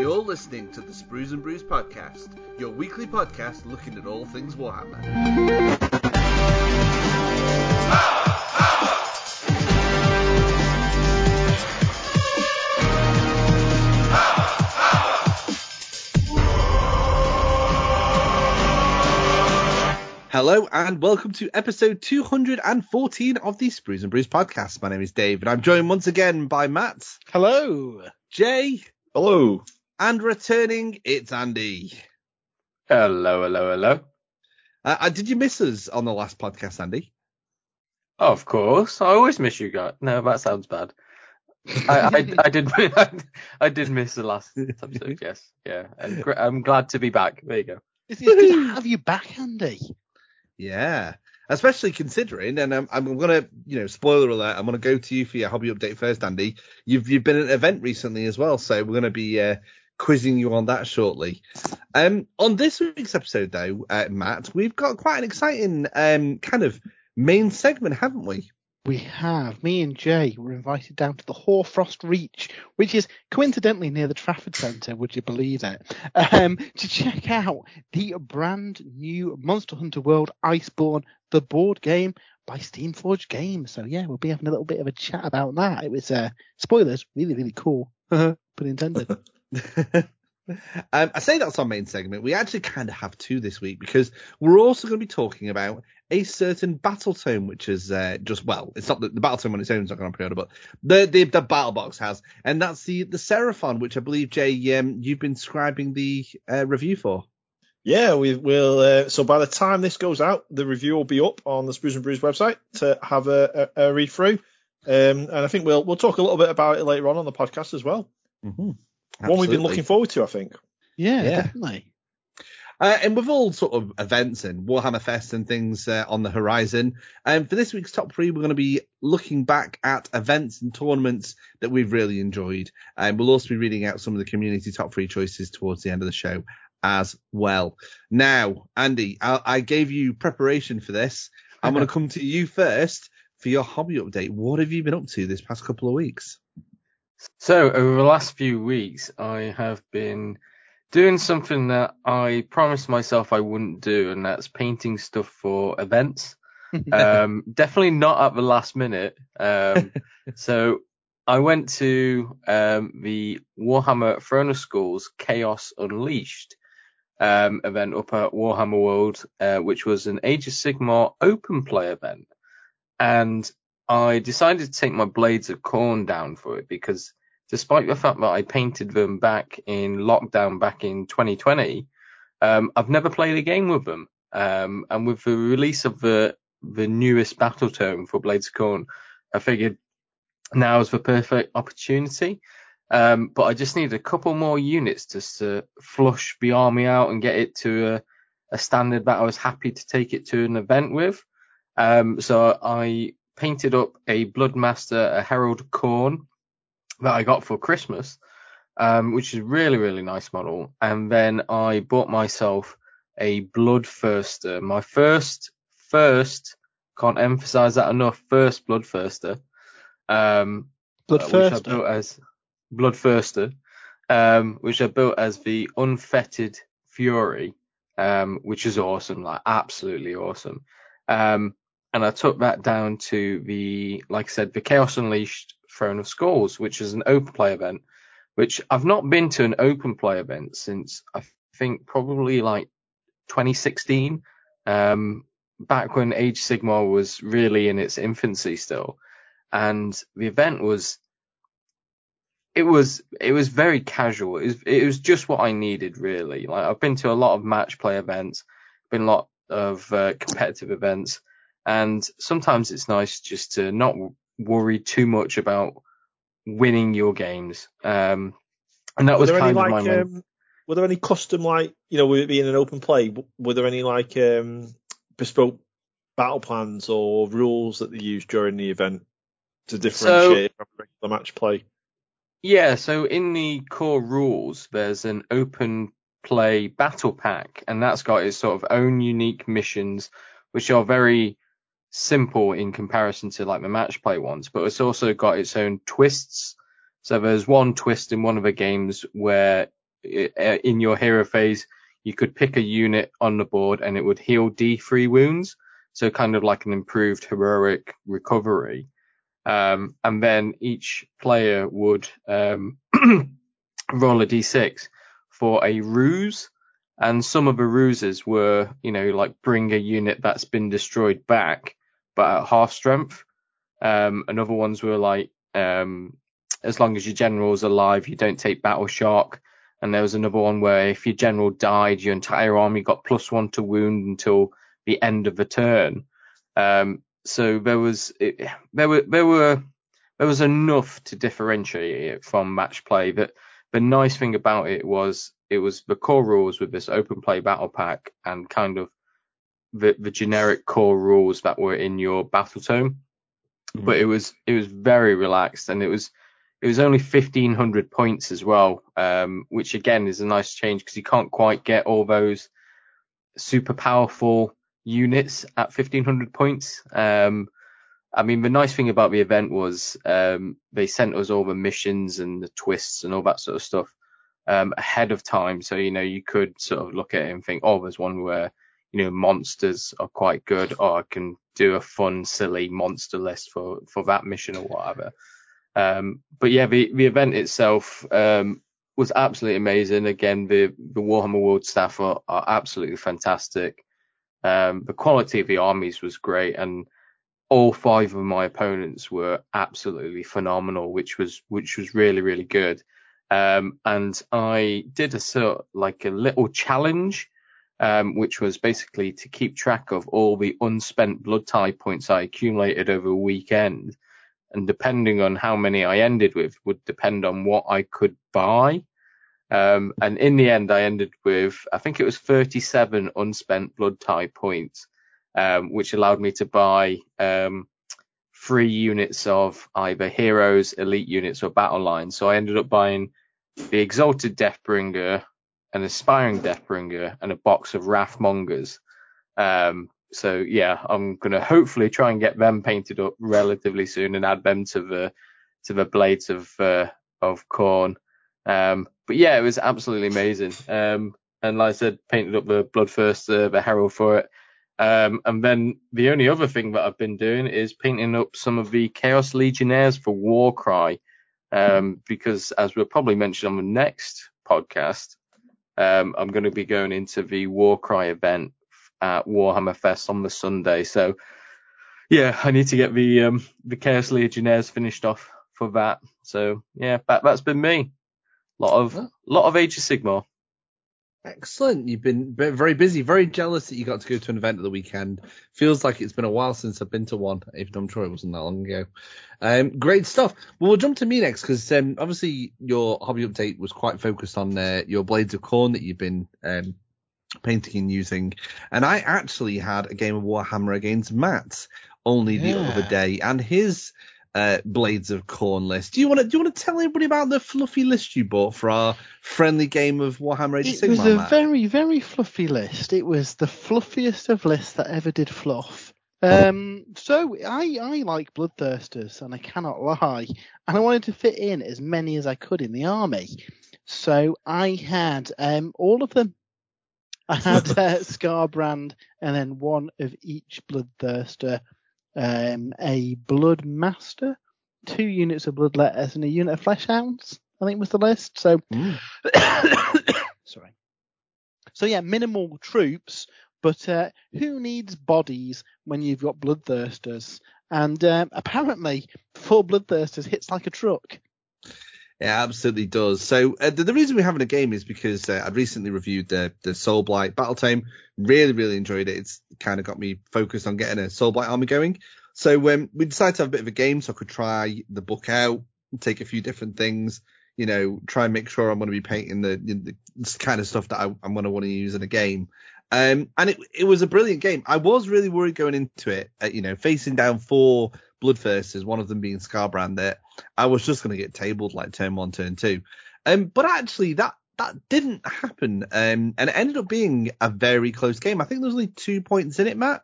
You're listening to the Sprues and Brews podcast, your weekly podcast looking at all things Warhammer. Hello and welcome to episode 214 of the Sprues and Brews podcast. My name is Dave and I'm joined once again by Matt, Hello. Jay, Hello. And returning, it's Andy. Hello, hello, hello. Uh, uh, did you miss us on the last podcast, Andy? Of course. I always miss you guys. No, that sounds bad. I, I, I did I, I did miss the last episode, yes. Yeah. And gr- I'm glad to be back. There you go. It's, it's good to have you back, Andy. Yeah, especially considering, and I'm, I'm gonna, you know, spoiler alert, I'm gonna go to you for your hobby update first, Andy. You've you've been at an event recently as well, so we're gonna be uh, quizzing you on that shortly. Um, on this week's episode, though, uh, Matt, we've got quite an exciting um kind of main segment, haven't we? We have me and Jay were invited down to the Hoarfrost Reach, which is coincidentally near the Trafford Centre. Would you believe it? Um, to check out the brand new Monster Hunter World Iceborne, the board game by Steamforge Games. So yeah, we'll be having a little bit of a chat about that. It was uh, spoilers, really really cool. Pun intended. um, I say that's our main segment. We actually kind of have two this week because we're also going to be talking about a certain battle tome, which is uh, just well, it's not the, the battle tome on its own is not going to pre-order, but the, the the battle box has, and that's the the Seraphon, which I believe Jay, um, you've been scribing the uh, review for. Yeah, we will. Uh, so by the time this goes out, the review will be up on the Sprues and Brews website to have a, a, a read through. Um, and I think we'll we'll talk a little bit about it later on on the podcast as well. Mm-hmm. One we've been looking forward to, I think. Yeah, Yeah. definitely. Uh, and with all sort of events and Warhammer Fest and things uh, on the horizon, um, for this week's top three, we're going to be looking back at events and tournaments that we've really enjoyed. And we'll also be reading out some of the community top three choices towards the end of the show as well. Now, Andy, I, I gave you preparation for this. I'm going to come to you first for your hobby update. What have you been up to this past couple of weeks? So over the last few weeks, I have been doing something that I promised myself I wouldn't do, and that's painting stuff for events. um, definitely not at the last minute. Um, so I went to um, the Warhammer Throne of Skulls Chaos Unleashed um, event up at Warhammer World, uh, which was an Age of Sigmar open play event. And I decided to take my Blades of Khorne down for it because despite the fact that I painted them back in lockdown back in 2020, um, I've never played a game with them. Um, and with the release of the the newest battle tome for Blades of Khorne, I figured now is the perfect opportunity. Um, but I just need a couple more units just to flush the army out and get it to a, a standard that I was happy to take it to an event with. Um, so I painted up a Bloodmaster, a Herald Khorne that I got for Christmas, um, which is really, really nice model. And then I bought myself a Bloodthirster, my first, first, can't emphasize that enough, first Bloodthirster. Um, Blood uh, which I built as Bloodthirster, um, which I built as the Unfettered Fury, um, which is awesome, like absolutely awesome. Um, and I took that down to the, like I said, the Chaos Unleashed Throne of Skulls, which is an open play event, which I've not been to an open play event since I think probably like 2016, um, back when Age Sigmar was really in its infancy still. And the event was it was it was very casual. It was, it was just what I needed really. Like I've been to a lot of match play events, been a lot of uh, competitive events, and sometimes it's nice just to not worry too much about winning your games. Um, and that Were was there any kind of my like main- um, were there any custom like you know with it being an open play? Were there any like um, bespoke battle plans or rules that they used during the event to differentiate from regular match play? Yeah, so in the core rules, there's an open play battle pack, and that's got its sort of own unique missions, which are very simple in comparison to like the match play ones, but it's also got its own twists. So there's one twist in one of the games where in your hero phase, you could pick a unit on the board and it would heal D3 wounds. So kind of like an improved heroic recovery. Um, and then each player would um, roll a d6 for a ruse. And some of the ruses were, you know, like bring a unit that's been destroyed back, but at half strength. Um, and other ones were like, um, as long as your general's alive, you don't take battle shock. And there was another one where if your general died, your entire army got plus one to wound until the end of the turn. Um, so there was it, there were there were there was enough to differentiate it from match play. That the nice thing about it was it was the core rules with this open play battle pack and kind of the the generic core rules that were in your battle tome. Mm-hmm. But it was it was very relaxed and it was it was only 1500 points as well, um, which again is a nice change because you can't quite get all those super powerful units at 1500 points. Um, I mean, the nice thing about the event was um, they sent us all the missions and the twists and all that sort of stuff um, ahead of time. So, you know, you could sort of look at it and think, oh, there's one where, you know, monsters are quite good, or I can do a fun, silly monster list for, for that mission or whatever. Um, but yeah, the, the event itself um, was absolutely amazing. Again, the, the Warhammer World staff are, are absolutely fantastic. Um, the quality of the armies was great, and all five of my opponents were absolutely phenomenal, which was which was really really good. Um, and I did a sort like a little challenge, um, which was basically to keep track of all the unspent blood tithe points I accumulated over a weekend. And depending on how many I ended with would depend on what I could buy. Um, and in the end, I ended with, I think it was 37 unspent blood tithe points, um, which allowed me to buy um, three units of either heroes, elite units, or battle lines. So I ended up buying the Exalted Deathbringer, an Aspiring Deathbringer, and a box of Wrathmongers. Um, so yeah, I'm gonna hopefully try and get them painted up relatively soon and add them to the to the blades of uh, of Khorne. Um, but yeah, it was absolutely amazing. Um, and like I said, painted up the Bloodthirster, uh, the Herald for it. Um, and then the only other thing that I've been doing is painting up some of the Chaos Legionnaires for Warcry. Um, because as we'll probably mention on the next podcast, um, I'm going to be going into the Warcry event at Warhammer Fest on the Sunday. So yeah, I need to get the um, the Chaos Legionnaires finished off for that. So yeah, that that's been me lot of oh. lot of Age of Sigmar. Excellent. You've been very busy. Very jealous that you got to go to an event at the weekend. Feels like it's been a while since I've been to one, even though I'm sure it wasn't that long ago. Um, great stuff. Well, we'll jump to me next because um, obviously your hobby update was quite focused on uh, your blades of Khorne that you've been um, painting and using. And I actually had a game of Warhammer against Matt only yeah. the other day, and his uh, Blades of Khorne list. Do you want to do you want to tell everybody about the fluffy list you bought for our friendly game of Warhammer Age of Sigmar? It was a very very fluffy list. It was the fluffiest of lists that ever did fluff. Um, so I I like bloodthirsters and I cannot lie, and I wanted to fit in as many as I could in the army. So I had um all of them. I had uh, Skarbrand and then one of each bloodthirster um, a Blood Master, two units of blood Bloodletters, and a unit of Fleshhounds. I think was the list. So, mm. sorry. So yeah, minimal troops, but uh, who needs bodies when you've got bloodthirsters? And um, apparently, four bloodthirsters hits like a truck. It absolutely does. So uh, the, the, reason we're having a game is because uh, I've recently reviewed the the Soul Blight Battle Tome. Really, really enjoyed it. It's kind of got me focused on getting a Soul Blight army going. So um, we decided to have a bit of a game so I could try the book out, take a few different things, you know, try and make sure I'm going to be painting the, the kind of stuff that I, am going to want to use in a game. Um, and it, it was a brilliant game. I was really worried going into it, uh, you know, facing down four Bloodthirsters, one of them being Skarbrand, that I was just going to get tabled like turn one, turn two. Um, but actually that that didn't happen, um, and it ended up being a very close game. I think there was only two points in it, Matt.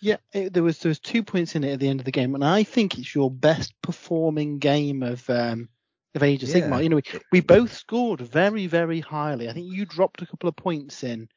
Yeah, it, there was there was two points in it at the end of the game, and I think it's your best performing game of um, of Age of Sigmar. Yeah. You know, we, we both scored very, very highly. I think you dropped a couple of points in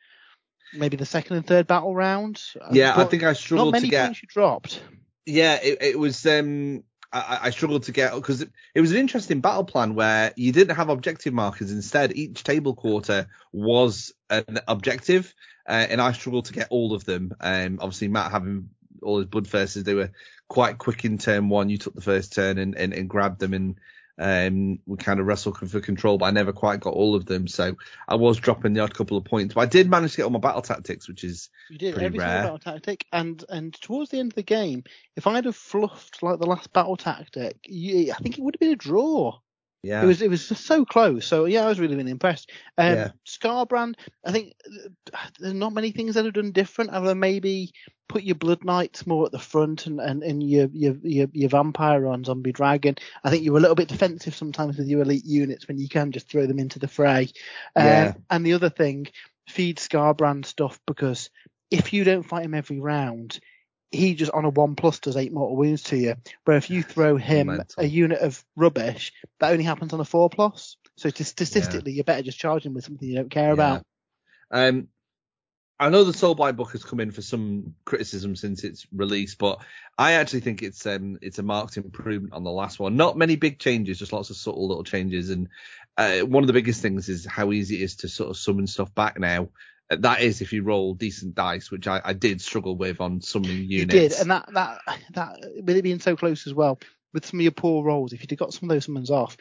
maybe the second and third battle round. Yeah, I think I struggled not many to get. points you dropped. Yeah, it, it was. Um, I, I struggled to get because it, it was an interesting battle plan where you didn't have objective markers. Instead, each table quarter was an objective, uh, and I struggled to get all of them. Um, obviously, Matt having all his bloodthirsters, they were quite quick in turn one. You took the first turn and, and, and grabbed them, and um, we kind of wrestled for control, but I never quite got all of them. So I was dropping the odd couple of points, but I did manage to get all my battle tactics, which is You did Pretty every rare. battle tactic, and and towards the end of the game, if I'd have fluffed like the last battle tactic, you, I think it would have been a draw. Yeah, It was it was so close. So yeah, I was really really impressed. Um, Yeah. Skarbrand, I think there's not many things that have done different, other than maybe put your Blood Knights more at the front and and, and your, your your your vampire on Zombie Dragon. I think you were a little bit defensive sometimes with your elite units when you can just throw them into the fray. Um, Yeah. And the other thing, feed Skarbrand stuff because if you don't fight him every round. He just on a one plus does eight mortal wounds to you. Where if you throw him Mental. a unit of rubbish, that only happens on a four plus. So statistically, you're better just charging with something you don't care about. Um, I know the Soulblight book has come in for some criticism since its release, but I actually think it's um it's a marked improvement on the last one. Not many big changes, just lots of subtle little changes. And uh, one of the biggest things is how easy it is to sort of summon stuff back now. That is if you roll decent dice, which I, I did struggle with on You units. did, and that that that with it being so close as well, with some of your poor rolls, if you'd have got some of those summons off,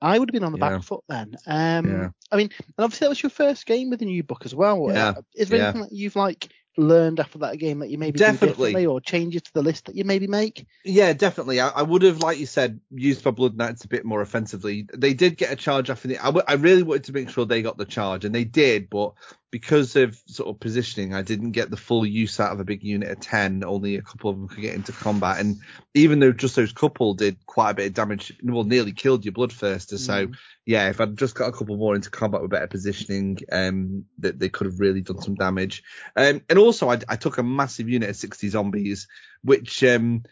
I would have been on the Yeah. back foot then. Um, Yeah. I mean, and obviously that was your first game with the new book as well. Yeah. Uh, Is there Yeah. anything that you've like learned after that game that you maybe Definitely. or changes to the list that you maybe make? Yeah, definitely. I, I would have, like you said, used my Blood Knights a bit more offensively. They did get a charge off in the. I, w- I really wanted to make sure they got the charge, and they did, but because of sort of positioning, I didn't get the full use out of a big unit of 10. Only a couple of them could get into combat. And even though just those couple did quite a bit of damage, well, nearly killed your Bloodthirster. So, yeah, if I'd just got a couple more into combat with better positioning, um, that they could have really done some damage. Um, and also I, I took a massive unit of 60 zombies, which, um,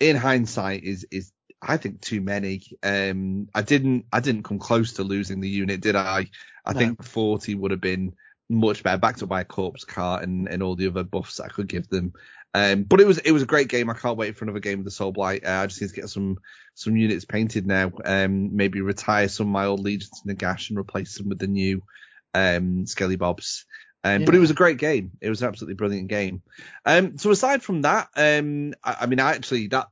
in hindsight is, is, I think too many. Um, I didn't, I didn't come close to losing the unit, did I? I No. think 40 would have been much better, backed up by a corpse cart and, and all the other buffs I could give them. Um, but it was it was a great game. I can't wait for another game of the Soul Blight. Uh, I just need to get some some units painted now. Um, maybe retire some of my old legions of Nagash and replace them with the new um Skelly Bobs. Um, but it was a great game. It was an absolutely brilliant game. Um, so aside from that, um, I, I mean, I actually that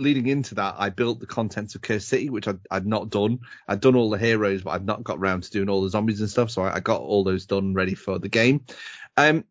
leading into that, I built the contents of Curse City, which I'd, I'd not done. I'd done all the heroes, but I'd not got round to doing all the zombies and stuff. So I, I got all those done, ready for the game. Um,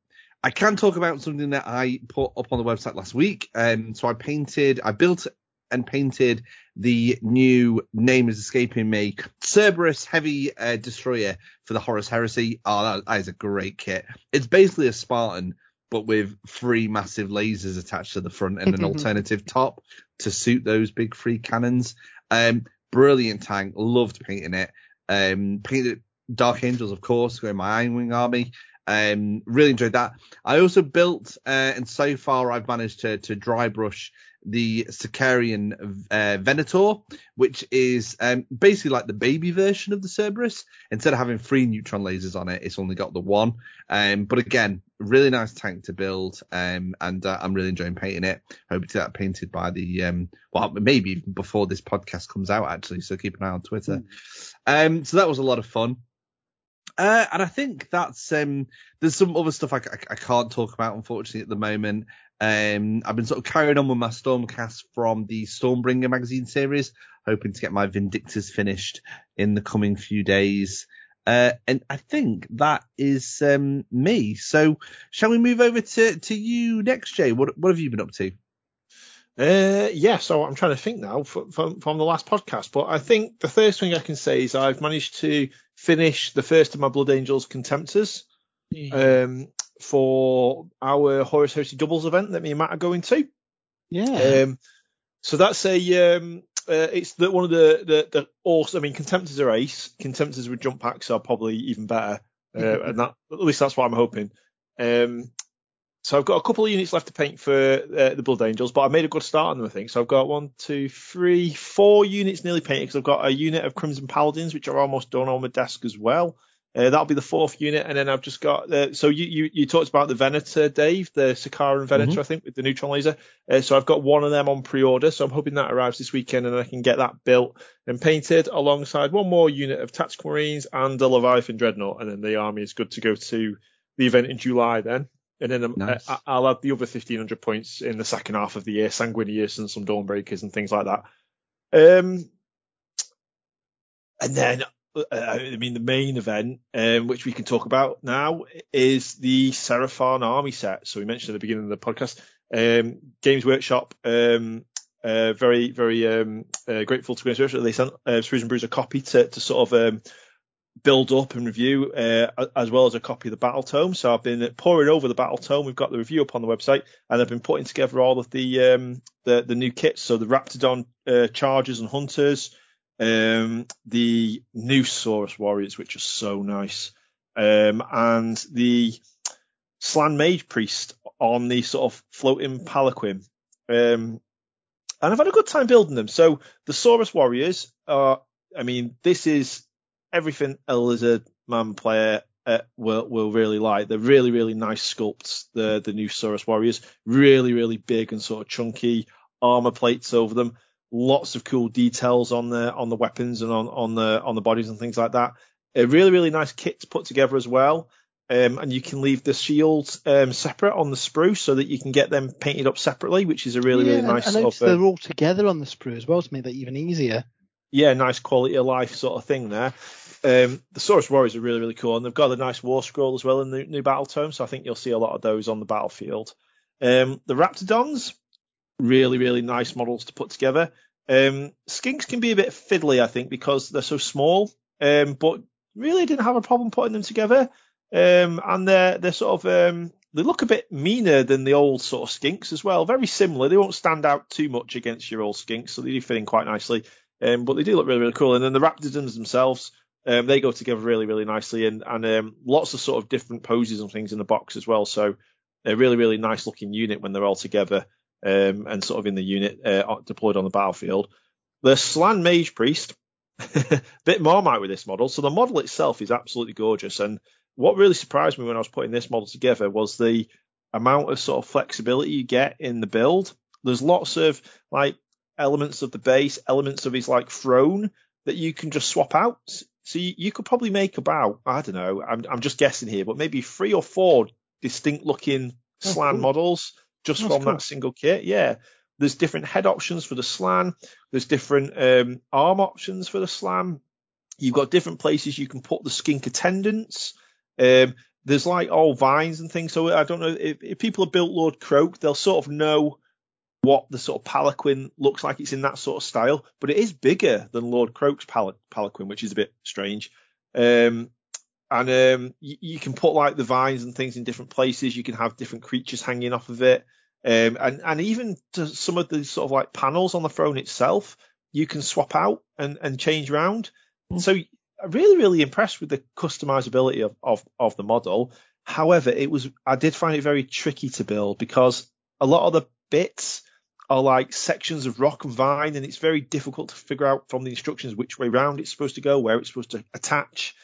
I can talk about something that I put up on the website last week. Um, so I painted, I built and painted the new name is escaping me Cerberus Heavy uh, Destroyer for the Horus Heresy. Oh, that, that is a great kit. It's basically a Spartan, but with three massive lasers attached to the front and an alternative top to suit those big free cannons. Um, brilliant tank. Loved painting it. Um, painted Dark Angels, of course, going my Iron Wing army. Um, really enjoyed that. I also built, uh, and so far I've managed to to dry brush the Sicaran uh, Venator, which is um, basically like the baby version of the Cerberus. Instead of having three neutron lasers on it, it's only got the one. Um, but again, really nice tank to build, um, and uh, I'm really enjoying painting it. Hoping to get that painted by the um, well, maybe even before this podcast comes out actually. So keep an eye on Twitter. Um, so that was a lot of fun. Uh, and I think that's um, there's some other stuff I, I, I can't talk about unfortunately at the moment. Um, I've been sort of carrying on with my Stormcast from the Stormbringer magazine series, hoping to get my Vindictors finished in the coming few days. Uh, and I think that is um, me. So shall we move over to, to you next, Jay? What what have you been up to? Uh, yeah, so I'm trying to think now from, from, from the last podcast, but I think the first thing I can say is I've managed to finish the first of my Blood Angels Contemptors um, for our Horus Heresy doubles event that me and Matt are going to. yeah. Um, so that's a um, uh, it's the, one of the the, the awesome. I mean, Contemptors are ace. Contemptors with jump packs are probably even better, uh, and that at least that's what I'm hoping. Um, so I've got a couple of units left to paint for uh, the Blood Angels, but I made a good start on them, I think. So I've got one, two, three, four units nearly painted because I've got a unit of Crimson Paladins, which are almost done on my desk as well. Uh, that'll be the fourth unit, and then I've just got. Uh, so you, you you talked about the Venator, Dave, the Sicaran Venator, mm-hmm. I think, with the neutron laser. Uh, so I've got one of them on pre-order, so I'm hoping that arrives this weekend, and I can get that built and painted alongside one more unit of Tactical Marines and a Leviathan Dreadnought, and then the army is good to go to the event in July then. And then um, nice. I, I'll add the other 1500 points in the second half of the year, Sanguinius and some Dawnbreakers and things like that. Um, and then uh, I mean, the main event, um, which we can talk about now, is the Seraphon Army set. So we mentioned at the beginning of the podcast, um, Games Workshop, um, uh, very, very um, uh, grateful to Games Workshop. They sent uh, Sprues and Brews a copy to, to sort of um, build up and review, uh, as well as a copy of the Battle Tome. So I've been pouring over the Battle Tome. We've got the review up on the website, and I've been putting together all of the um, the, the new kits. So the Raptadon uh, Chargers and Hunters. Um, the new Saurus Warriors, which are so nice, um, and the Slann Mage Priest on the sort of floating Palanquin. Um, and I've had a good time building them. So the Saurus Warriors are, I mean, this is everything a lizard man player uh, will will really like. They're really really nice sculpts. The the new Saurus Warriors, really really big and sort of chunky armor plates over them lots of cool details on the on the weapons and on on the on the bodies and things like that. A really really nice kit to put together as well. Um, and you can leave the shields um, separate on the sprue so that you can get them painted up separately, which is a really yeah, really nice. And, and they're all together on the sprue as well to make that even easier. Yeah, nice quality of life sort of thing there. Um, the Saurus Warriors are really really cool, and they've got a nice war scroll as well in the new battle tome, so I think you'll see a lot of those on the battlefield. Um, the Raptadons, really, really nice models to put together. Um, skinks can be a bit fiddly, I think, because they're so small. Um, but really didn't have a problem putting them together. Um, and they're they're sort of um, they look a bit meaner than the old sort of skinks as well. Very similar. They won't stand out too much against your old skinks, so they do fit in quite nicely. But they do look really really cool. And then the Raptadons themselves, um, they go together really really nicely, and and um, lots of sort of different poses and things in the box as well. So a really really nice looking unit when they're all together um, and sort of in the unit uh, deployed on the battlefield. The Slann Mage Priest, bit more Marmite with this model. So the model itself is absolutely gorgeous. And what really surprised me when I was putting this model together was the amount of sort of flexibility you get in the build. There's lots of like elements of the base, elements of his like throne that you can just swap out. So you, you could probably make about, I don't know, I'm, I'm just guessing here, but maybe three or four distinct looking Slann cool. models just That's from cool. that single kit. Yeah. There's different head options for the Slann. There's different um, arm options for the Slann. You've got different places you can put the skink attendants. Um, there's like all vines and things. So I don't know if, if, people have built Lord Kroak, they'll sort of know what the sort of palanquin looks like. It's in that sort of style, but it is bigger than Lord Kroak's pal- palanquin, which is a bit strange. Um, and um, you, you, can put like the vines and things in different places. You can have different creatures hanging off of it, um, and and even some of the sort of like panels on the throne itself, you can swap out and and change around. Mm. So I'm really really impressed with the customizability of, of of the model. However, it was I did find it very tricky to build because a lot of the bits are like sections of rock and vine, and it's very difficult to figure out from the instructions which way round it's supposed to go, where it's supposed to attach.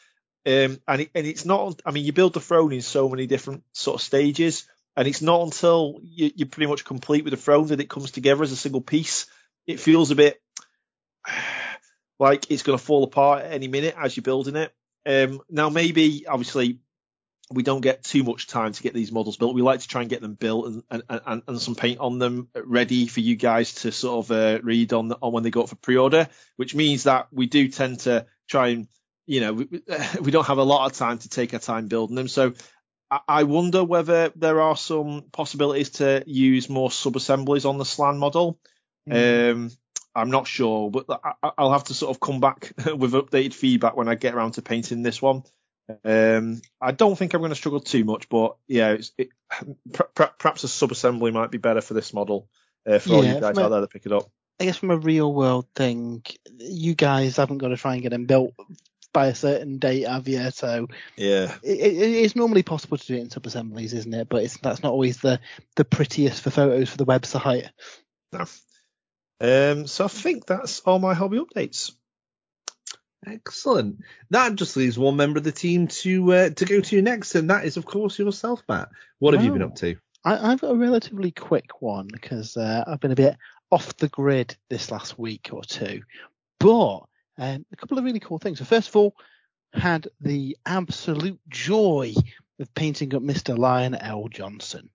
Um, and it, and it's not. I mean, you build the throne in so many different sort of stages, and it's not until you, you're pretty much complete with the throne that it comes together as a single piece. It feels a bit like it's going to fall apart at any minute as you're building it. Um, now, maybe obviously we don't get too much time to get these models built. We like to try and get them built and, and, and, and some paint on them ready for you guys to sort of uh, read on, on when they go up for pre-order, which means that we do tend to try and you know, we, we don't have a lot of time to take our time building them. So I wonder whether there are some possibilities to use more sub assemblies on the Slann model. Mm. Um, I'm not sure, but I, will have to sort of come back with updated feedback when I get around to painting this one. Um, I don't think I'm going to struggle too much, but yeah, it, perhaps a sub assembly might be better for this model uh, for yeah, all you guys out there to pick it up. I guess from a real world thing, you guys haven't got to try and get them built by a certain date, have you? So Yeah. it, it, it's normally possible to do it in sub assemblies, isn't it? But it's that's not always the the prettiest for photos for the website. No. Um, so I think that's all my hobby updates. Excellent. That just leaves one member of the team to uh, to go to next, and that is, of course, yourself, Matt. What have you been up to? I, I've got a relatively quick one because uh, I've been a bit off the grid this last week or two, but um, a couple of really cool things. So first of all, had the absolute joy of painting up Mr. Lion El'Jonson,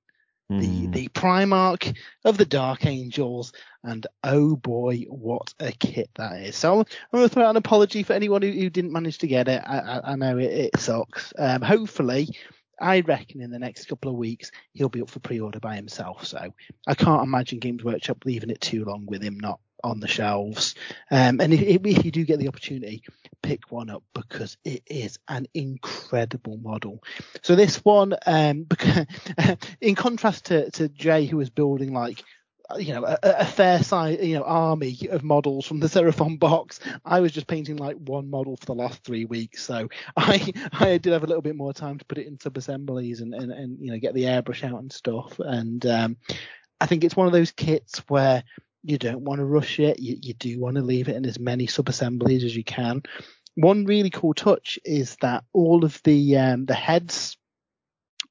the Hmm. the Primarch of the Dark Angels, and oh boy, what a kit that is! So I'm going to throw out an apology for anyone who, who didn't manage to get it. I, I, I know it, it sucks. Um, hopefully, I reckon in the next couple of weeks he'll be up for pre-order by himself. So I can't imagine Games Workshop leaving it too long with him not on the shelves. Um, and if, if you do get the opportunity, pick one up because it is an incredible model. So this one, um, in contrast to, to Jay, who was building like uh, you know, a, a fair size, you know, army of models from the Seraphon box. I was just painting like one model for the last three weeks, so I I did have a little bit more time to put it in sub assemblies and, and and you know get the airbrush out and stuff. And um, I think it's one of those kits where you don't want to rush it. You you do want to leave it in as many sub assemblies as you can. One really cool touch is that all of the um, the heads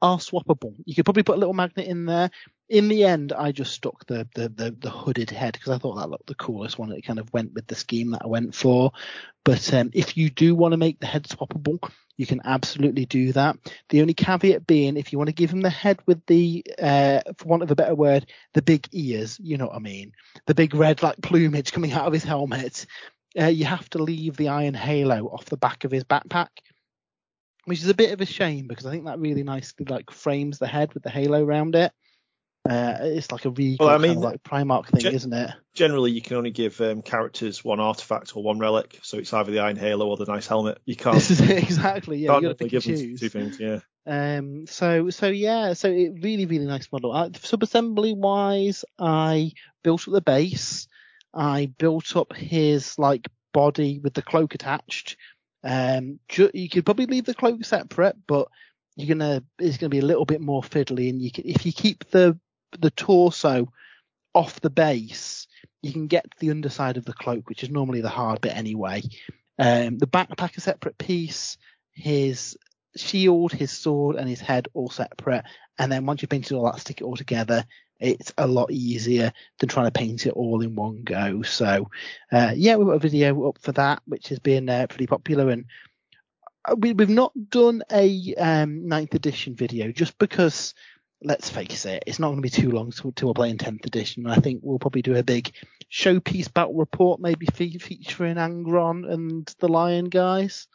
are swappable. You could probably put a little magnet in there. In the end, I just stuck the the the, the hooded head because I thought that looked the coolest one. It kind of went with the scheme that I went for. But um, if you do want to make the head swappable, you can absolutely do that. The only caveat being, if you want to give him the head with the, uh, for want of a better word, the big ears, you know what I mean, the big red like plumage coming out of his helmet, uh, you have to leave the iron halo off the back of his backpack which is a bit of a shame because I think that really nicely like frames the head with the halo around it. Uh, it's like a really Well, I mean, kind of like Primarch thing, ge- isn't it? Generally, you can only give um, characters one artifact or one relic, so it's either the Iron Halo or the nice helmet. You can't, This is it exactly. Yeah, can't you got to pick and give them choose. two things. Yeah. Um, so so yeah, so it really really nice model. Uh, Sub assembly wise, I built up the base. I built up his like body with the cloak attached. Um, ju- you could probably leave the cloak separate, but you're gonna it's gonna be a little bit more fiddly. And you can, if you keep the the torso off the base, you can get the underside of the cloak, which is normally the hard bit anyway. Um, the backpack a separate piece. His shield, his sword, and his head all separate. And then once you've painted all that, stick it all together. It's a lot easier than trying to paint it all in one go. So, uh, yeah, we've got a video up for that, which has been uh, pretty popular. And uh, we, we've not done a um, ninth edition video just because, let's face it, it's not going to be too long till, till we're playing 10th edition. I think we'll probably do a big showpiece battle report, maybe fe- featuring Angron and the Lion guys.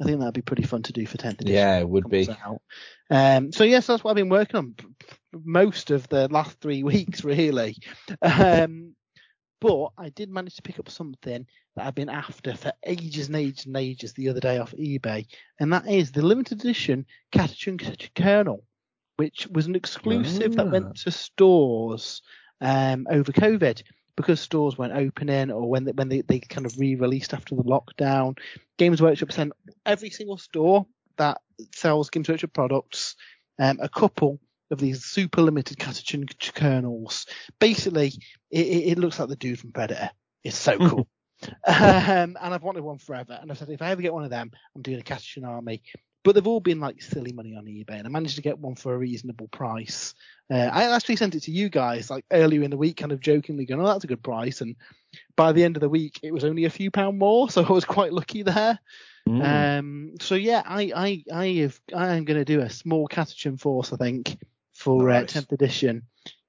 I think that'd be pretty fun to do for 10th edition. Yeah, it would be. Um, so yes, that's what I've been working on most of the last three weeks, really. Um, but I did manage to pick up something that I've been after for ages and ages and ages the other day off eBay, and that is the limited edition Catachan Colonel, which was an exclusive that Ah. went to stores um, over COVID because stores weren't opening or when they, when they, they kind of re-released after the lockdown. Games Workshop sent every single store that sells Games Workshop products um, a couple of these super limited Catachan Colonels. Basically, it, it, it looks like the dude from Predator. It's so cool. um, and I've wanted one forever. And I said, if I ever get one of them, I'm doing a Catachan army. But they've all been like silly money on eBay, and I managed to get one for a reasonable price. Uh, I actually sent it to you guys like earlier in the week, kind of jokingly going, "Oh, that's a good price." And by the end of the week, it was only a few pound more, so I was quite lucky there. Mm. Um, so yeah, I I I have I am going to do a small Catachan force, I think, for uh, Nice. 10th edition.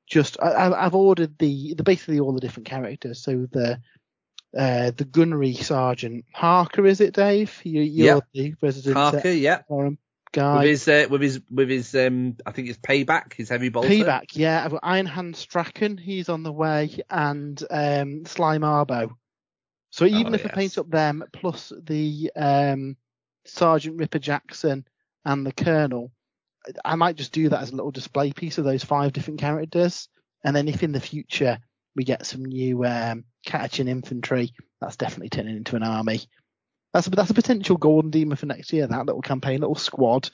Just I, I- I've ordered the the basically all the different characters. So the uh the gunnery sergeant Harker, is it, Dave? You, you're Yeah. the resident Harker, yeah. forum With his uh, with his with his um I think it's payback, his heavy bolter. Payback, yeah. I've got Iron Hand Straken, he's on the way, and um, Sly Marbo. So even Oh, if I paint up them plus the um, Sergeant Ripper Jackson and the Colonel, I might just do that as a little display piece of those five different characters. And then if in the future we get some new um, Catachan infantry, that's definitely turning into an army. That's a, that's a potential golden demon for next year. That little campaign, little squad.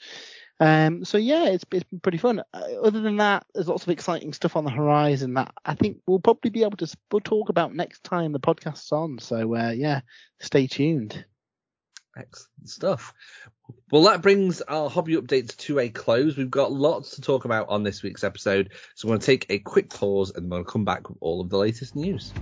Um, so yeah, it's, it's been pretty fun. Uh, other than that, there's lots of exciting stuff on the horizon that I think we'll probably be able to we'll talk about next time the podcast's on. So uh, yeah, stay tuned. Excellent stuff. Well, that brings our hobby updates to a close. We've got lots to talk about on this week's episode, so we're going to take a quick pause and we'll come back with all of the latest news.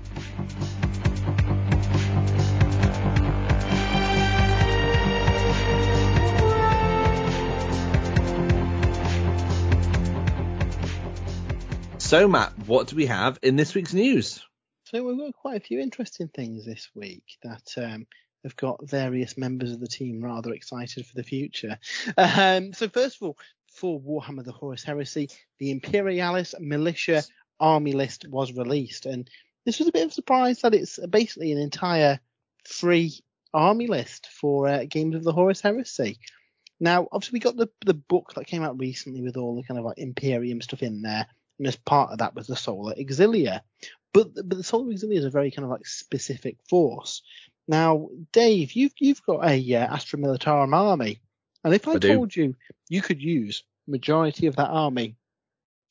So, Matt, what do we have in this week's news? So we've got quite a few interesting things this week that um, have got various members of the team rather excited for the future. Um, so first of all, for Warhammer: The Horus Heresy, the Imperialis Militia Army list was released, and this was a bit of a surprise that it's basically an entire free army list for uh, Games of the Horus Heresy. Now, obviously, we got the the book that came out recently with all the kind of like Imperium stuff in there and as part of that was the Solar Auxilia. But but the Solar Auxilia is a very kind of like specific force. Now, Dave, you've you've got a uh, Astra Militarum army, and if I, I told do. you you could use majority of that army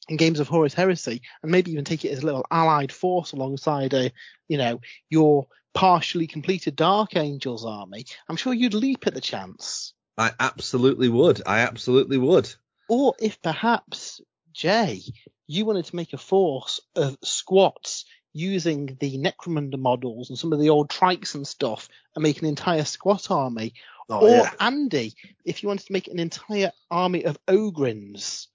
in games of Horus Heresy, and maybe even take it as a little allied force alongside a, you know, your partially completed Dark Angels army, I'm sure you'd leap at the chance. I absolutely would. I absolutely would. Or if perhaps Jay, you wanted to make a force of squats using the Necromunda models and some of the old trikes and stuff and make an entire squat army. Oh, or yeah. Andy, if you wanted to make an entire army of Ogryns.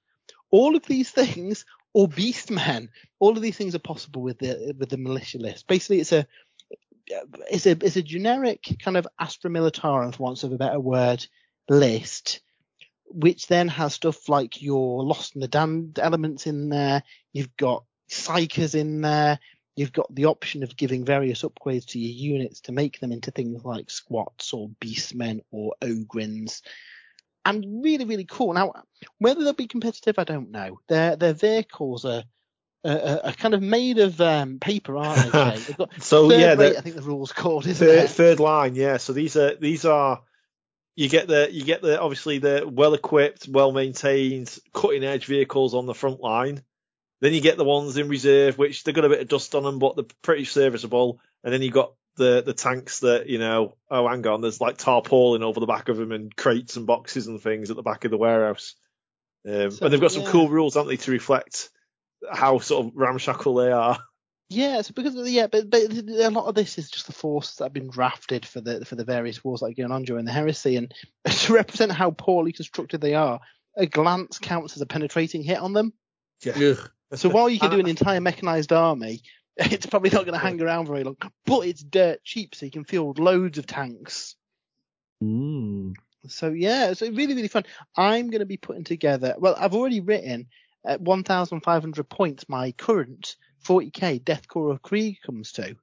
All of these things, or Beastmen, all of these things are possible with the with the militia list. Basically, it's a it's a it's a generic kind of Astra Militarum, for want of a better word, list which then has stuff like your Lost and the Damned elements in there. You've got psykers in there. You've got the option of giving various upgrades to your units to make them into things like squats or beastmen or ogryns. And really, really cool. Now, whether they'll be competitive, I don't know. Their their vehicles are are, are kind of made of um, paper, aren't they? so yeah, rate, I think the rules called is third, third line. Yeah, so these are these are you get the you get the obviously the well equipped, well maintained, cutting edge vehicles on the front line. Then you get the ones in reserve, which they've got a bit of dust on them, but they're pretty serviceable. And then you got the the tanks that you know, oh hang on, there's like tarpaulin over the back of them and crates and boxes and things at the back of the warehouse. Um, so, and they've got some yeah. cool rules, haven't they, to reflect how sort of ramshackle they are. Yeah, so because yeah, but, but a lot of this is just the forces that have been drafted for the for the various wars that are going on during the heresy, and to represent how poorly constructed they are, a glance counts as a penetrating hit on them. Yeah. So while you can do an entire mechanized army, it's probably not going to hang around very long, but it's dirt cheap, so you can field loads of tanks. Mm. So yeah, so really really fun. I'm going to be putting together. Well, I've already written at 1,500 points my current 40k Death Korps of Krieg comes to,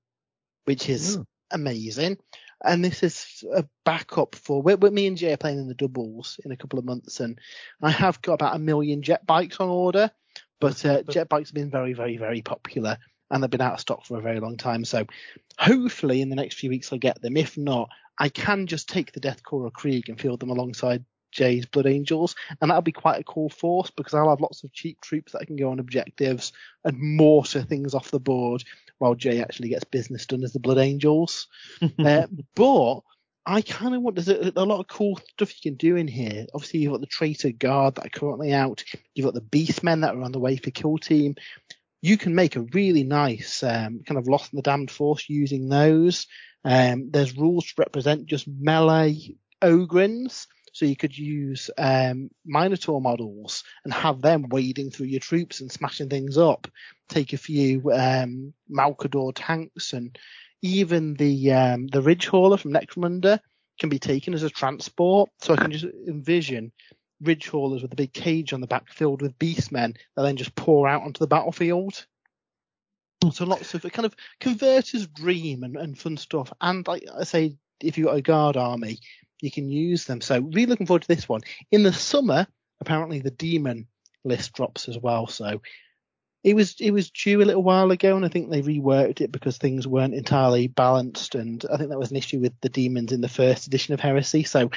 which is mm. amazing. And this is a backup for we're, me and Jay are playing in the doubles in a couple of months, and I have got about a million jet bikes on order. But uh, jet bikes have been very, very, very popular, and they've been out of stock for a very long time. So hopefully in the next few weeks I'll get them. If not, I can just take the Death Korps of Krieg and field them alongside Jay's Blood Angels, and that'll be quite a cool force because I'll have lots of cheap troops that I can go on objectives and mortar things off the board while Jay actually gets business done as the Blood Angels. uh, but I kind of want there's a, a, lot of cool stuff you can do in here. Obviously, you've got the Traitor Guard that are currently out. You've got the Beastmen that are on the way for Kill Team. You can make a really nice um, kind of Lost and the Damned force using those. Um, there's rules to represent just melee Ogryns. So you could use um, Minotaur models and have them wading through your troops and smashing things up. Take a few um, Malcador tanks and even the um, the Ridge Hauler from Necromunda can be taken as a transport. So I can just envision Ridge Haulers with a big cage on the back filled with beastmen that then just pour out onto the battlefield. So lots of kind of converter's dream and, and fun stuff. And like I say, if you've got a guard army, you can use them. So really looking forward to this one. In the summer, apparently the demon list drops as well. So it was it was due a little while ago, and I think they reworked it because things weren't entirely balanced, and I think that was an issue with the demons in the first edition of Heresy. So,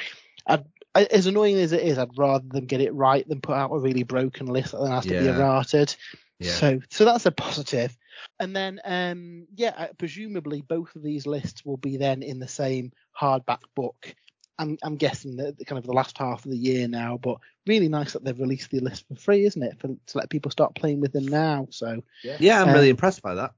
I'd, as annoying as it is, I'd rather them get it right than put out a really broken list that then has to be Yeah. errated. Yeah. So so that's a positive. And then um yeah, presumably both of these lists will be then in the same hardback book. I'm I'm guessing that the kind of the last half of the year now, but really nice that they've released the list for free, isn't it? For to let people start playing with them now. So Yeah, I'm Uh, really impressed by that.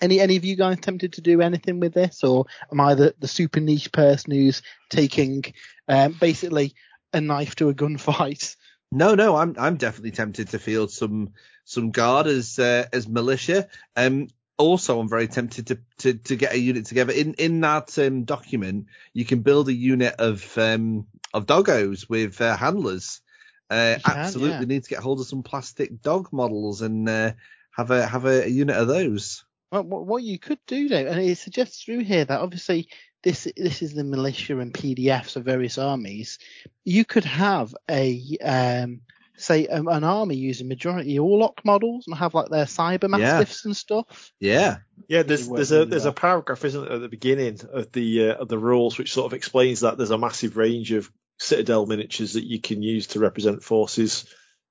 any any of you guys tempted to do anything with this, or am I the, the super niche person who's taking um, basically a knife to a gunfight? No, no, I'm I'm definitely tempted to field some some guard as uh, as militia. Um, also, I'm very tempted to, to to get a unit together. In in that um, document, you can build a unit of um of doggos with uh, handlers. Uh, can, absolutely yeah. need to get hold of some plastic dog models and uh, have a have a, a unit of those. Well, what, what you could do, though, and it suggests through here that obviously this this is the militia and PDFs of various armies. You could have a um, say um, an army using majority Orlock models and have like their cyber Yeah. mastiffs and stuff. Yeah, Yeah, there's there's a there's well. a paragraph, isn't it, at the beginning of the uh, of the rules, which sort of explains that there's a massive range of Citadel miniatures that you can use to represent forces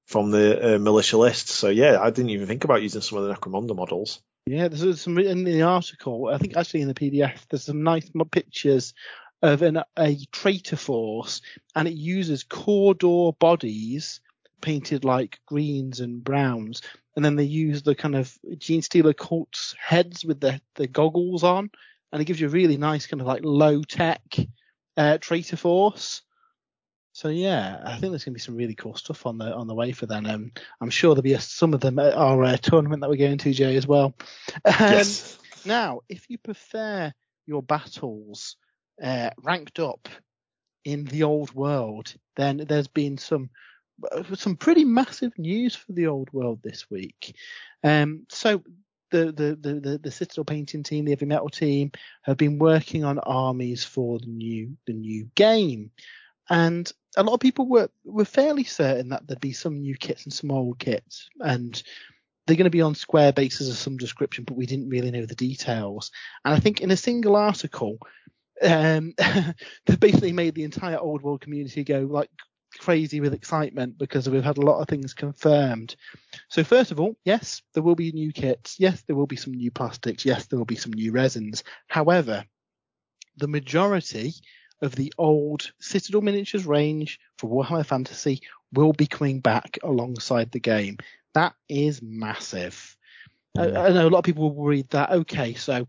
from the uh, militia list. So yeah, I didn't even think about using some of the Necromunda models. Yeah, there's some in the article. I think actually in the PDF, there's some nice pictures of an, a traitor force, and it uses corridor bodies painted like greens and browns, and then they use the kind of Genestealer cult's heads with the the goggles on, and it gives you a really nice kind of like low tech uh, traitor force. So yeah, I think there's going to be some really cool stuff on the on the way for them. Um, I'm sure there'll be a, some of them at our uh, tournament that we're going to, Jay, as well. Um, yes. Now, if you prefer your battles uh, ranked up in the old world, then there's been some some pretty massive news for the old world this week. Um, so the, the the the the Citadel painting team, the heavy metal team, have been working on armies for the new the new game, and a lot of people were were fairly certain that there'd be some new kits and some old kits, and they're going to be on square bases of some description, but we didn't really know the details. And I think in a single article, um, they basically made the entire old world community go like crazy with excitement because we've had a lot of things confirmed. So first of all, yes, there will be new kits. Yes, there will be some new plastics. Yes, there will be some new resins. However, the majority of the old Citadel miniatures range for Warhammer Fantasy will be coming back alongside the game. That is massive. I, I know a lot of people were worried that okay, so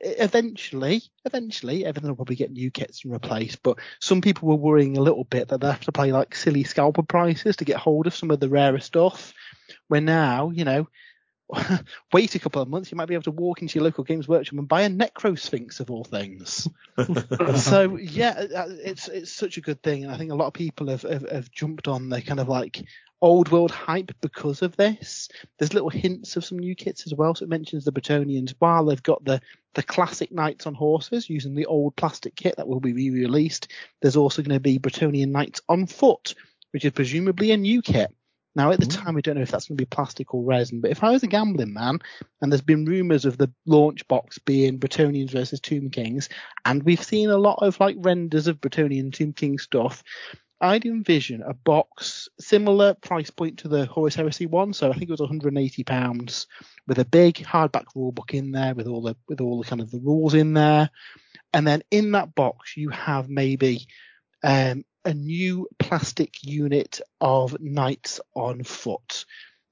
eventually, eventually, everything will probably get new kits and replaced. But some people were worrying a little bit that they have to pay like silly scalper prices to get hold of some of the rarer stuff. Where now, you know, wait a couple of months, you might be able to walk into your local games workshop and buy a Necrosphinx of all things. so yeah, uh, it's it's such a good thing, and I think a lot of people have have, have jumped on the kind of like old world hype because of this. There's little hints of some new kits as well. So it mentions the Bretonnians while they've got the the classic knights on horses using the old plastic kit that will be re-released. There's also going to be Bretonnian knights on foot, which is presumably a new kit. Now at the mm. time we don't know if that's going to be plastic or resin, but if I was a gambling man and there's been rumours of the launch box being Bretonnians versus Tomb Kings, and we've seen a lot of like renders of Bretonnian Tomb King stuff, I'd envision a box similar price point to the Horus Heresy one, so I think it was 180 pounds, with a big hardback rule book in there with all the with all the kind of the rules in there, and then in that box you have maybe um, a new plastic unit of knights on foot.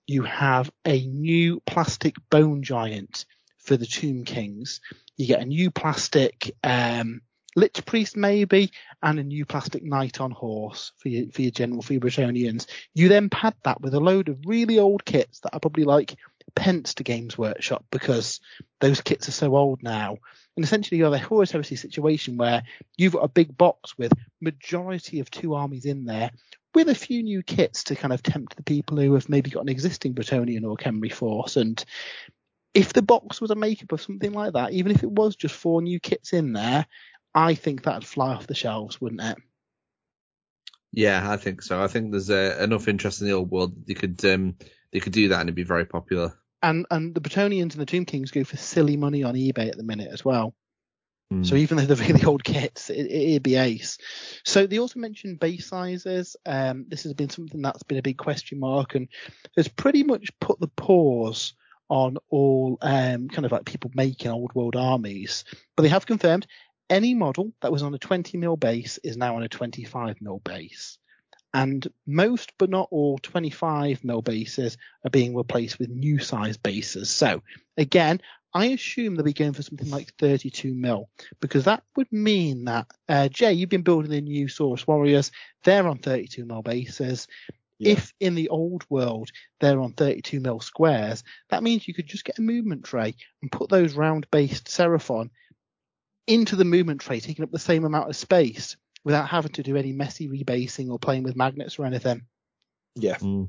You have a new plastic bone giant for the Tomb Kings. You get a new plastic um, Liche Priest maybe, and a new plastic knight on horse for your for your general for your Bretonnians. You then pad that with a load of really old kits that are probably like pence to Games Workshop because those kits are so old now. And essentially you have a Horus Heresy situation where you've got a big box with majority of two armies in there with a few new kits to kind of tempt the people who have maybe got an existing Bretonnian or Khemri force. And if the box was a makeup of something like that, even if it was just four new kits in there, I think that'd fly off the shelves, wouldn't it? Yeah, I think so. I think there's uh, enough interest in the old world that you could um, they could do that and it'd be very popular. And and the Bretonnians and the Tomb Kings go for silly money on eBay at the minute as well. Mm. So even though they're really old kits, it, it'd be ace. So they also mentioned base sizes. Um, this has been something that's been a big question mark and has pretty much put the pause on all um, kind of like people making old world armies. But they have confirmed any model that was on a 20 mil base is now on a 25 mil base. And most, but not all, 25 mil bases are being replaced with new size bases. So again, I assume they'll be going for something like 32 mil because that would mean that uh, Jay, you've been building the new Saurus Warriors. They're on 32 mil bases. Yeah. If in the old world they're on 32 mil squares, that means you could just get a movement tray and put those round based Seraphon into the movement tray, taking up the same amount of space without having to do any messy rebasing or playing with magnets or anything. Yeah. Mm.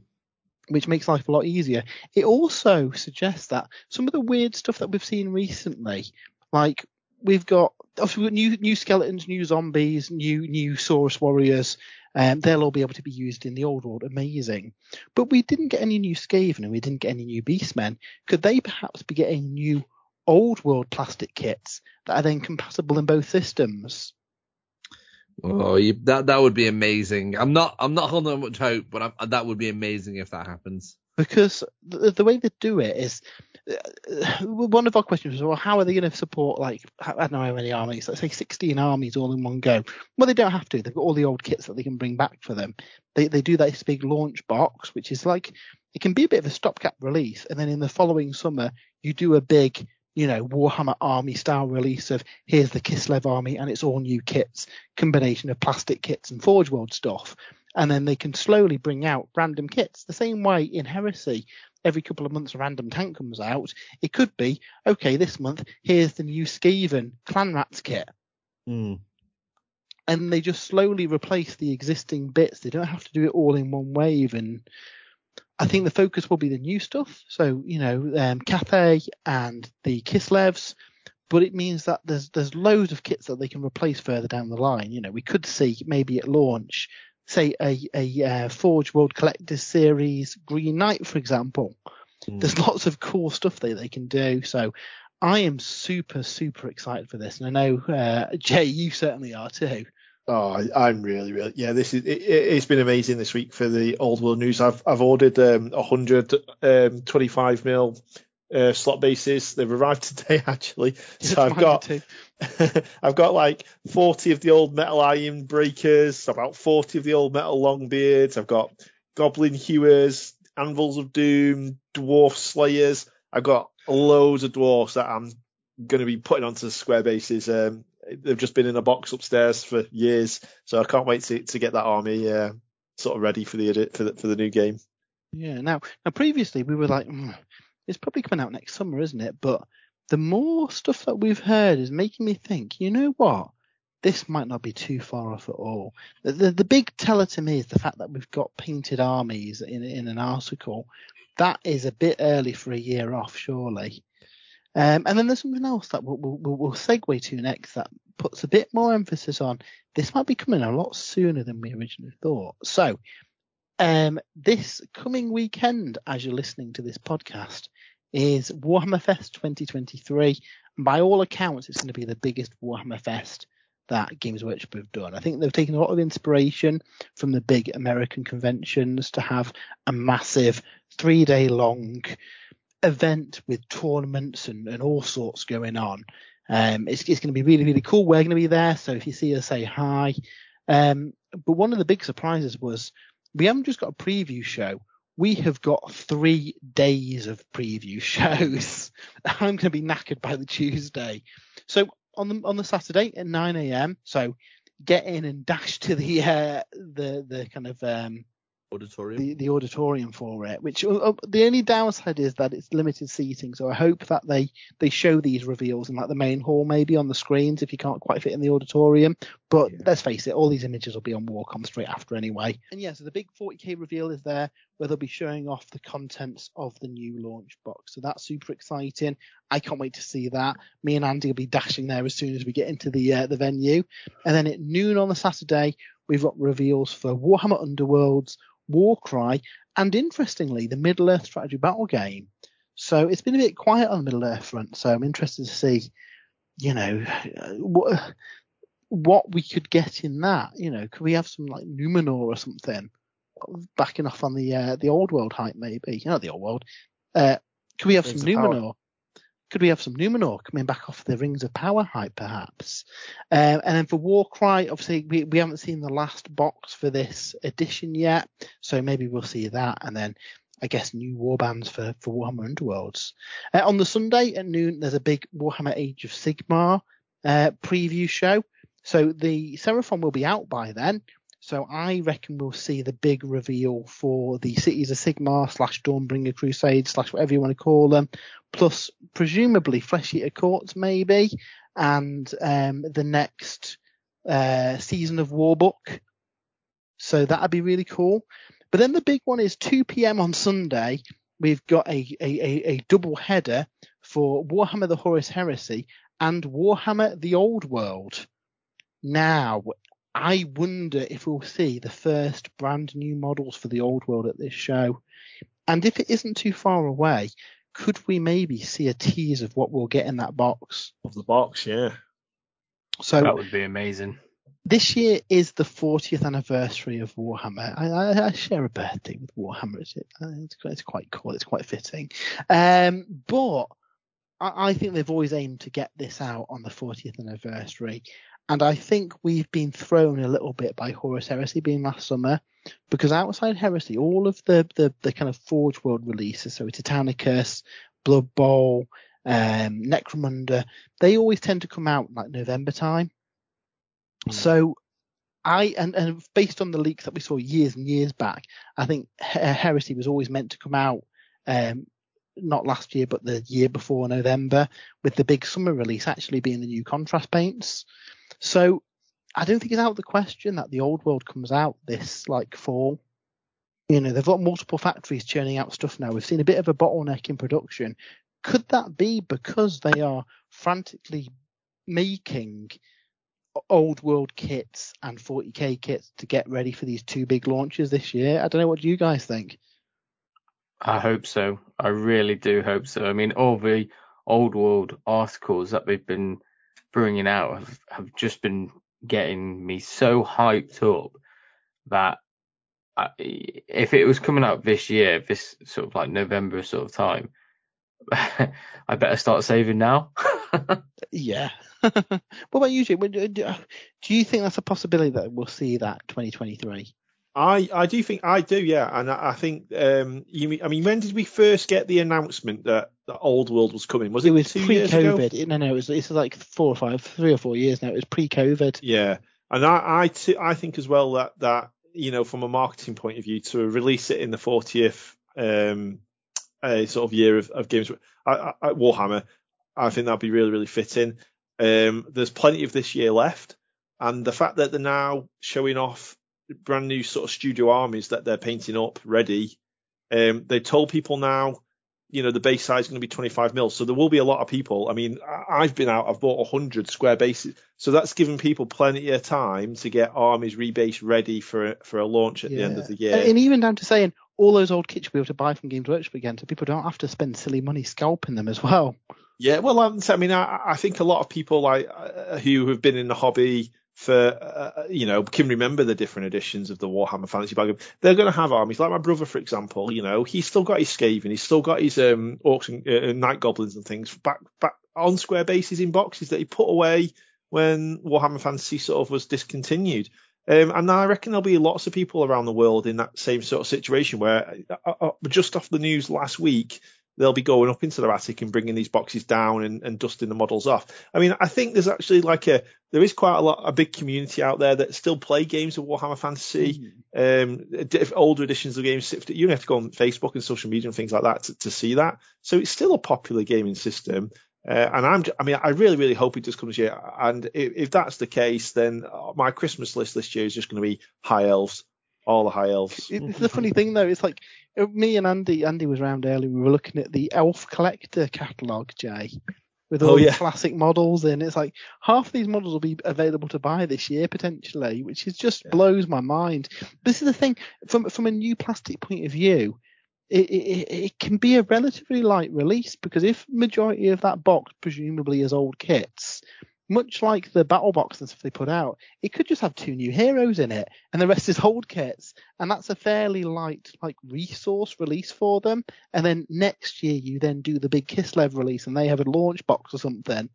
Which makes life a lot easier. It also suggests that some of the weird stuff that we've seen recently, like we've got obviously we've got new new skeletons, new zombies, new new Saurus warriors. Um, they'll all be able to be used in the old world. Amazing. But we didn't get any new Skaven and we didn't get any new Beastmen. Could they perhaps be getting new old world plastic kits that are then compatible in both systems? Oh, you, that that would be amazing. I'm not I'm not holding much hope, but I'm, that would be amazing if that happens. Because the, the way they do it is, uh, one of our questions was, well, how are they going to support like I don't know how many armies? Let's say 16 armies all in one go. Well, they don't have to. They've got all the old kits that they can bring back for them. They they do this big launch box, which is like it can be a bit of a stopgap release, and then in the following summer you do a big you know, Warhammer Army style release of here's the Kislev army and it's all new kits, combination of plastic kits and Forge World stuff. And then they can slowly bring out random kits. The same way in Heresy, every couple of months a random tank comes out. It could be, okay, this month, here's the new Skaven Clanrats kit. Mm. And they just slowly replace the existing bits. They don't have to do it all in one wave and I think the focus will be the new stuff. So, you know, um, Cathay and the Kislevs, but it means that there's there's loads of kits that they can replace further down the line. You know, we could see maybe at launch, say a a uh, Forge World Collectors Series Green Knight, for example. Mm. There's lots of cool stuff that they can do. So I am super super excited for this, and I know uh, Jay, you certainly are too. Oh, I'm really, really, yeah. This is it, has been amazing this week for the old world news. I've I've ordered um, 100 um, 25 mil uh, slot bases. They've arrived today actually. So I've got I've got like 40 of the old metal Ironbreakers, about 40 of the old metal longbeards. I've got goblin hewers, anvils of doom, dwarf slayers. I've got loads of dwarfs that I'm going to be putting onto square bases um, they've just been in a box upstairs for years, so I can't wait to, to get that army uh, sort of ready for the for the for the new game. Yeah. Now, now previously we were like, mm, it's probably coming out next summer, isn't it? But the more stuff that we've heard is making me think, you know what? This might not be too far off at all. The, the, the big teller to me is the fact that we've got painted armies in in an article. That is a bit early for a year off, surely. Um, and then there's something else that we'll, we'll, we'll segue to next that puts a bit more emphasis on this might be coming a lot sooner than we originally thought. So, um, this coming weekend, as you're listening to this podcast, is Warhammer Fest 2023. And by all accounts, it's going to be the biggest Warhammer Fest that Games Workshop have done. I think they've taken a lot of inspiration from the big American conventions to have a massive three day long event with tournaments and, and all sorts going on. Um, it's, it's going to be really, really cool. We're going to be there. So if you see us, say hi. Um, but one of the big surprises was we haven't just got a preview show. We have got three days of preview shows. I'm going to be knackered by the Tuesday. So on the, on the Saturday at 9 a.m. So get in and dash to the, uh, the, the kind of, um, auditorium. The, the auditorium for it. Which uh, uh, the only downside is that it's limited seating. So I hope that they they show these reveals in like the main hall, maybe on the screens if you can't quite fit in the auditorium. But yeah. let's face it, all these images will be on Warcom straight after anyway. And yeah, so the big 40k reveal is there, where they'll be showing off the contents of the new launch box. So that's super exciting. I can't wait to see that. Me and Andy will be dashing there as soon as we get into the uh, the venue. And then at noon on the Saturday, we've got reveals for Warhammer Underworlds, Warcry, and interestingly, the Middle Earth strategy battle game. So it's been a bit quiet on the Middle Earth front. So I'm interested to see, you know, what what we could get in that. You know, could we have some like Numenor or something? Backing off on the uh, the old world hype, maybe. You know, the old world. Uh, could we have Rings some Numenor? Could we have some Numenor coming back off the Rings of Power hype, perhaps? Um, and then for Warcry, obviously we, we haven't seen the last box for this edition yet, so maybe we'll see that. And then I guess new warbands for for Warhammer Underworlds. Uh, on the Sunday at noon, there's a big Warhammer Age of Sigmar uh, preview show. So the Seraphon will be out by then. So I reckon we'll see the big reveal for the Cities of Sigmar slash Dawnbringer Crusade slash whatever you want to call them, plus presumably Flesh Eater Courts maybe, and um, the next uh, season of Warbook. So that'd be really cool. But then the big one is 2 p.m. on Sunday. We've got a, a, a, a double header for Warhammer the Horus Heresy and Warhammer the Old World. Now, I wonder if we'll see the first brand new models for the old world at this show. And if it isn't too far away, could we maybe see a tease of what we'll get in that box? Of the box, yeah. So that would be amazing. This year is the 40th anniversary of Warhammer. I, I, I share a birthday with Warhammer. It's, it's, it's quite cool. It's quite fitting. Um, but I, I think they've always aimed to get this out on the 40th anniversary. And I think we've been thrown a little bit by Horus Heresy being last summer, because outside Heresy, all of the, the, the kind of Forge World releases, so Titanicus, Blood Bowl, um, Necromunda, they always tend to come out like November time. Mm. So I and, and based on the leaks that we saw years and years back, I think Heresy was always meant to come out um, not last year but the year before November, with the big summer release actually being the new contrast paints. So I don't think it's out of the question that the old world comes out this like fall. You know, they've got multiple factories churning out stuff now. We've seen a bit of a bottleneck in production. Could that be because they are frantically making old world kits and 40k kits to get ready for these two big launches this year? I don't know. What do you guys think? I hope so. I really do hope so. I mean, all the old world articles that they've been bringing out have, have just been getting me so hyped up that I, if it was coming out this year, this sort of like November sort of time, I better start saving now. yeah. what about you, Jim? Do you think that's a possibility that we'll see that 2023? I, I do think I do, yeah, and I, I think um, you. I mean, when did we first get the announcement that the Old World was coming? Was it, it was pre-COVID? No, no, it was. It's like four or five, three or four years now. It was pre-COVID. Yeah, and I, I, t- I think as well that that you know, from a marketing point of view, to release it in the 40th um, uh, sort of year of, of games I, I, Warhammer, I think that'd be really, really fitting. Um, there's plenty of this year left, and the fact that they're now showing off brand new sort of studio armies that they're painting up ready. Um, they told people now, you know, the base size is going to be 25 mil. So there will be a lot of people. I mean, I've been out, I've bought 100 square bases. So that's given people plenty of time to get armies rebase ready for a, for a launch at yeah. the end of the year. And even down to saying all those old kits you'll be able to buy from Games Workshop again, so people don't have to spend silly money scalping them as well. Yeah, well, I mean, I, I think a lot of people like uh, who have been in the hobby for uh, you know can remember the different editions of the Warhammer Fantasy Battle. They're going to have armies like my brother, for example. You know, he's still got his Skaven, he's still got his um, orcs and uh, night goblins and things back back on square bases in boxes that he put away when Warhammer Fantasy sort of was discontinued. Um, and I reckon there'll be lots of people around the world in that same sort of situation where uh, uh, just off the news last week, they'll be going up into their attic and bringing these boxes down and, and, dusting the models off. I mean, I think there's actually like a there is quite a lot a big community out there that still play games of Warhammer Fantasy, mm. um, older editions of games. You don't have to go on Facebook and social media and things like that to, to see that. So it's still a popular gaming system. Uh, and I'm, I mean, I really, really hope it does come this year. And if, if that's the case, then my Christmas list this year is just going to be high elves, all the high elves. It's the funny thing though. It's like uh, me and Andy, Andy was around earlier. We were looking at the Elf Collector catalogue, Jay, with oh, all oh, yeah. the classic models in. It's like half of these models will be available to buy this year potentially, which is just yeah. blows my mind. This is the thing from from a new plastic point of view. It, it, it can be a relatively light release because if majority of that box presumably is old kits, much like the battle box and stuff they put out, it could just have two new heroes in it, and the rest is old kits, and that's a fairly light like resource release for them. And then next year you then do the big Kislev release, and they have a launch box or something.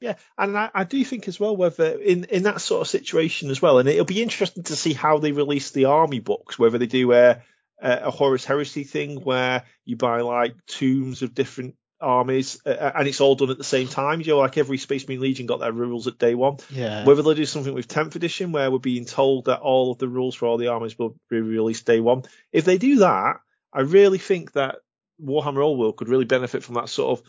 Yeah, and I, I, do think as well whether in in that sort of situation as well, and it'll be interesting to see how they release the army books, whether they do a a Horus Heresy thing where you buy like tombs of different armies, uh, uh, and it's all done at the same time. You know, like every Space Marine Legion got their rules at day one. Yeah. Whether they do something with 10th edition, where we're being told that all of the rules for all the armies will be released day one. If they do that, I really think that Warhammer Old World could really benefit from that sort of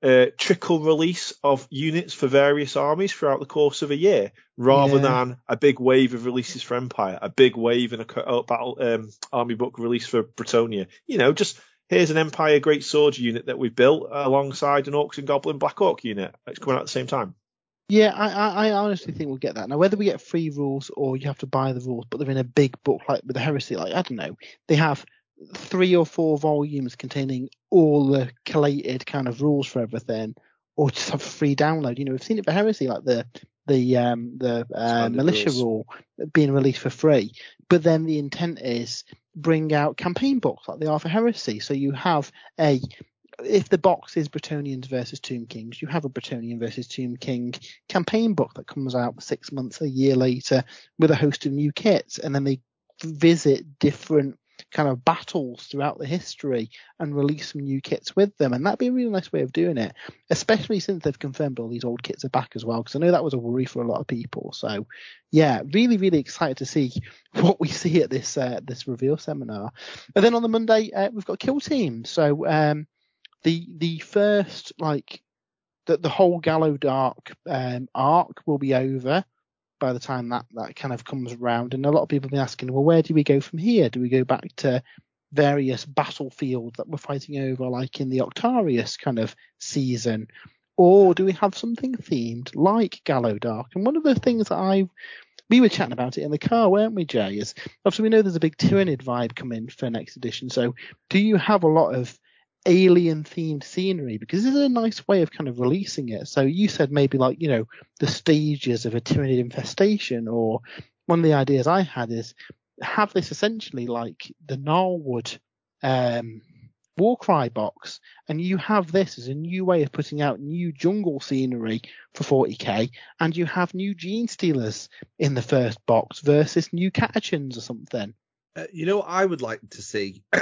uh, trickle release of units for various armies throughout the course of a year, rather yeah. than a big wave of releases for Empire, a big wave in a battle um, army book release for Bretonnia. You know, just here's an Empire Greatswords unit that we've built alongside an Orcs and Goblin Black Orc unit. It's coming out at the same time. Yeah, I, I, honestly think we'll get that. Now, whether we get free rules or you have to buy the rules, but they're in a big book like with the Heresy, like, I don't know, they have three or four volumes containing all the collated kind of rules for everything, or just have free download. You know, we've seen it for Heresy, like the the um, the uh, militia rules. rule being released for free. But then the intent is bring out campaign books like they are for Heresy. So you have a if the box is Bretonnians versus Tomb Kings, you have a Bretonnian versus Tomb King campaign book that comes out six months, a year later with a host of new kits, and then they visit different kind of battles throughout the history and release some new kits with them. And that'd be a really nice way of doing it, especially since they've confirmed all these old kits are back as well. Because I know that was a worry for a lot of people. So yeah, really, really excited to see what we see at this uh, this reveal seminar. And then on the Monday uh, we've got Kill Team. So um, the the first like the the whole Gallowdark um, arc will be over by the time that that kind of comes around. And a lot of people have been asking, well, where do we go from here? Do we go back to various battlefields that we're fighting over, like in the Octarius kind of season? Or do we have something themed like Gallowdark? And one of the things that I we were chatting about it in the car, weren't we, Jay? Is obviously we know there's a big Tyranid vibe coming for next edition. So do you have a lot of alien themed scenery because this is a nice way of kind of releasing it. So you said maybe like, you know, the stages of a Tyranid infestation or one of the ideas I had is have this essentially like the Gnarlwood um, Warcry box, and you have this as a new way of putting out new jungle scenery for 40k, and you have new Genestealers in the first box versus new Catachans or something. Uh, you know, I would like to see.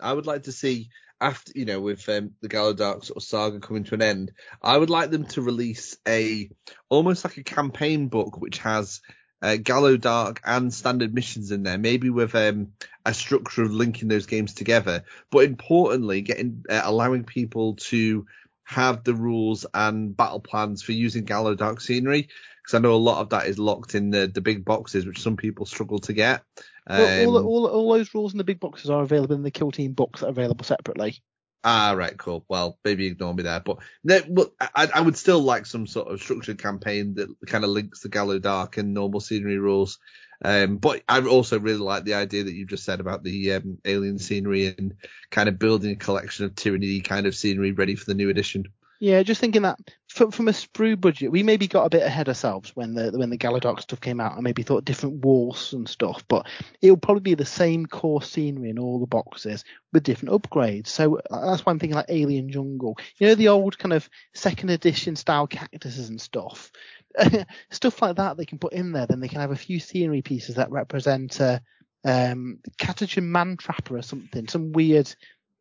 I would like to see after you know with um, the Gallowdark sort of saga coming to an end, I would like them to release a almost like a campaign book which has uh, Gallowdark and standard missions in there, maybe with um, a structure of linking those games together. But importantly, getting uh, allowing people to have the rules and battle plans for using Gallowdark scenery because I know a lot of that is locked in the, the big boxes, which some people struggle to get. Um, all, all, all, those rules in the big boxes are available in the Kill Team books that are available separately. Ah, right, cool. Well, maybe ignore me there, but no, I, I would still like some sort of structured campaign that kind of links the Gallowdark and normal scenery rules. Um, but I also really like the idea that you just said about the um, alien scenery and kind of building a collection of Tyranid kind of scenery ready for the new edition. Yeah, just thinking that from, from a sprue budget, we maybe got a bit ahead ourselves when the when the Gallowdark stuff came out, and maybe thought different walls and stuff. But it'll probably be the same core scenery in all the boxes with different upgrades. So uh, that's why I'm thinking like Alien Jungle. You know the old kind of second edition style cactuses and stuff, stuff like that. They can put in there. Then they can have a few scenery pieces that represent a um, Catachan Man Trapper or something, some weird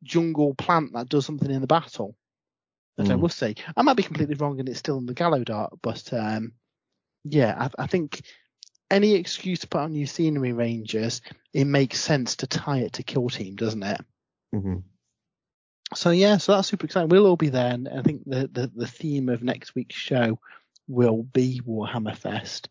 jungle plant that does something in the battle. But mm. I will say, I might be completely wrong and it's still in the Gallowdark, but um, yeah, I, I, think any excuse to put on new scenery rangers, it makes sense to tie it to Kill Team, doesn't it? Mm-hmm. So yeah, so that's super exciting. We'll all be there, and I think the, the, the theme of next week's show will be Warhammer Fest.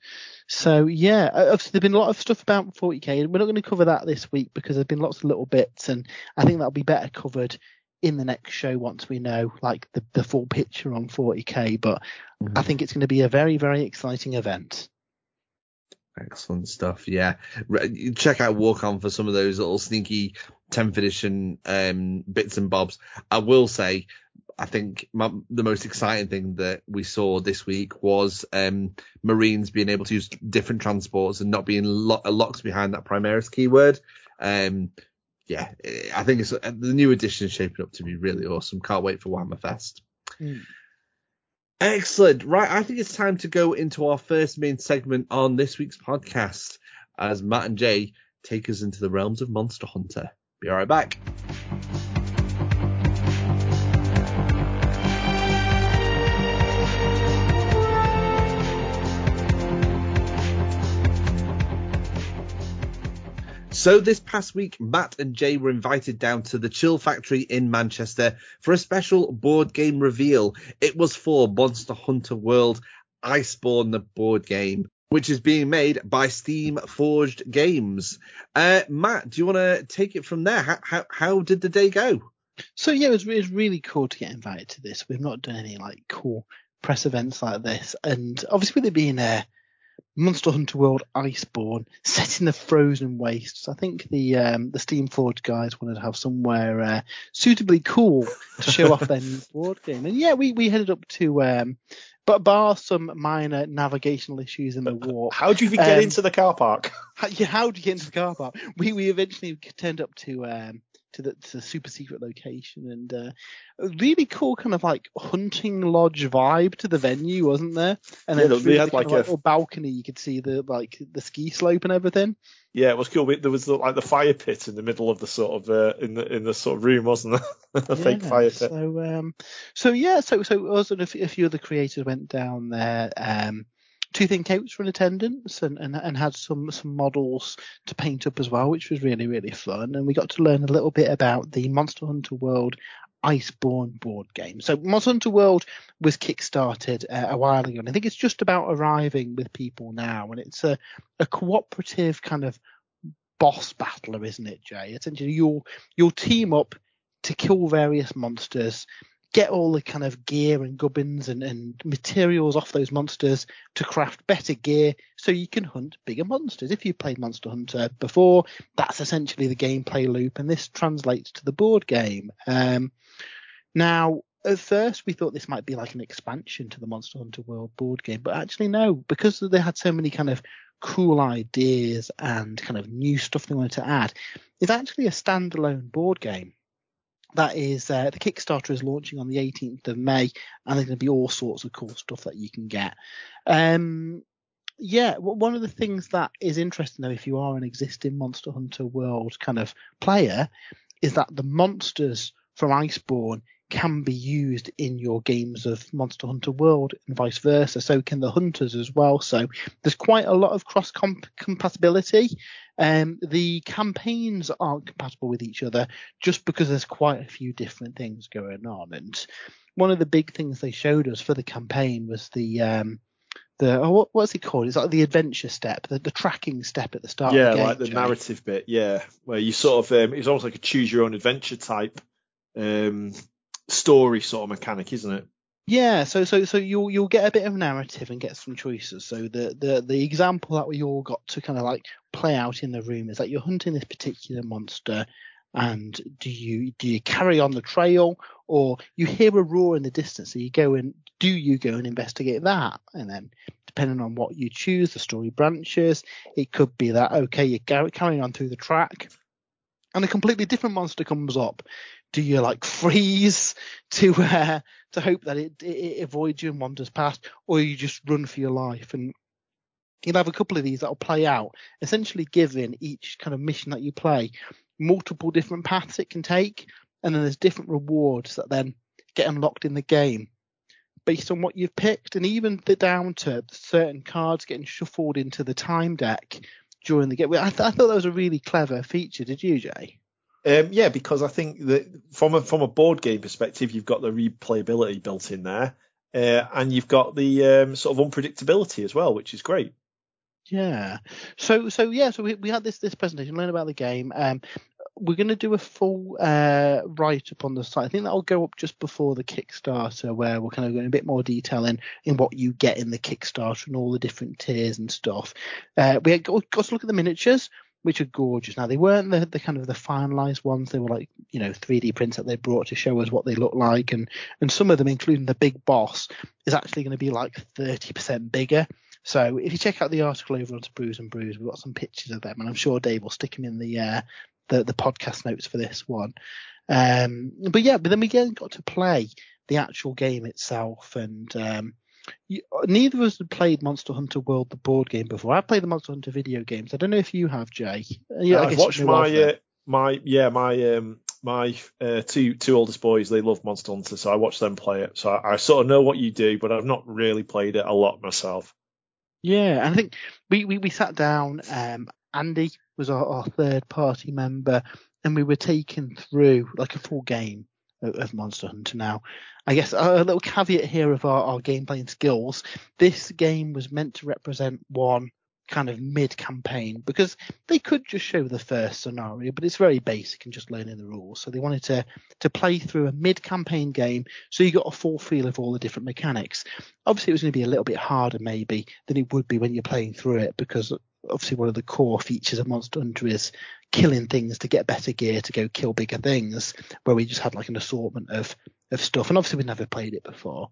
So yeah, obviously there's been a lot of stuff about 40k, and we're not going to cover that this week because there's been lots of little bits, and I think that'll be better covered in the next show once we know like the, the full picture on 40k. But mm-hmm. I think it's going to be a very, very exciting event. Excellent stuff. Yeah. Check out Warcom for some of those little sneaky 10th edition um, bits and bobs. I will say, I think my, the most exciting thing that we saw this week was um, Marines being able to use different transports and not being lo- locked behind that Primaris keyword. Um, yeah, I think it's the new edition is shaping up to be really awesome. Can't wait for Warhammer Fest. Mm. Excellent. Right, I think it's time to go into our first main segment on this week's podcast as Matt and Jay take us into the realms of Monster Hunter. Be right back. So this past week, Matt and Jay were invited down to the Chill Factore in Manchester for a special board game reveal. It was for Monster Hunter World Iceborne, the board game, which is being made by Steamforged Games. Uh, Matt, do you want to take it from there? How, how, how did the day go? So yeah, it was, it was really cool to get invited to this. We've not done any like cool press events like this, and obviously with it being a Monster Hunter World Iceborne, set in the frozen wastes. I think the um, the Steamforged guys wanted to have somewhere uh, suitably cool to show off their new board game. And yeah, we, we headed up to, um, but bar some minor navigational issues in the walk. How do you even get um, into the car park? How, yeah, how do you get into the car park? We we eventually turned up to um, to the, to the super secret location and uh, a really cool kind of like hunting lodge vibe to the venue, wasn't there? And yeah, then they had like, a little balcony, you could see the like the ski slope and everything. Yeah, it was cool. There was like the fire pit in the middle of the sort of uh, in the in the sort of room, wasn't there? the yeah, fake fire pit. So um, so yeah, so so us and a few of the creators went down there. Um, Two Thin Coats were in attendance and, and, and had some, some models to paint up as well, which was really, really fun. And we got to learn a little bit about the Monster Hunter World Iceborne board game. So Monster Hunter World was kickstarted uh, a while ago, and I think it's just about arriving with people now. And it's a, a cooperative kind of boss battler, isn't it, Jay? Essentially, you'll you'll team up to kill various monsters get all the kind of gear and gubbins and, and materials off those monsters to craft better gear so you can hunt bigger monsters. If you played Monster Hunter before, that's essentially the gameplay loop, and this translates to the board game. Um, now, at first we thought this might be like an expansion to the Monster Hunter World board game, but actually no, because they had so many kind of cool ideas and kind of new stuff they wanted to add, it's actually a standalone board game that is uh, the Kickstarter is launching on the 18th of May, and there's going to be all sorts of cool stuff that you can get. Um, yeah, one of the things that is interesting though, if you are an existing Monster Hunter World kind of player, is that the monsters from Iceborne can be used in your games of Monster Hunter World and vice versa. So can the hunters as well. So there's quite a lot of cross compatibility. Um, the campaigns aren't compatible with each other just because there's quite a few different things going on. And one of the big things they showed us for the campaign was the um, the oh, what, what's it called? It's like the adventure step, the, the tracking step at the start. Yeah, the game, like the narrative bit. Yeah, where you sort of um, it's almost like a choose your own adventure type um, story sort of mechanic, isn't it? Yeah, so so so you'll you'll get a bit of narrative and get some choices. So the the the example that we all got to kind of like play out in the room is that you're hunting this particular monster, and do you do you carry on the trail or you hear a roar in the distance, so you go and do you go and investigate that, and then depending on what you choose, the story branches. It could be that okay, you're carrying on through the track, and a completely different monster comes up do you like freeze to uh, to hope that it, it, avoids you and wanders past, or you just run for your life? And you'll have a couple of these that'll play out, essentially giving each kind of mission that you play multiple different paths it can take, and then there's different rewards that then get unlocked in the game based on what you've picked, and even the down to certain cards getting shuffled into the time deck during the game. I, th- I thought that was a really clever feature. Did you, Jay? Um, yeah, because I think that from a from a board game perspective, you've got the replayability built in there, uh, and you've got the um, sort of unpredictability as well, which is great. Yeah. So so yeah. So we, we had this this presentation, learn about the game. Um, we're going to do a full uh, write up on the site. I think that'll go up just before the Kickstarter, where we're kind of going a bit more detail in in what you get in the Kickstarter and all the different tiers and stuff. Uh, we got, got to look at the miniatures which are gorgeous. Now they weren't the, the kind of the finalized ones. They were like you know 3D prints that they brought to show us what they look like, and and some of them, including the big boss, is actually going to be like 30% bigger. So if you check out the article over on Sprues and Brews, we've got some pictures of them, and I'm sure Dave will stick them in the uh, the, the podcast notes for this one. Um, but yeah, but then we again got to play the actual game itself, and um, you, neither of us had played Monster Hunter World, the board game, before. I've played the Monster Hunter video games. I don't know if you have, Jay. Yeah, I've watched my uh, my yeah my um my uh, two two oldest boys. They love Monster Hunter, so I watch them play it. So I, I sort of know what you do, but I've not really played it a lot myself. Yeah, and I think we, we, we sat down. Um, Andy was our, our third party member, and we were taken through like a full game of Monster Hunter. Now, I guess a, little caveat here of our, our playing skills. This game was meant to represent one kind of mid campaign because they could just show the first scenario, but it's very basic and just learning the rules. So they wanted to to play through a mid campaign game so you got a full feel of all the different mechanics. Obviously, it was going to be a little bit harder maybe than it would be when you're playing through it because obviously one of the core features of Monster Hunter is killing things to get better gear to go kill bigger things, where we just had like an assortment of of stuff. And obviously we'd never played it before.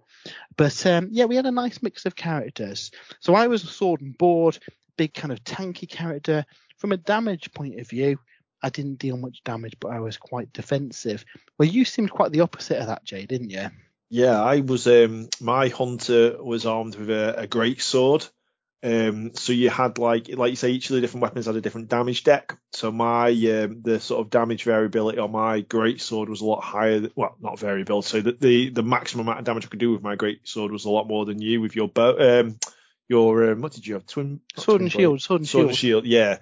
But um, yeah, we had a nice mix of characters. So I was a sword and board, big kind of tanky character. From a damage point of view, I didn't deal much damage, but I was quite defensive. Well, you seemed quite the opposite of that, Jay, didn't you? Yeah, I was. Um, my hunter was armed with a, a great sword. Um, so you had like, like you say, each of the different weapons had a different damage deck. So my um, the sort of damage variability on my great sword was a lot higher. Than, well, not variability. So the, the the maximum amount of damage I could do with my great sword was a lot more than you with your bow. Um, your um, what did you have? Twin sword and shield. Sword and sword shield. And shield. Yeah.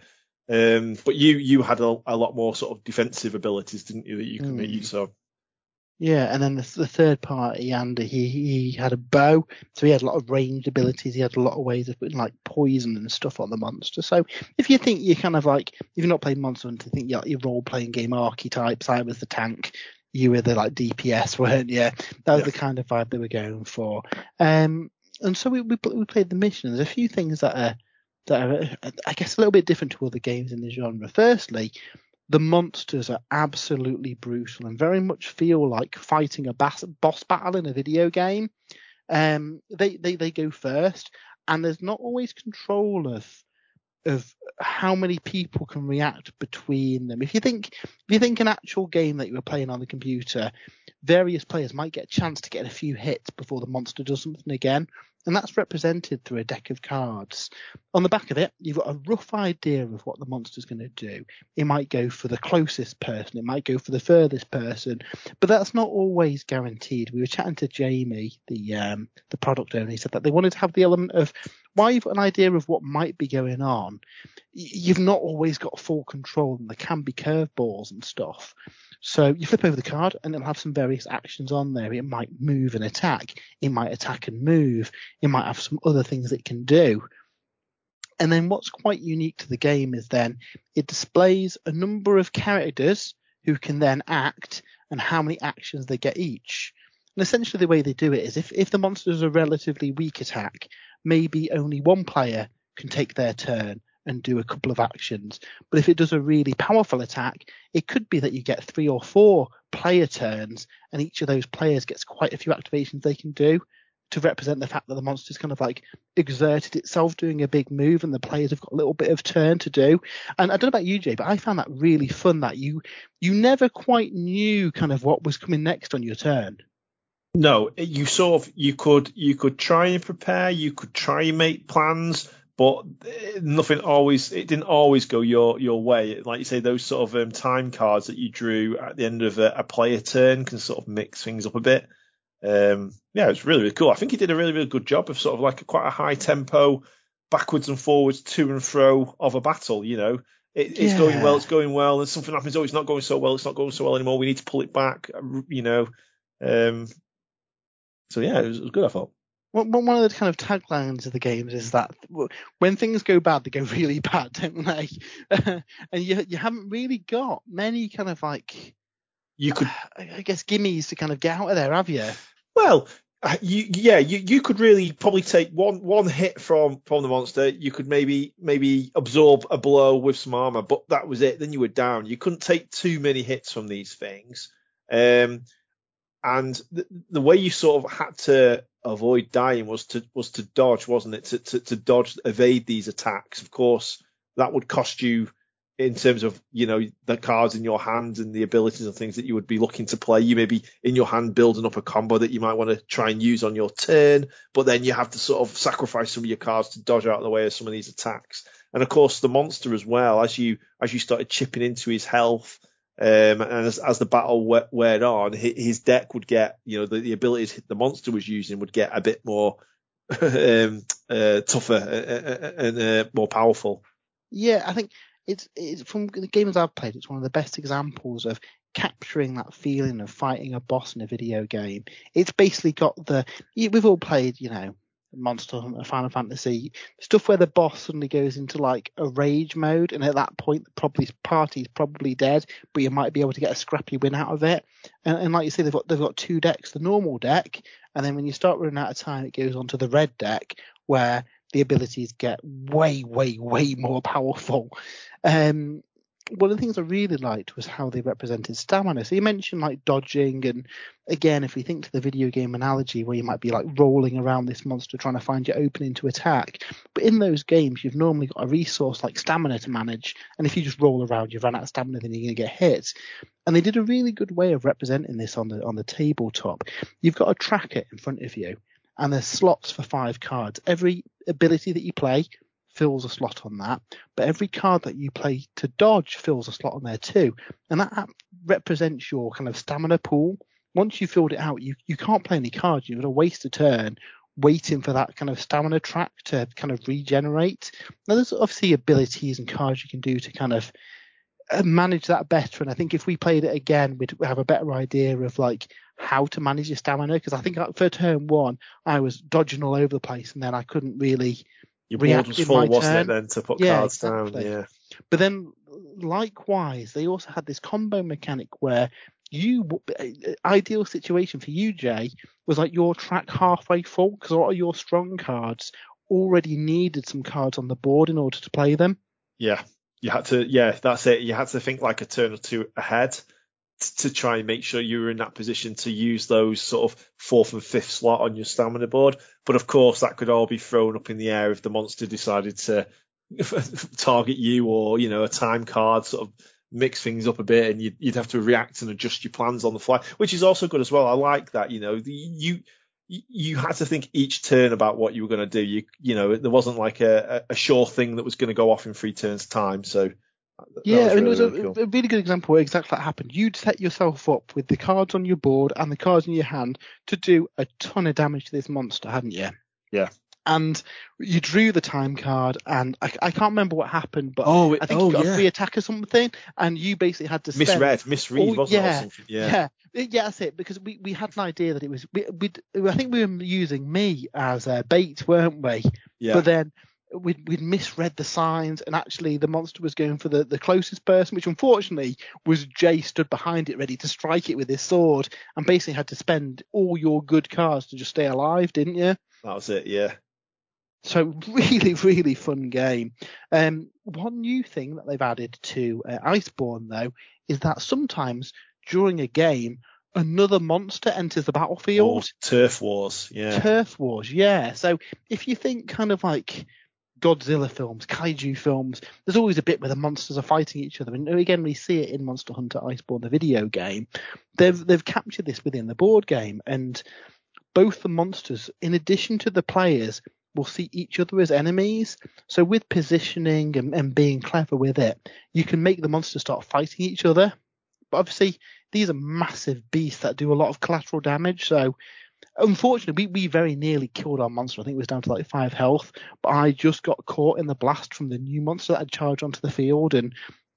Um, but you you had a, a, lot more sort of defensive abilities, didn't you, that you could mm. use? So. Yeah, and then the, the third party, Andy, he he had a bow, so he had a lot of ranged abilities. He had a lot of ways of putting like poison and stuff on the monster. So if you think you're kind of like, if you've not played Monster Hunter, think you're your role playing game archetypes. I was the tank, you were the like DPS, weren't you? That was yeah. the kind of vibe they were going for. Um, and so we, we we played the mission. There's a few things that are that are, I guess, a little bit different to other games in the genre. Firstly, the monsters are absolutely brutal and very much feel like fighting a boss battle in a video game. Um, they, they they go first, and there's not always control of of how many people can react between them. If you think if you think an actual game that you were playing on the computer, various players might get a chance to get a few hits before the monster does something again and that's represented through a deck of cards. On the back of it, you've got a rough idea of what the monster's going to do. It might go for the closest person, it might go for the furthest person, but that's not always guaranteed. We were chatting to Jamie, the um, the product owner, he said that they wanted to have the element of while you've got an idea of what might be going on, you've not always got full control, and there can be curveballs and stuff. So you flip over the card and it'll have some various actions on there. It might move and attack. It might attack and move. It might have some other things it can do. And then what's quite unique to the game is then it displays a number of characters who can then act and how many actions they get each. And essentially the way they do it is if, if the monster's a relatively weak attack, maybe only one player can take their turn and do a couple of actions. But if it does a really powerful attack, it could be that you get three or four player turns, and each of those players gets quite a few activations they can do to represent the fact that the monster's kind of like exerted itself doing a big move and the players have got a little bit of turn to do. And I don't know about you, Jay, but I found that really fun that you you never quite knew kind of what was coming next on your turn. No, you sort of you could you could try and prepare, you could try and make plans, but nothing always it didn't always go your your way. Like you say, those sort of um, time cards that you drew at the end of a, a, player turn can sort of mix things up a bit. Um, yeah, it's really really cool. I think he did a really really good job of sort of like a, quite a high tempo, backwards and forwards, to and fro of a battle. You know, it, it's yeah. going well, it's going well, and something happens. Oh, it's not going so well, it's not going so well anymore. We need to pull it back. You know, um, so yeah, it was, it was good. I thought. one of the kind of taglines of the games is that when things go bad, they go really bad, don't they? and you you haven't really got many kind of like you could, I guess, gimmies to kind of get out of there, have you? Well, uh, you yeah, you, you could really probably take one one hit from from the monster. You could maybe maybe absorb a blow with some armor, but that was it. Then you were down. You couldn't take too many hits from these things. Um, and the, the way you sort of had to avoid dying was to was to dodge, wasn't it? To, to, to dodge, evade these attacks. Of course, that would cost you in terms of you know the cards in your hand and the abilities and things that you would be looking to play. You may be in your hand building up a combo that you might want to try and use on your turn, but then you have to sort of sacrifice some of your cards to dodge out of the way of some of these attacks. And of course, the monster as well. As you as you started chipping into his health, um, and as, as the battle went, on, his deck would get, you know, the, the abilities the monster was using would get a bit more um, uh, tougher and uh, more powerful. Yeah, I think it's, it's from the games I've played, it's one of the best examples of capturing that feeling of fighting a boss in a video game. It's basically got the we've all played, you know, Monster Hunter, Final Fantasy, stuff where the boss suddenly goes into like a rage mode, and at that point, probably party's probably dead, but you might be able to get a scrappy win out of it. And, and like you say, they've got they've got two decks: the normal deck, and then when you start running out of time, it goes onto the red deck, where the abilities get way, way, way more powerful. Um, one of the things I really liked was how they represented stamina. So you mentioned like dodging, and again, if we think to the video game analogy where you might be like rolling around this monster trying to find your opening to attack, but in those games you've normally got a resource like stamina to manage, and if you just roll around, you've run out of stamina, then you're going to get hit. And they did a really good way of representing this on the on the tabletop. You've got a tracker in front of you, and there's slots for five cards. Every ability that you play fills a slot on that, but every card that you play to dodge fills a slot on there too. And that represents your kind of stamina pool. Once you've filled it out, you, you can't play any cards. You're going to waste a turn waiting for that kind of stamina track to kind of regenerate. Now, there's obviously abilities and cards you can do to kind of uh, manage that better. And I think if we played it again, we'd have a better idea of like how to manage your stamina. Because I think for turn one, I was dodging all over the place, and then I couldn't really your board was full, wasn't turn. it, then to put yeah, cards exactly. down? Yeah. But then, likewise, they also had this combo mechanic where you ideal situation for you, Jay, was like your track halfway full because a lot of your strong cards already needed some cards on the board in order to play them. Yeah, you had to. Yeah, that's it. You had to think like a turn or two ahead to try and make sure you were in that position to use those sort of fourth and fifth slot on your stamina board. But of course, that could all be thrown up in the air if the monster decided to target you or, you know, a time card sort of mix things up a bit and you'd, you'd have to react and adjust your plans on the fly, which is also good as well. I like that, you know, you, you had to think each turn about what you were going to do. You, you know, there wasn't like a, a sure thing that was going to go off in three turns time. So yeah, I mean, really, it was a, really cool. a, really good example where exactly that happened. You'd set yourself up with the cards on your board and the cards in your hand to do a ton of damage to this monster, hadn't you? Yeah. And you drew the time card, and I, I can't remember what happened, but oh, it, I think oh, you got yeah. a free attack or something, and you basically had to spend, misread, misread, oh, wasn't yeah, it? Yeah, yeah, yeah, that's it. Because we, we had an idea that it was we, we I think we were using me as a bait, weren't we? Yeah. But then we'd, we'd misread the signs and actually the monster was going for the, the closest person, which unfortunately was Jay stood behind it ready to strike it with his sword and basically had to spend all your good cards to just stay alive, didn't you? That was it, yeah. So really, really fun game. Um, one new thing that they've added to uh, Iceborne though is that sometimes during a game, another monster enters the battlefield. Oh, turf wars, yeah. Turf wars, yeah. So if you think kind of like Godzilla films, kaiju films, there's always a bit where the monsters are fighting each other. And again, we see it in Monster Hunter Iceborne, the video game. They've they've captured this within the board game, and both the monsters, in addition to the players, will see each other as enemies. So with positioning and, and being clever with it, you can make the monsters start fighting each other. But obviously, these are massive beasts that do a lot of collateral damage. So Unfortunately, we, we very nearly killed our monster. I think it was down to like five health, but I just got caught in the blast from the new monster that had charged onto the field, and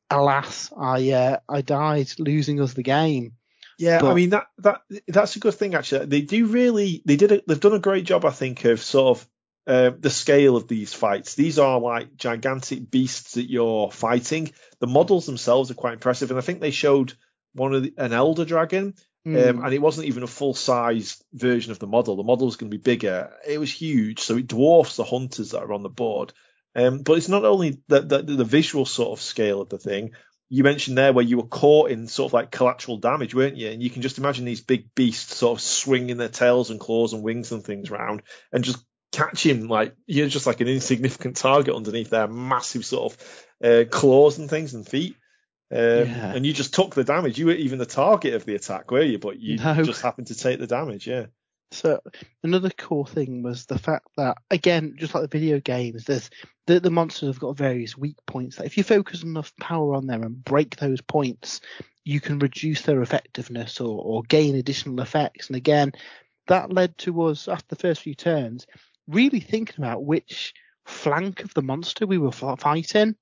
alas, I uh, I died, losing us the game. Yeah, But- I mean that that that's a good thing actually. They do really they did a, they've done a great job I think of sort of uh, the scale of these fights. These are like gigantic beasts that you're fighting. The models themselves are quite impressive, and I think they showed one of the, an elder dragon, um, Mm. and it wasn't even a full size version of the model. The model was going to be bigger. It was huge, so it dwarfs the hunters that are on the board. Um, but it's not only the, the the visual sort of scale of the thing. You mentioned there where you were caught in sort of like collateral damage, weren't you? And you can just imagine these big beasts sort of swinging their tails and claws and wings and things around and just catching like you're just like an insignificant target underneath their massive sort of uh, claws and things and feet. Um, Yeah. And you just took the damage. You were even the target of the attack, were you? But you No. just happened to take the damage. Yeah. So another cool thing was the fact that again, just like the video games, there's the, the monsters have got various weak points. That if you focus enough power on them and break those points, you can reduce their effectiveness or, or gain additional effects. And again, that led to us after the first few turns really thinking about which flank of the monster we were fighting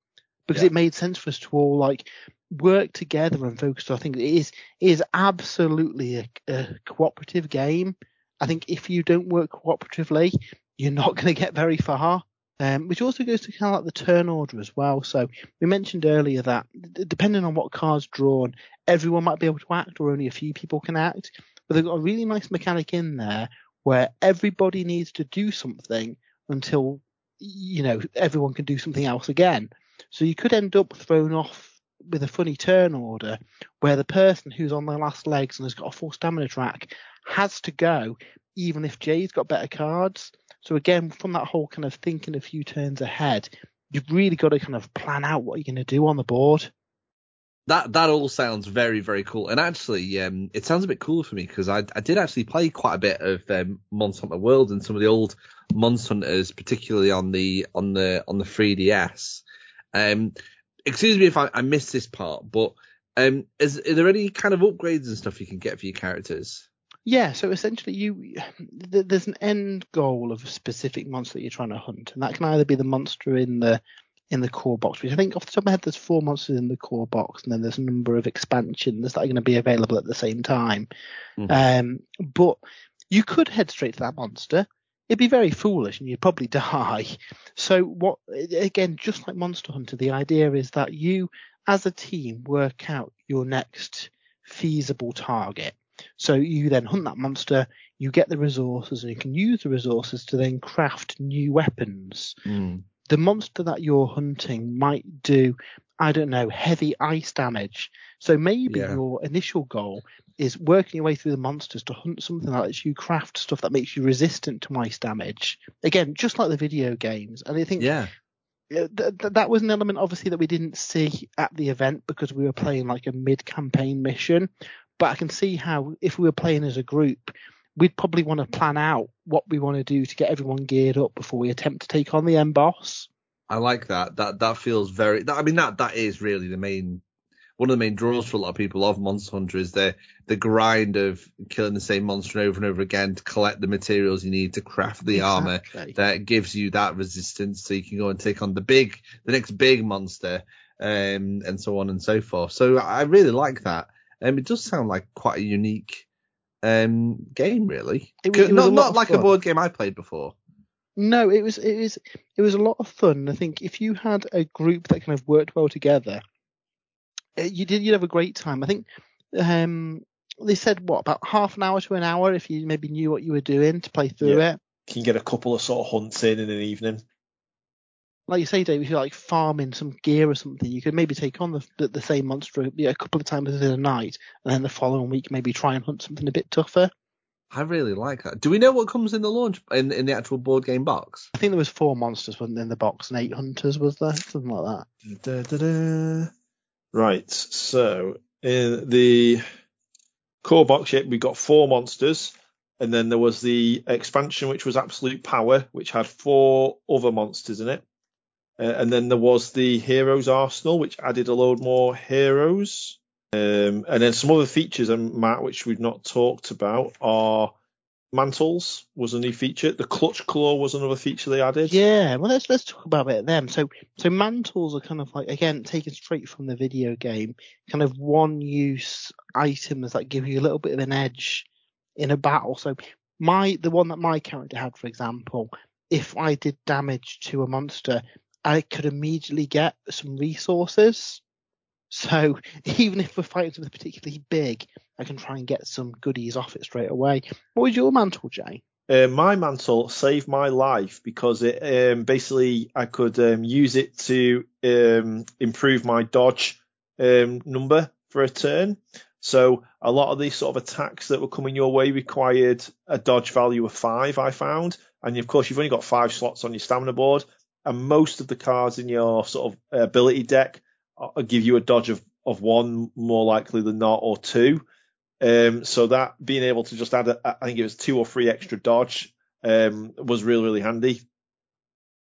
because Yeah. it made sense for us to all like work together and focus. I think it is it is absolutely a, a cooperative game. I think if you don't work cooperatively, you're not going to get very far. Um, which also goes to kind of like the turn order as well. So we mentioned earlier that d- depending on what card's drawn, everyone might be able to act or only a few people can act. But they've got a really nice mechanic in there where everybody needs to do something until, you know, everyone can do something else again. So you could end up thrown off with a funny turn order where the person who's on their last legs and has got a full stamina track has to go, even if Jay's got better cards. So again, from that whole kind of thinking a few turns ahead, you've really got to kind of plan out what you're going to do on the board. That that all sounds very very cool, and actually, um, it sounds a bit cool for me because I I did actually play quite a bit of um, Monster World and some of the old Monster Hunters, particularly on the on the on the 3DS. Um, excuse me if I, I missed this part, but um, is are there any kind of upgrades and stuff you can get for your characters? Yeah, so essentially, you th- there's an end goal of a specific monster that you're trying to hunt, and that can either be the monster in the in the core box, which I think off the top of my head there's four monsters in the core box, and then there's a number of expansions that are going to be available at the same time. Um, but you could head straight to that monster. It'd be very foolish, and you'd probably die. So what? Again, just like Monster Hunter, the idea is that you, as a team, work out your next feasible target. So you then hunt that monster, you get the resources, and you can use the resources to then craft new weapons. Hmm. The monster that you're hunting might do, I don't know, heavy ice damage. So maybe Yeah. your initial goal is working your way through the monsters to hunt something that lets you craft stuff that makes you resistant to ice damage. Again, just like the video games. And I think Yeah, th- th- that was an element obviously that we didn't see at the event because we were playing like a mid-campaign mission. But I can see how if we were playing as a group, we'd probably want to plan out what we want to do to get everyone geared up before we attempt to take on the end boss. I like that. That that feels very. That, I mean, that that is really the main. One of the main draws for a lot of people of Monster Hunter is the the grind of killing the same monster over and over again to collect the materials you need to craft the armor that gives you that resistance. So you can go and take on the big the next big monster um and so on and so forth. So i really like that. Um it does sound like quite a unique um game really. It was- it not not like a board game i played before. No, it was it was it was a lot of fun. I think if you had a group that kind of worked well together, you did you'd have a great time. I think um, they said what about half an hour to an hour if you maybe knew what you were doing to play through Yeah. it. Can you get a couple of sort of hunts in in an evening. Like you say, Dave, if you're like farming some gear or something, you could maybe take on the the, the same monster you know, a couple of times in a night, and then the following week maybe try and hunt something a bit tougher. i really like that do we know what comes in the launch in in the actual board game box I think there was four monsters wasn't there, in the box and eight hunters was there something like that. Da, da, da. Right, so in the core box, yeah, we got four monsters, and then there was the expansion, which was Absolute Power, which had four other monsters in it. Uh, and then there was the Heroes Arsenal, which added a load more heroes. Um, and then some other features, and Matt, which we've not talked about, are mantles was a new feature. The clutch claw was another feature they added. Yeah, well let's let's talk about it them. So so mantles are kind of like again taken straight from the video game, kind of one use items that give you a little bit of an edge in a battle. So my the one that my character had, for example, if I did damage to a monster, I could immediately get some resources. So even if we're fighting something particularly big, I can try and get some goodies off it straight away. What was your mantle, Jay? Uh, my mantle saved my life because it um, basically I could um, use it to um, improve my dodge um, number for a turn. So a lot of these sort of attacks that were coming your way required a dodge value of five. I found, and of course you've only got five slots on your stamina board, and most of the cards in your sort of ability deck uh, give you a dodge of, of one more likely than not or two. Um, so that being able to just add, a, I think it was two or three extra dodge, um, was really, really handy.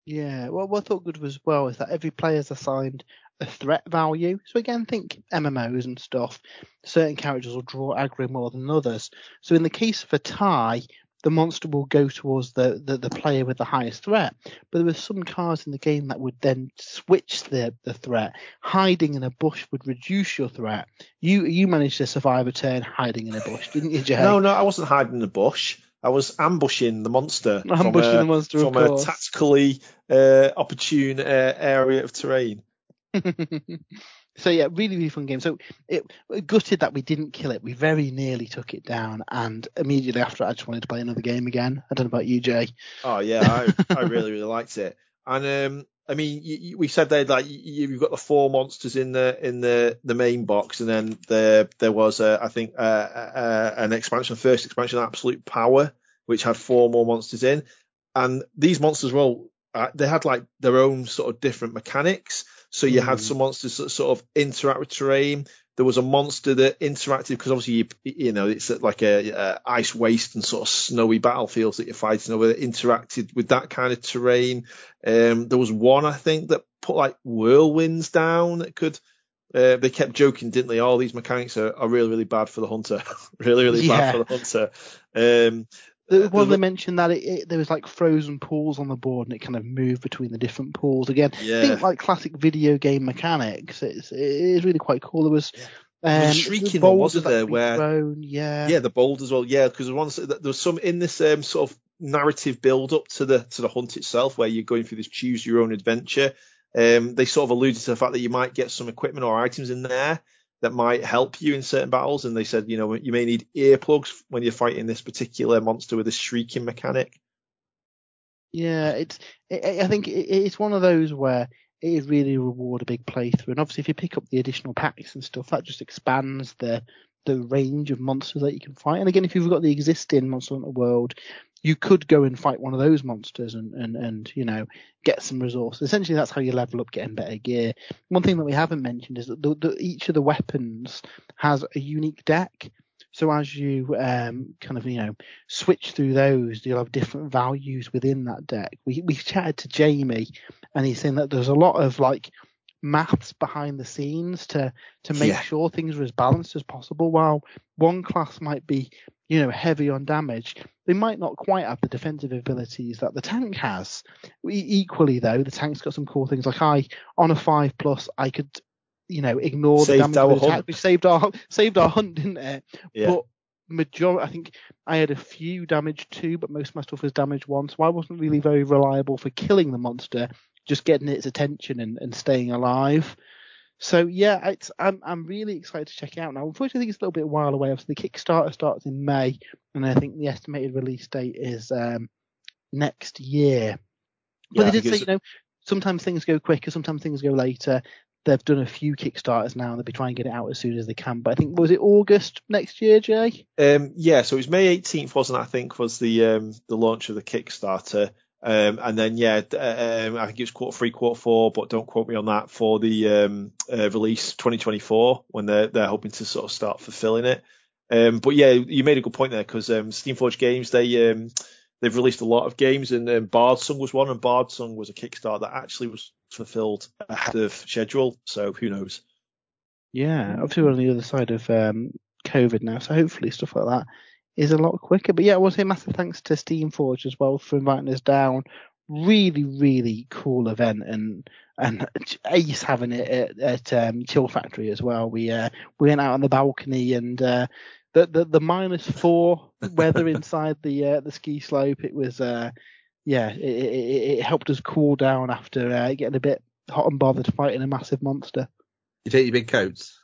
Yeah, well, what I thought good was well is that every player is assigned a threat value. So again, think MMOs and stuff. Certain characters will draw aggro more than others. So in the case of a tie, the monster will go towards the, the, the, player with the highest threat. But there were some cards in the game that would then switch the, the threat. Hiding in a bush would reduce your threat. You you managed to survive a turn hiding in a bush, didn't you, Jay? No, no, I wasn't hiding in a bush. I was ambushing the monster. Ambushing a, the monster from a tactically uh, opportune uh, area of terrain. So yeah, really, really fun game. So it, it, gutted that we didn't kill it. We very nearly took it down, and immediately after, I just wanted to play another game again. I don't know about you, Jay. Oh yeah, I, I really, really liked it. And um, I mean, you, you, we said there like you, have got the four monsters in the in the the main box, and then there there was I think uh, uh, an expansion, first expansion, Absolute Power, which had four more monsters in, and these monsters well, uh, they had like their own sort of different mechanics. So you mm. had hmm. some monsters that sort of interact with terrain. There was a monster that interacted because obviously you, you know it's like a, a, ice waste and sort of snowy battlefields that you're fighting over. That interacted with that kind of terrain. Um, there was one I think that put like whirlwinds down that could. Uh, they kept joking, didn't they? All oh, these mechanics are, are really, really bad for the hunter. really, really yeah. bad for the hunter. Um, one they mentioned that it, it, there was like frozen pools on the board and it kind of moved between the different pools. Again, yeah. think like classic video game mechanics. It's it is really quite cool. There was um, shrieking one wasn't there where thrown, yeah yeah the boulders well yeah because once there was some in this um, sort of narrative build up to the to the hunt itself where you're going through this choose your own adventure. Um, they sort of alluded to the fact that you might get some equipment or items in there that might help you in certain battles. And they said, you know, you may need earplugs when you're fighting this particular monster with a shrieking mechanic. Yeah, it's. It, I think it's one of those where it really reward a big playthrough, and obviously if you pick up the additional packs and stuff, that just expands the the range of monsters that you can fight. And again, if you've got the existing Monster Hunter World, you could go and fight one of those monsters and, and, and, you know, get some resources. Essentially, that's how you level up, getting better gear. One thing that we haven't mentioned is that the, the, each of the weapons has a unique deck. So as you um, kind of you know switch through those, you'll have different values within that deck. We we chatted to Jamie, and he's saying that there's a lot of like maths behind the scenes to to make yeah. sure things are as balanced as possible. While one class might be, you know, heavy on damage, they might not quite have the defensive abilities that the tank has. Equally though, the tank's got some cool things like I on a five plus I could, you know, ignore saved the damage attack, which saved our saved our hunt, didn't it? Yeah. But majority, I think I had a few damage two, but most of my stuff was damage one, so I wasn't really very reliable for killing the monster just getting its attention and, and staying alive. So yeah, it's I'm I'm really excited to check it out now. Unfortunately, I think it's a little bit while away. Obviously, the Kickstarter starts in May, and I think the estimated release date is um, next year. But yeah, they did say, you know, sometimes things go quicker, sometimes things go later. They've done a few Kickstarters now, and they'll be trying to get it out as soon as they can. But I think was it August next year, Jay? Um, yeah, so it was May 18th, wasn't it? I think was the um, the launch of the Kickstarter. Um, and then yeah, uh, um, I think it's quarter three, quarter four, but don't quote me on that for the um, uh, release 2024 when they're they're hoping to sort of start fulfilling it. Um, but yeah, you made a good point there because um, Steamforged Games they um, they've released a lot of games and um, Bardsung was one, and Bardsung was a Kickstarter that actually was fulfilled ahead of schedule. So who knows? Yeah, obviously we're on the other side of um, COVID now, so hopefully stuff like that is a lot quicker. But yeah, I want to say massive thanks to Steamforge as well for inviting us down. Really, really cool event and and Ace having it at, at um, Chill Factore as well. We uh, we went out on the balcony and uh, the, the the minus four weather inside the uh, the ski slope. It was uh, yeah, it, it, it helped us cool down after uh, getting a bit hot and bothered fighting a massive monster. You take your big coats.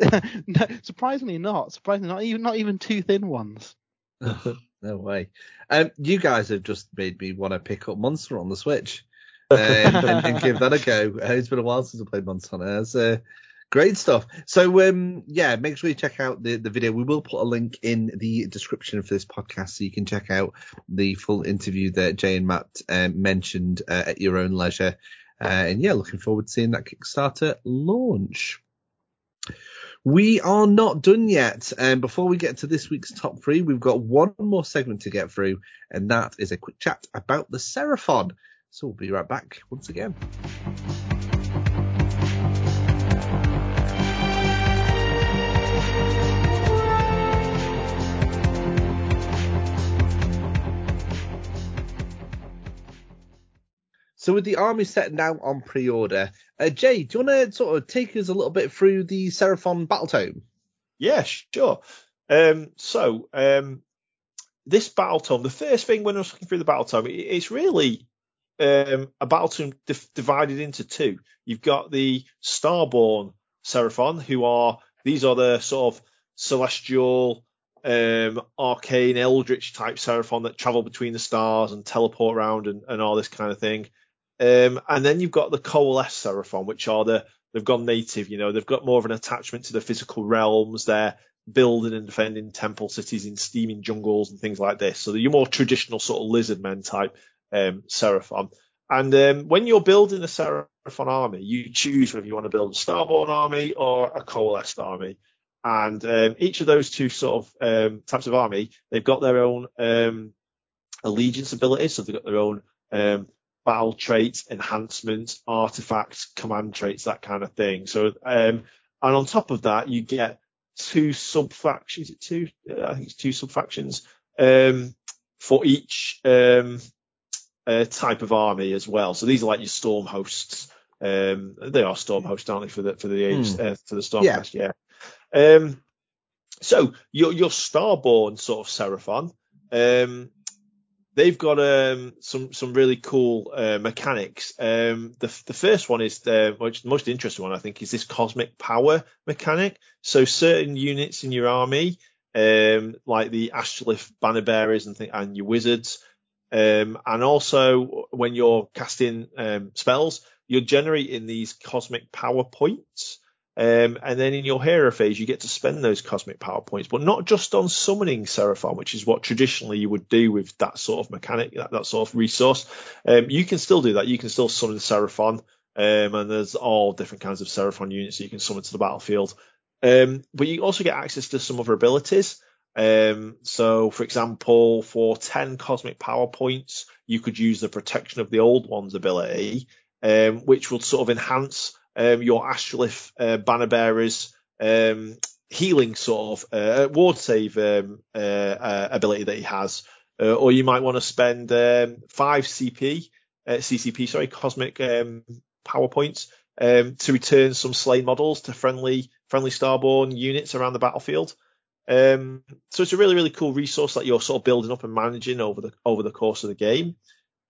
No, surprisingly not. Surprisingly not even not even two thin ones. no way. Um, you guys have just made me want to pick up Monster on the Switch um, and, and, give that a go. Uh, it's been a while since I played Monster Hunter. It's uh, great stuff. So um, yeah, make sure you check out the, the video. We will put a link in the description for this podcast so you can check out the full interview that Jay and Matt um, mentioned uh, at your own leisure. Uh, and yeah, looking forward to seeing that Kickstarter launch. We are not done yet. And before we get to this week's top three, we've got one more segment to get through, and that is a quick chat about the Seraphon. So we'll be right back once again. So with the army set now on pre-order, uh, Jay, do you want to sort of take us a little bit through the Seraphon Battletome? Yeah, sure. Um, so um, this Battletome, the first thing when I was looking through the Battletome, it's really um, a Battletome divided into two. You've got the Starborn Seraphon, who are these are the sort of celestial, um, arcane, eldritch type Seraphon that travel between the stars and teleport around and, and all this kind of thing. Um, and then you've got the Coalesce Seraphon, which are the they've gone native. You know, they've got more of an attachment to the physical realms. They're building and defending temple cities in steaming jungles and things like this. So you're more traditional sort of lizard men type um, Seraphon. And um, when you're building a Seraphon army, you choose whether you want to build a Starborn army or a Coalesced army. And um, each of those two sort of um, types of army, they've got their own um, allegiance abilities. So they've got their own um, battle traits, enhancements, artifacts, command traits, that kind of thing. So, um, and on top of that, you get two sub factions. Two? I think it's two sub factions um, for each um, uh, type of army as well. So these are like your storm hosts. Um, they are storm hosts, aren't they, for the for the age mm. uh, for the stormcast? Yeah. yeah. Um, so your your starborn sort of seraphon. Um, they've got um, some some really cool uh, mechanics. Um, the the first one is the, which the most interesting one I think is this cosmic power mechanic. So certain units in your army, um, like the Astrolith banner bearers and th- and your wizards, um, and also when you're casting um, spells, you're generating these cosmic power points. Um, and then in your hero phase, you get to spend those cosmic power points, but not just on summoning Seraphon, which is what traditionally you would do with that sort of mechanic, that, that sort of resource. Um, you can still do that. You can still summon Seraphon, um, and there's all different kinds of Seraphon units that you can summon to the battlefield. Um, but you also get access to some other abilities. Um, so, for example, for 10 cosmic power points, you could use the protection of the old one's ability, um, which will sort of enhance um, your Astrolith uh, banner bearers um, healing sort of uh, ward save um, uh, uh, ability that he has, uh, or you might want to spend um, five CP, uh, CCP, sorry, cosmic um, power points um, to return some slain models to friendly friendly starborn units around the battlefield. Um, so it's a really really cool resource that you're sort of building up and managing over the over the course of the game.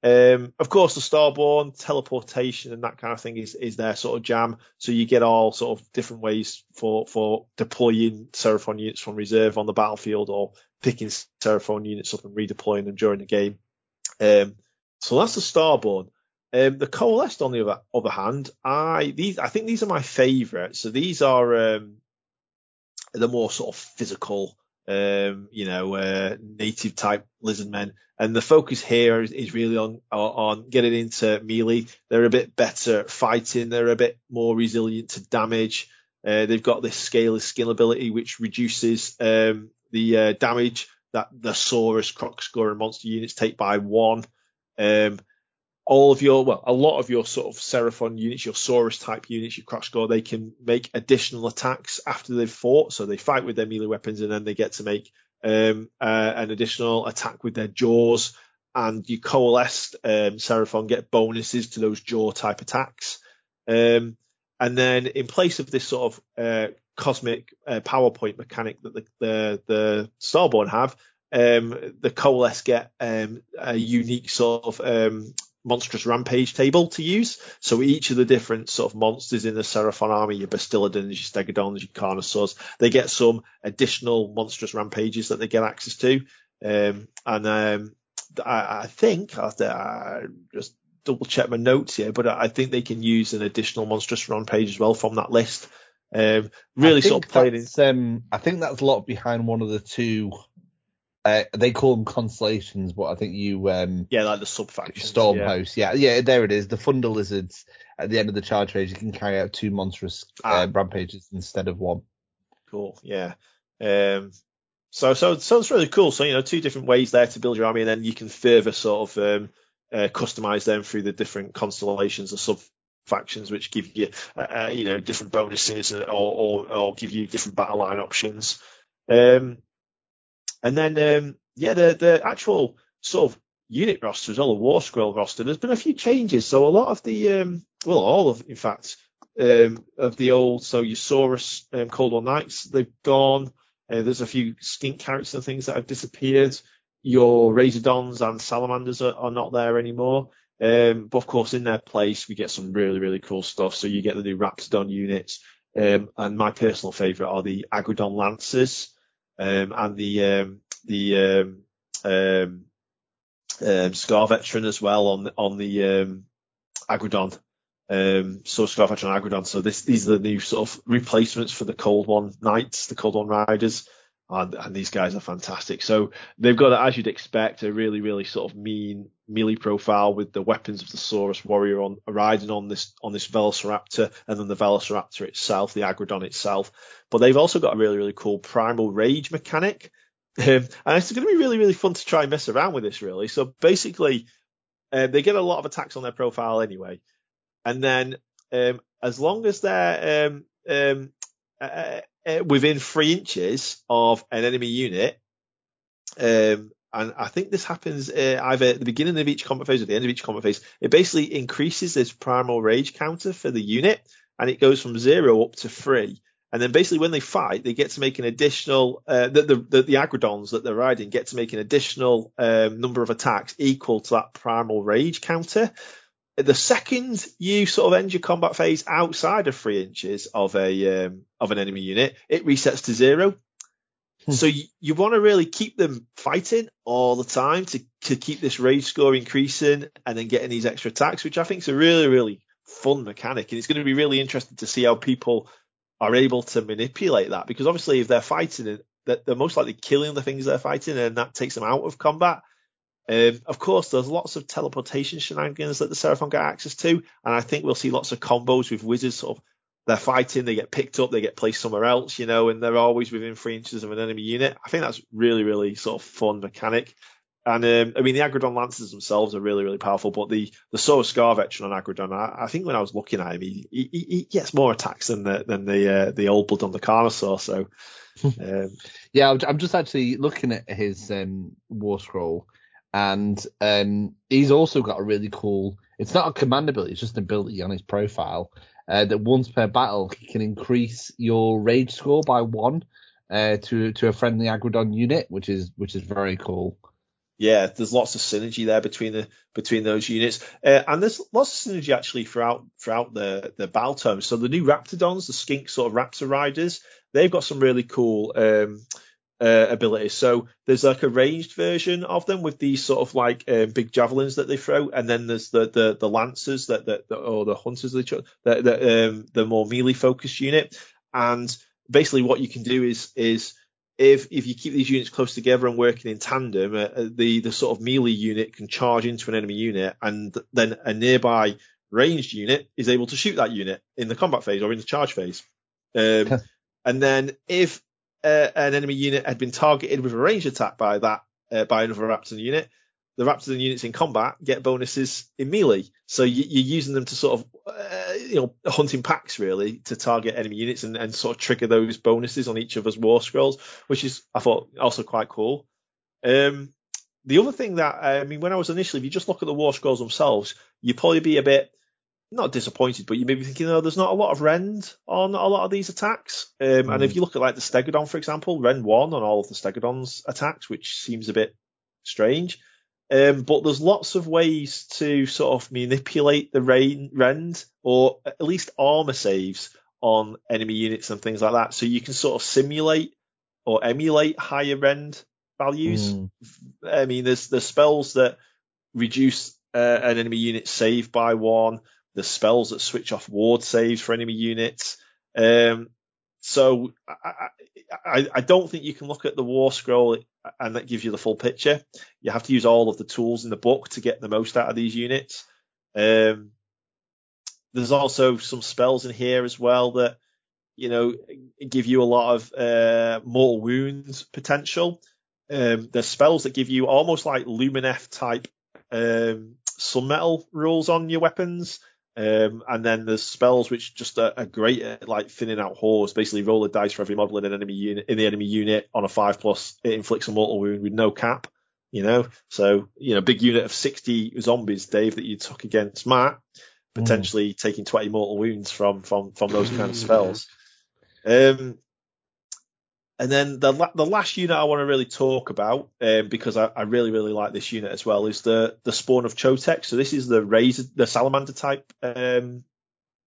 Um, of course, the Starborn teleportation and that kind of thing is is their sort of jam. So you get all sort of different ways for for deploying Seraphon units from reserve on the battlefield or picking Seraphon units up and redeploying them during the game. Um, so that's the Starborn. Um, the Coalesced, on the other, other hand, I these I think these are my favourite. So these are um, the more sort of physical um, you know, uh, native type lizard men. And the focus here is, is really on, on getting into melee. They're a bit better fighting. They're a bit more resilient to damage. Uh, they've got this scaly skill ability, which reduces, um, the, uh, damage that the Saurus, Kroxa, and monster units take by one. Um, all of your, well, a lot of your sort of Seraphon units, your Saurus type units, your Kroxa, they can make additional attacks after they've fought. So they fight with their melee weapons and then they get to make um, uh, an additional attack with their jaws, and you coalesced um, Seraphon get bonuses to those jaw type attacks. Um, and then in place of this sort of uh, cosmic uh, PowerPoint mechanic that the the, the Starborn have, um, the Coalesce get um, a unique sort of um, monstrous rampage table to use. So each of the different sort of monsters in the Seraphon army, your Bastiladons, your Stegodons, your Carnosaurs, they get some additional monstrous rampages that they get access to. Um, and um, I, I, think after I just double check my notes here, but I think they can use an additional monstrous rampage as well from that list. Um, really sort of playing in. Um, I think that's a lot behind one of the two uh, they call them constellations, but I think you um yeah like the sub factions storm yeah. yeah yeah there it is the thunder lizards at the end of the charge phase you can carry out two monstrous uh, ah. rampages instead of one. Cool yeah. Um, so so so it's really cool. So you know two different ways there to build your army, and then you can further sort of um, uh, customize them through the different constellations or sub factions, which give you uh, uh, you know different bonuses or, or or give you different battle line options. Um, and then, um, yeah, the, the actual sort of unit roster as well, the War Scroll roster, there's been a few changes. So a lot of the, um, well, all of, in fact, um, of the old, so Usurus, um, Cold One Knights, they've gone. Uh, there's a few skink characters and things that have disappeared. Your Razordons and Salamanders are, are not there anymore. Um, but of course, in their place, we get some really, really cool stuff. So you get the new Raptadon units. Um, and my personal favorite are the Aggradon Lancers and the um, the um, um, um, Scar Veteran as well on on the um, Aggradon. Um, so Scar Veteran Aggradon. So this these are the new sort of replacements for the Cold One Knights, the Cold One Riders and, and these guys are fantastic. So they've got, as you'd expect, a really, really sort of mean melee profile with the weapons of the Saurus warrior on riding on this on this Velociraptor, and then the Velociraptor itself, the Aggradon itself. But they've also got a really, really cool primal rage mechanic. Um, and it's going to be really, really fun to try and mess around with this, really. So basically, uh, they get a lot of attacks on their profile anyway. And then, um, as long as they're, um, um, uh, uh, within three inches of an enemy unit. Um, and I think this happens uh, either at the beginning of each combat phase or the end of each combat phase. It basically increases this primal rage counter for the unit, and it goes from zero up to three. And then basically when they fight, they get to make an additional, uh, the, the, the, the, aggradons that they're riding get to make an additional um, number of attacks equal to that primal rage counter the second you sort of end your combat phase outside of three inches of a um, of an enemy unit, it resets to zero. Hmm. So you, you want to really keep them fighting all the time to to keep this rage score increasing and then getting these extra attacks, which I think is a really really fun mechanic, and it's going to be really interesting to see how people are able to manipulate that because obviously if they're fighting it, that they're most likely killing the things they're fighting and that takes them out of combat um, of course, there's lots of teleportation shenanigans that the Seraphon get access to, and I think we'll see lots of combos with wizards. Sort of, they're fighting, they get picked up, they get placed somewhere else, you know, and they're always within three inches of an enemy unit. I think that's really, really sort of fun mechanic. And um, I mean, the Aggradon Lancers themselves are really, really powerful, but the the Saurus Scar veteran on Aggradon, I, I, think when I was looking at him, he, he, he gets more attacks than the than the uh, the old blood on the Carnosaur. So, um, yeah, I'm just actually looking at his um, War Scroll and um, he's also got a really cool. It's not a command ability; it's just an ability on his profile. Uh, that once per battle, he can increase your rage score by one uh, to to a friendly Aggradon unit, which is which is very cool. Yeah, there's lots of synergy there between the between those units, uh, and there's lots of synergy actually throughout throughout the the battletomes. So the new Raptadons, the skink sort of Raptor riders, they've got some really cool um, uh, abilities. So there's like a ranged version of them with these sort of like um, big javelins that they throw, and then there's the the, the lancers that, that, that or the hunters the the, um, the more melee focused unit. And basically, what you can do is is if if you keep these units close together and working in tandem, uh, uh, the the sort of melee unit can charge into an enemy unit, and then a nearby ranged unit is able to shoot that unit in the combat phase or in the charge phase. Um, and then if uh, an enemy unit had been targeted with a range attack by that uh, by another Raptor unit, the Raptors and units in combat get bonuses in melee. So you, are using them to sort of, uh, you know, hunting packs really to target enemy units and, and sort of trigger those bonuses on each of other's war scrolls, which is, I thought, also quite cool. Um, the other thing that, I mean, when I was initially, if you just look at the war scrolls themselves, you'd probably be a bit, not disappointed, but you may be thinking, oh, there's not a lot of rend on a lot of these attacks. Um, mm. And if you look at like the Stegodon, for example, rend one on all of the Stegodon's attacks, which seems a bit strange. Um, but there's lots of ways to sort of manipulate the rain, rend or at least armor saves on enemy units and things like that. So you can sort of simulate or emulate higher rend values. Mm. I mean, there's there's spells that reduce uh, an enemy unit save by one. There's spells that switch off ward saves for enemy units. Um, so I, I, I, don't think you can look at the war scroll and that gives you the full picture. You have to use all of the tools in the book to get the most out of these units. Um, there's also some spells in here as well that, you know, give you a lot of uh, mortal wounds potential. Um, there's spells that give you almost like Lumineth type um, sun metal rules on your weapons. Um, and then there's spells which just are, are, great at like thinning out hordes. Basically, roll a dice for every model in an enemy unit in the enemy unit on a five plus. It inflicts a mortal wound with no cap. You know, so you know, big unit of 60 zombies, Dave, that you took against Matt, potentially mm. taking 20 mortal wounds from from from those kind of spells. Um, and then the the last unit I want to really talk about, um, because I, I, really really like this unit as well, is the the spawn of Chotec. So this is the razor, the salamander type um,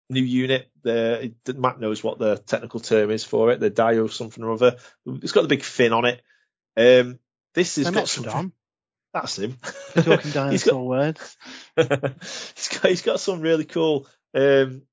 new unit. The Matt knows what the technical term is for it. The Dio something or other. It's got the big fin on it. Um, this has got some. That's him. talking dinosaur got, words. he's got he's got some really cool um,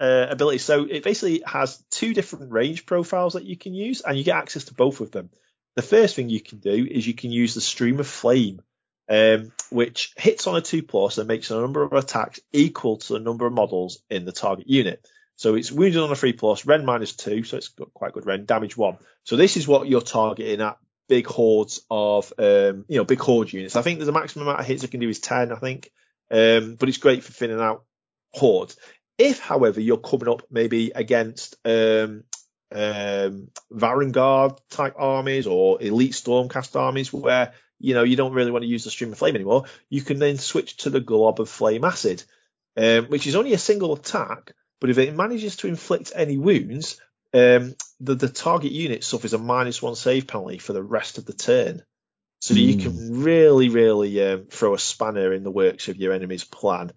uh, ability. So it basically has two different range profiles that you can use, and you get access to both of them. The first thing you can do is you can use the Stream of Flame, um, which hits on a two plus and makes a number of attacks equal to the number of models in the target unit. So it's wounded on a three plus, rend minus two, so it's got quite good rend, damage one. So this is what you're targeting at big hordes of, um, you know, big horde units. I think there's a maximum amount of hits it can do is 10, I think. Um, but it's great for thinning out hordes. If, however, you're coming up maybe against um, um, Varanguard type armies or elite Stormcast armies where you know you don't really want to use the stream of flame anymore, you can then switch to the glob of flame acid, um, which is only a single attack, but if it manages to inflict any wounds, um, the, the target unit suffers a minus one save penalty for the rest of the turn. So mm. you can hmm. really, really um, throw a spanner in the works of your enemy's plan.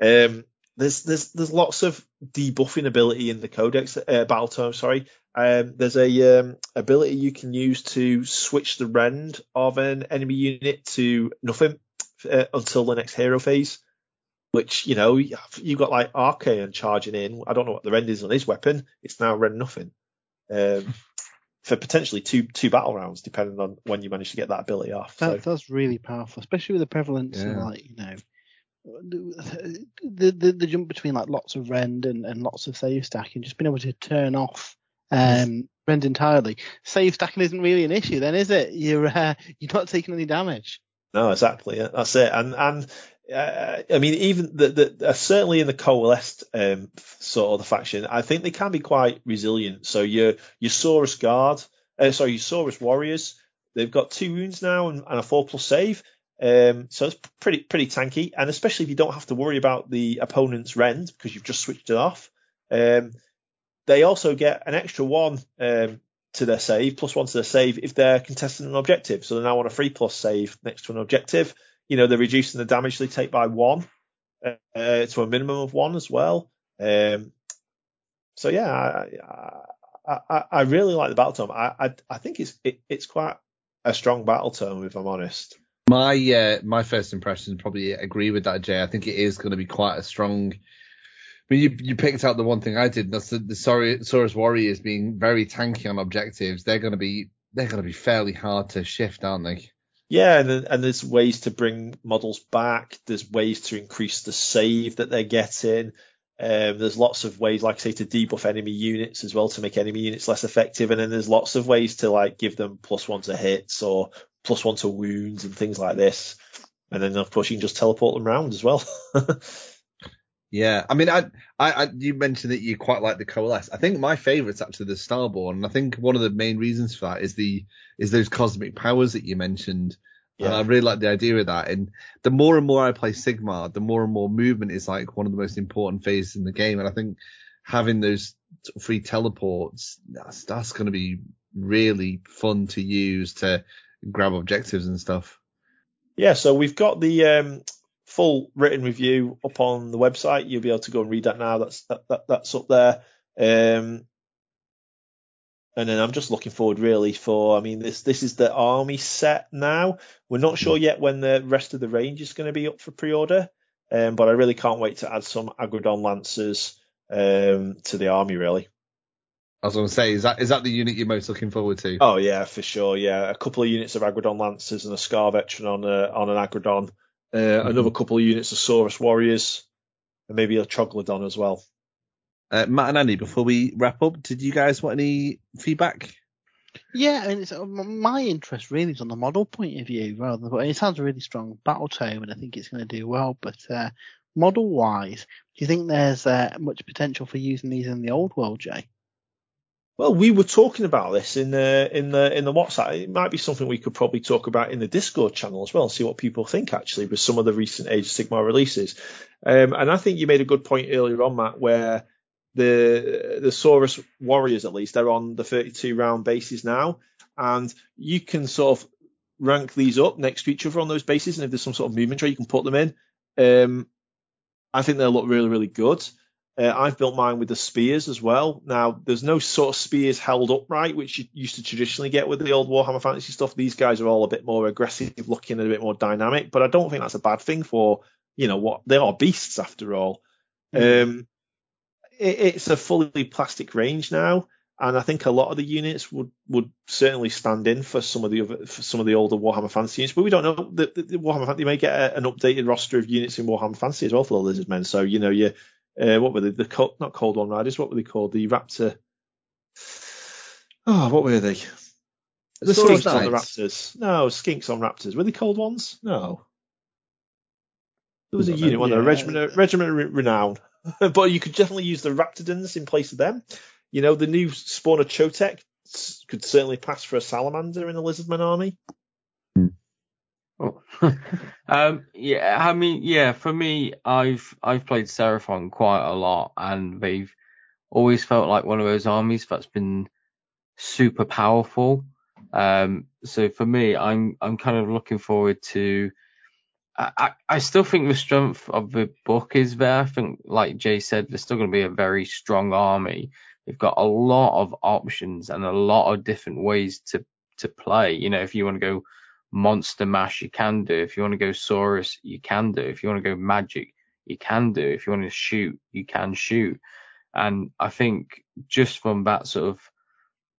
Um, there's there's there's lots of debuffing ability in the codex uh, battletome. Sorry, um, there's a um, ability you can use to switch the rend of an enemy unit to nothing uh, until the next hero phase. Which you know you've got like Archaon charging in. I don't know what the rend is on his weapon. It's now rend nothing. Um, for potentially two two battle rounds, depending on when you manage to get that ability off. That, so. That's really powerful, especially with the prevalence yeah. like you know the, the the jump between like lots of rend and, and lots of save stacking, just being able to turn off um, rend entirely. Save stacking isn't really an issue, then, is it? You're uh, you're not taking any damage. No, exactly. That's it. And and uh, I mean, even the, the uh, certainly in the coalesced um, sort of the faction, I think they can be quite resilient. So your your Saurus guard, uh, sorry, your Saurus warriors, they've got two wounds now and, and a four plus save. Um, so it's pretty pretty tanky, and especially if you don't have to worry about the opponent's rend because you've just switched it off. Um, they also get an extra one um, to their save, plus one to their save if they're contesting an objective. So they're now on a three plus save next to an objective. You know, they're reducing the damage they take by one uh, to a minimum of one as well. Um, so yeah, I, I, I, really like the battletome. I, I, I think it's it, it's quite a strong battletome if I'm honest. My uh, my first impressions probably agree with that, Jay. I think it is going to be quite a strong. Mean, you you picked out the one thing I did. That's the, the Saurus Warriors being very tanky on objectives. They're going to be they're going to be fairly hard to shift, aren't they? Yeah, and, and there's ways to bring models back. There's ways to increase the save that they're getting. Um, there's lots of ways, like I say, to debuff enemy units as well to make enemy units less effective. And then there's lots of ways to like give them plus one to hits or plus one to wounds and things like this. and then of course you can just teleport them around as well. Yeah, I mean, I, I, I, you mentioned that you quite like the coalesce. I think my favourite's actually the Starborn, and I think one of the main reasons for that is the is those cosmic powers that you mentioned. Yeah. And I really like the idea of that. And the more and more I play Sigmar, the more and more movement is like one of the most important phases in the game. And I think having those free teleports, that's, that's going to be really fun to use to grab objectives and stuff. Yeah, so we've got the um, full written review up on the website. You'll be able to go and read that now. That's that, that that's up there. Um, and then I'm just looking forward really for. I mean, this this is the army set now. We're not sure yet when the rest of the range is going to be up for pre-order, um, but I really can't wait to add some Aggradon Lancers um, to the army. Really. I was going to say, is that is that the unit you're most looking forward to? Oh yeah, for sure. Yeah, a couple of units of Aggradon Lancers and a Scar Veteran on a, on an Aggradon. uh, mm-hmm. Another couple of units of Saurus Warriors, and maybe a Troglodon as well. Uh, Matt and Andy, before we wrap up, did you guys want any feedback? Yeah, I mean, uh, my interest really is on the model point of view rather than, it sounds a really strong battletome and I think it's going to do well, but, uh, model wise, do you think there's, uh, much potential for using these in the old world, Jay? Well, we were talking about this in the in the in the WhatsApp. It might be something we could probably talk about in the Discord channel as well, and see what people think actually with some of the recent Age of Sigmar releases. Um, and I think you made a good point earlier on, Matt, where the the Saurus Warriors at least they're on the 32 round bases now, and you can sort of rank these up next to each other on those bases, and if there's some sort of movement tray, you can put them in. Um, I think they'll look really really good. Uh, I've built mine with the spears as well. Now, there's no sort of spears held upright, which you used to traditionally get with the old Warhammer Fantasy stuff. These guys are all a bit more aggressive looking and a bit more dynamic, but I don't think that's a bad thing for, you know, what they are beasts after all. Mm. Um, it, it's a fully plastic range now, and I think a lot of the units would, would certainly stand in for some of the other, for some of the older Warhammer Fantasy units, but we don't know. The, the, the Warhammer Fantasy may get a, an updated roster of units in Warhammer Fantasy as well for the Lizard Men. So, you know, you uh, what were they? The cold, not cold one riders. What were they called? The Raptor. Oh, what were they? The skinks on the Raptors. No, skinks on Raptors. Were they cold ones? No. There was a unit, one, yeah. a regiment, regiment renown. but you could definitely use the Raptadons in place of them. You know, the new spawn of Chotec could certainly pass for a salamander in the Lizardman army. Oh. um, yeah, I mean, yeah, for me, I've I've played Seraphon quite a lot, and they've always felt like one of those armies that's been super powerful. Um, so for me, I'm I'm kind of looking forward to. I, I still think the strength of the book is there. I think, like Jay said, there's still going to be a very strong army. They've got a lot of options and a lot of different ways to to play. You know, if you want to go monster mash, you can do. If you want to go Saurus, you can do. If you want to go magic, you can do. If you want to shoot, you can shoot. And I think just from that sort of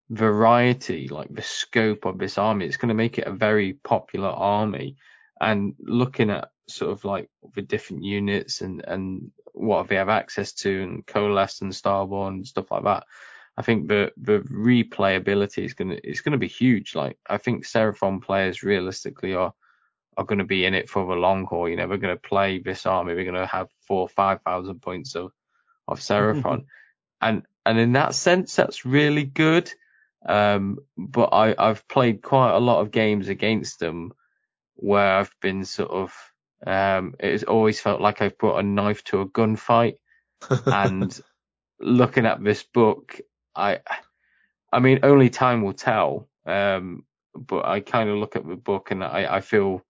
variety, like the scope of this army, it's going to make it a very popular army. And looking at sort of like the different units and, and what they have access to and coalesce and starborn and stuff like that, I think the the replayability is gonna it's gonna be huge. Like I think Seraphon players realistically are are going to be in it for the long haul. You know, we're going to play this army. We're going to have four five thousand points of of Seraphon, and and in that sense, that's really good. Um, but I I've played quite a lot of games against them where I've been sort of um, it's always felt like I've brought a knife to a gunfight, and looking at this book, I, I mean, only time will tell. Um, but I kind of look at the book and I, I feel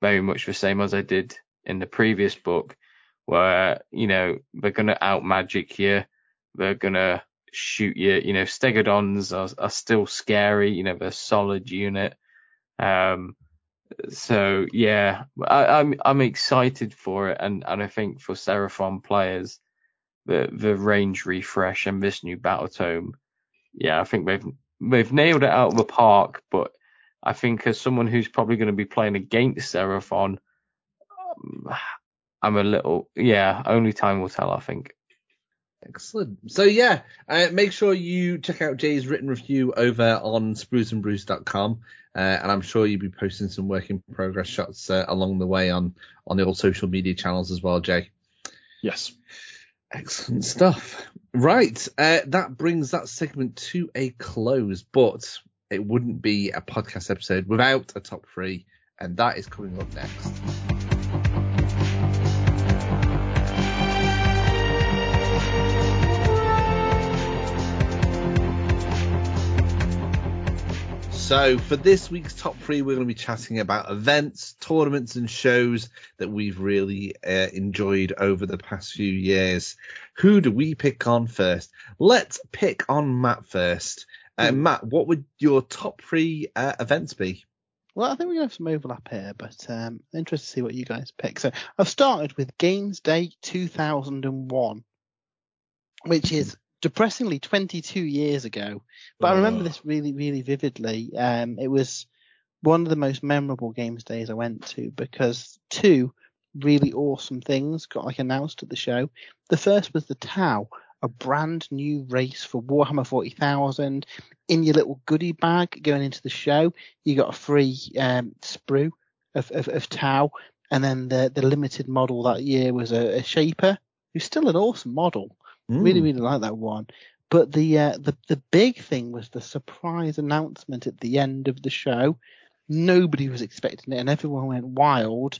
very much the same as I did in the previous book, where you know they're gonna out magic you, they're gonna shoot you. You know, Stegodons are, are still scary. You know, they're solid unit. Um, so yeah, I, I'm I'm excited for it, and and I think for Seraphon players, the the range refresh and this new battletome, yeah, I think they've they've nailed it out of the park. But I think as someone who's probably going to be playing against Seraphon, um, I'm a little yeah. Only time will tell. I think. Excellent. So yeah, uh, make sure you check out Jay's written review over on spruesandbrews.com, uh, and I'm sure you'll be posting some work in progress shots uh, along the way on on the old social media channels as well, Jay. Yes. Excellent stuff. Right, uh, that brings that segment to a close, but it wouldn't be a podcast episode without a top three, and that is coming up next. So for this week's top three, we're going to be chatting about events, tournaments, and shows that we've really uh, enjoyed over the past few years. Who do we pick on first? Let's pick on Matt first. Uh, Hmm. Matt, what would your top three uh, events be? Well, I think we have some overlap here, but um, interested to see what you guys pick. So I've started with Games Day 2001, which is depressingly 22 years ago. But I remember Oh. this really, really vividly. Um, it was one of the most memorable Games Days I went to because two really awesome things got like announced at the show. The first was the Tau, a brand new race for Warhammer 40,000. In your little goodie bag going into the show, you got a free um, sprue of, of, of Tau, and then the the limited model that year was a, a Shaper, who's still an awesome model. Really, Mm. really like that one. But the uh, the the big thing was the surprise announcement at the end of the show. Nobody was expecting it, and everyone went wild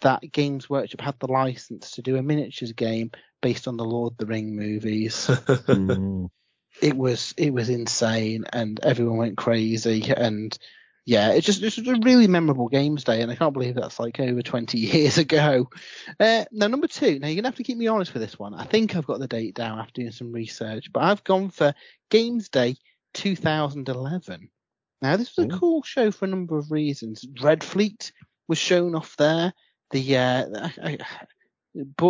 that Games Workshop had the license to do a miniatures game based on the Lord of the Ring movies. Mm. it was it was insane, and everyone went crazy. And yeah, it's just it was a really memorable Games Day, and I can't believe that's like over 20 years ago. Uh, now number two. Now you're gonna have to keep me honest for this one. I think I've got the date down after doing some research, but I've gone for Games Day 2011. Now this was a cool show for a number of reasons. Red Fleet was shown off there. The uh, I- I-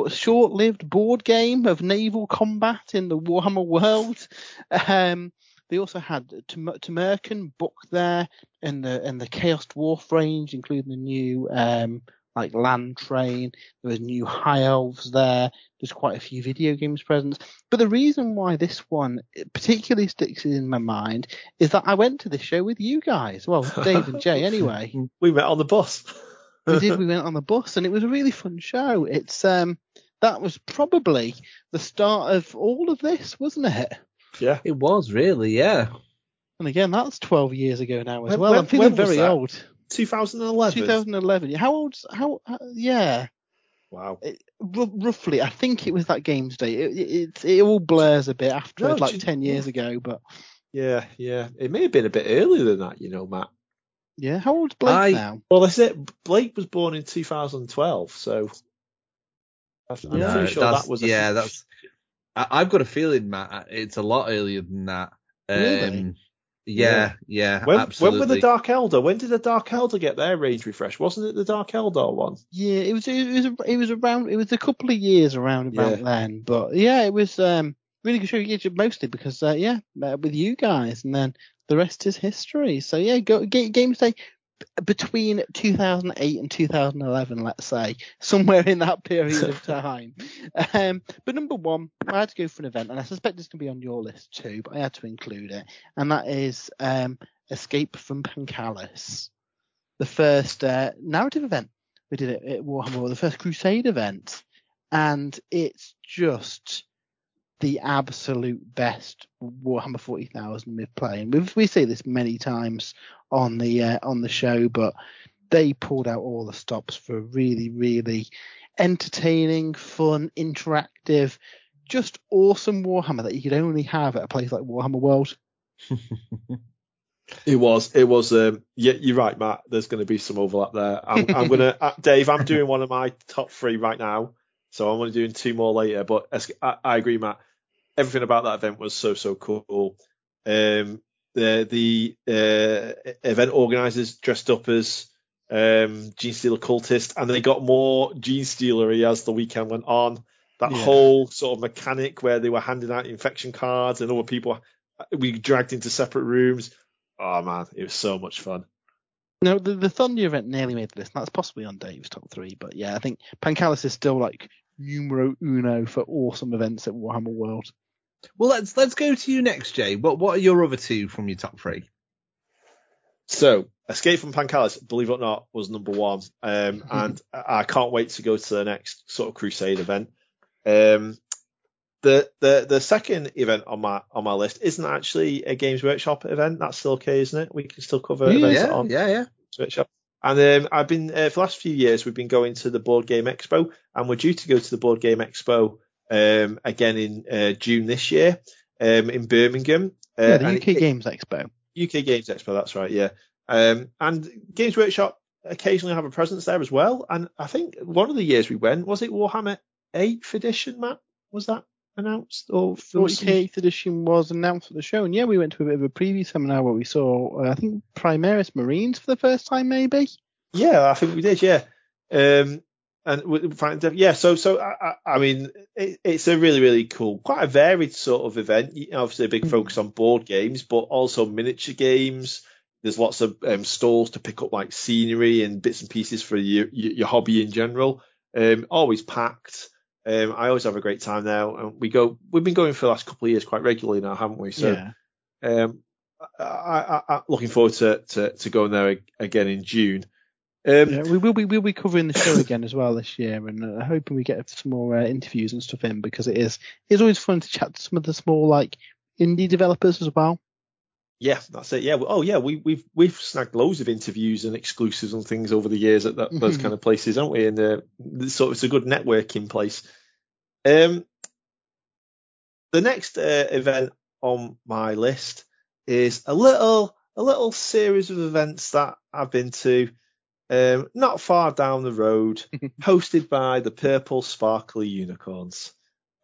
short-lived board game of naval combat in the Warhammer world. Um, they also had Tam- Tamurkhan book there and the and the Chaos Dwarf range, including the new um, like land train. There was new high elves there. There's quite a few video games presents. But the reason why this one particularly sticks in my mind is that I went to this show with you guys. Well, Dave and Jay anyway we met on the bus. we did. We went on the bus, and it was a really fun show. It's um, that was probably the start of all of this, wasn't it? Yeah. It was really, yeah. And again, that's 12 years ago now as When- well. when- I'm feeling very that? old. 2011. 2011. How old? How? how yeah, Wow. it, r- roughly. I think it was that Games Day. It, it, it, it all blurs a bit after No, like do you- 10 years ago, but Yeah, yeah. It may have been a bit earlier than that, you know, Matt. yeah. How old's Blake I- now? Well, that's it. Blake was born in 2012, so I'm I'm Yeah. pretty sure that was. A yeah, that's. I, I've got a feeling, Matt. It's a lot earlier than that. Um, Really? Yeah, yeah, When, absolutely. when were the Dark Eldar? When did the Dark Eldar get their range refresh? Wasn't it the Dark Eldar one? Yeah, it was it was it was around it was a couple of years around about Yeah. then, but yeah, it was um really good show. Yeah, mostly because uh, yeah, uh, with you guys, and then the rest is history. So yeah, go ga- Games Day b- between 2008 and 2011, let's say somewhere in that period of time. Um, but number one, I had to go for an event, and I suspect it's going to be on your list too, but I had to include it, and that is um Escape from Pancalis, the first uh, narrative event we did it at Warhammer, the first Crusade event, and it's just the absolute best Warhammer 40,000 we've played. We've, we say this many times on the uh, on the show, but they pulled out all the stops for a really, really entertaining, fun, interactive, just awesome Warhammer that you could only have at a place like Warhammer World. It was. It was. Um, yeah, you're right, Matt. There's going to be some overlap there. I'm, I'm gonna, uh, Dave. I'm doing one of my top three right now, so I'm only doing two more later. But I, I agree, Matt. Everything about that event was so so cool. Um, the the uh, event organisers dressed up as um, Genestealer cultist, and they got more Gene Stealery as the weekend went on. That Yeah. whole sort of mechanic where they were handing out infection cards and other people we dragged into separate rooms. Oh man, it was so much fun. No, the, the Thondia event nearly made the list. That's possibly on Dave's top three, but yeah, I think Pancalis is still like numero uno for awesome events at Warhammer World. Well, let's let's go to you next, Jay. What what are your other two from your top three? So, Escape from Pancalis, believe it or not, was number one, um, and I can't wait to go to the next sort of Crusade event. Um, the the the second event on my on my list isn't actually a Games Workshop event. That's still okay, isn't it? We can still cover yeah, events yeah, on yeah, yeah. Workshop. And um, I've been uh, for the last few years we've been going to the Board Game Expo, and we're due to go to the Board Game Expo um, again in uh, June this year um, in Birmingham. Uh, yeah, the UK it- Games Expo. UK Games Expo, that's right, yeah. Um, and Games Workshop occasionally have a presence there as well. And I think one of the years we went, was it Warhammer 8th edition, Matt? Was that announced? Or there was some- 48th edition was announced at the show, and yeah, we went to a bit of a preview seminar where we saw, uh, I think, Primaris Marines for the first time, maybe. Yeah, I think we did, yeah. Um, and find yeah, so so I, I, mean, it, it's a really really cool, quite a varied sort of event. Obviously, a big focus on board games, but also miniature games. There's lots of um, stalls to pick up like scenery and bits and pieces for your your, your hobby in general. Um, always packed. Um, I always have a great time now, and we go. We've been going for the last couple of years quite regularly now, haven't we? So yeah. um, I, I, I, looking forward to, to, to going there again in June. Um, Yeah, we will be we'll be covering the show again as well this year, and uh, hoping we get some more uh, interviews and stuff in because it is it's always fun to chat to some of the small like indie developers as well. Yeah, that's it. Yeah. Oh, yeah. We, we've we've snagged loads of interviews and exclusives and things over the years at that, those Mhm. kind of places, aren't we? And uh, so it's a good networking place. Um, the next uh, event on my list is a little a little series of events that I've been to, um, not far down the road, hosted by the Purple Sparkly Unicorns,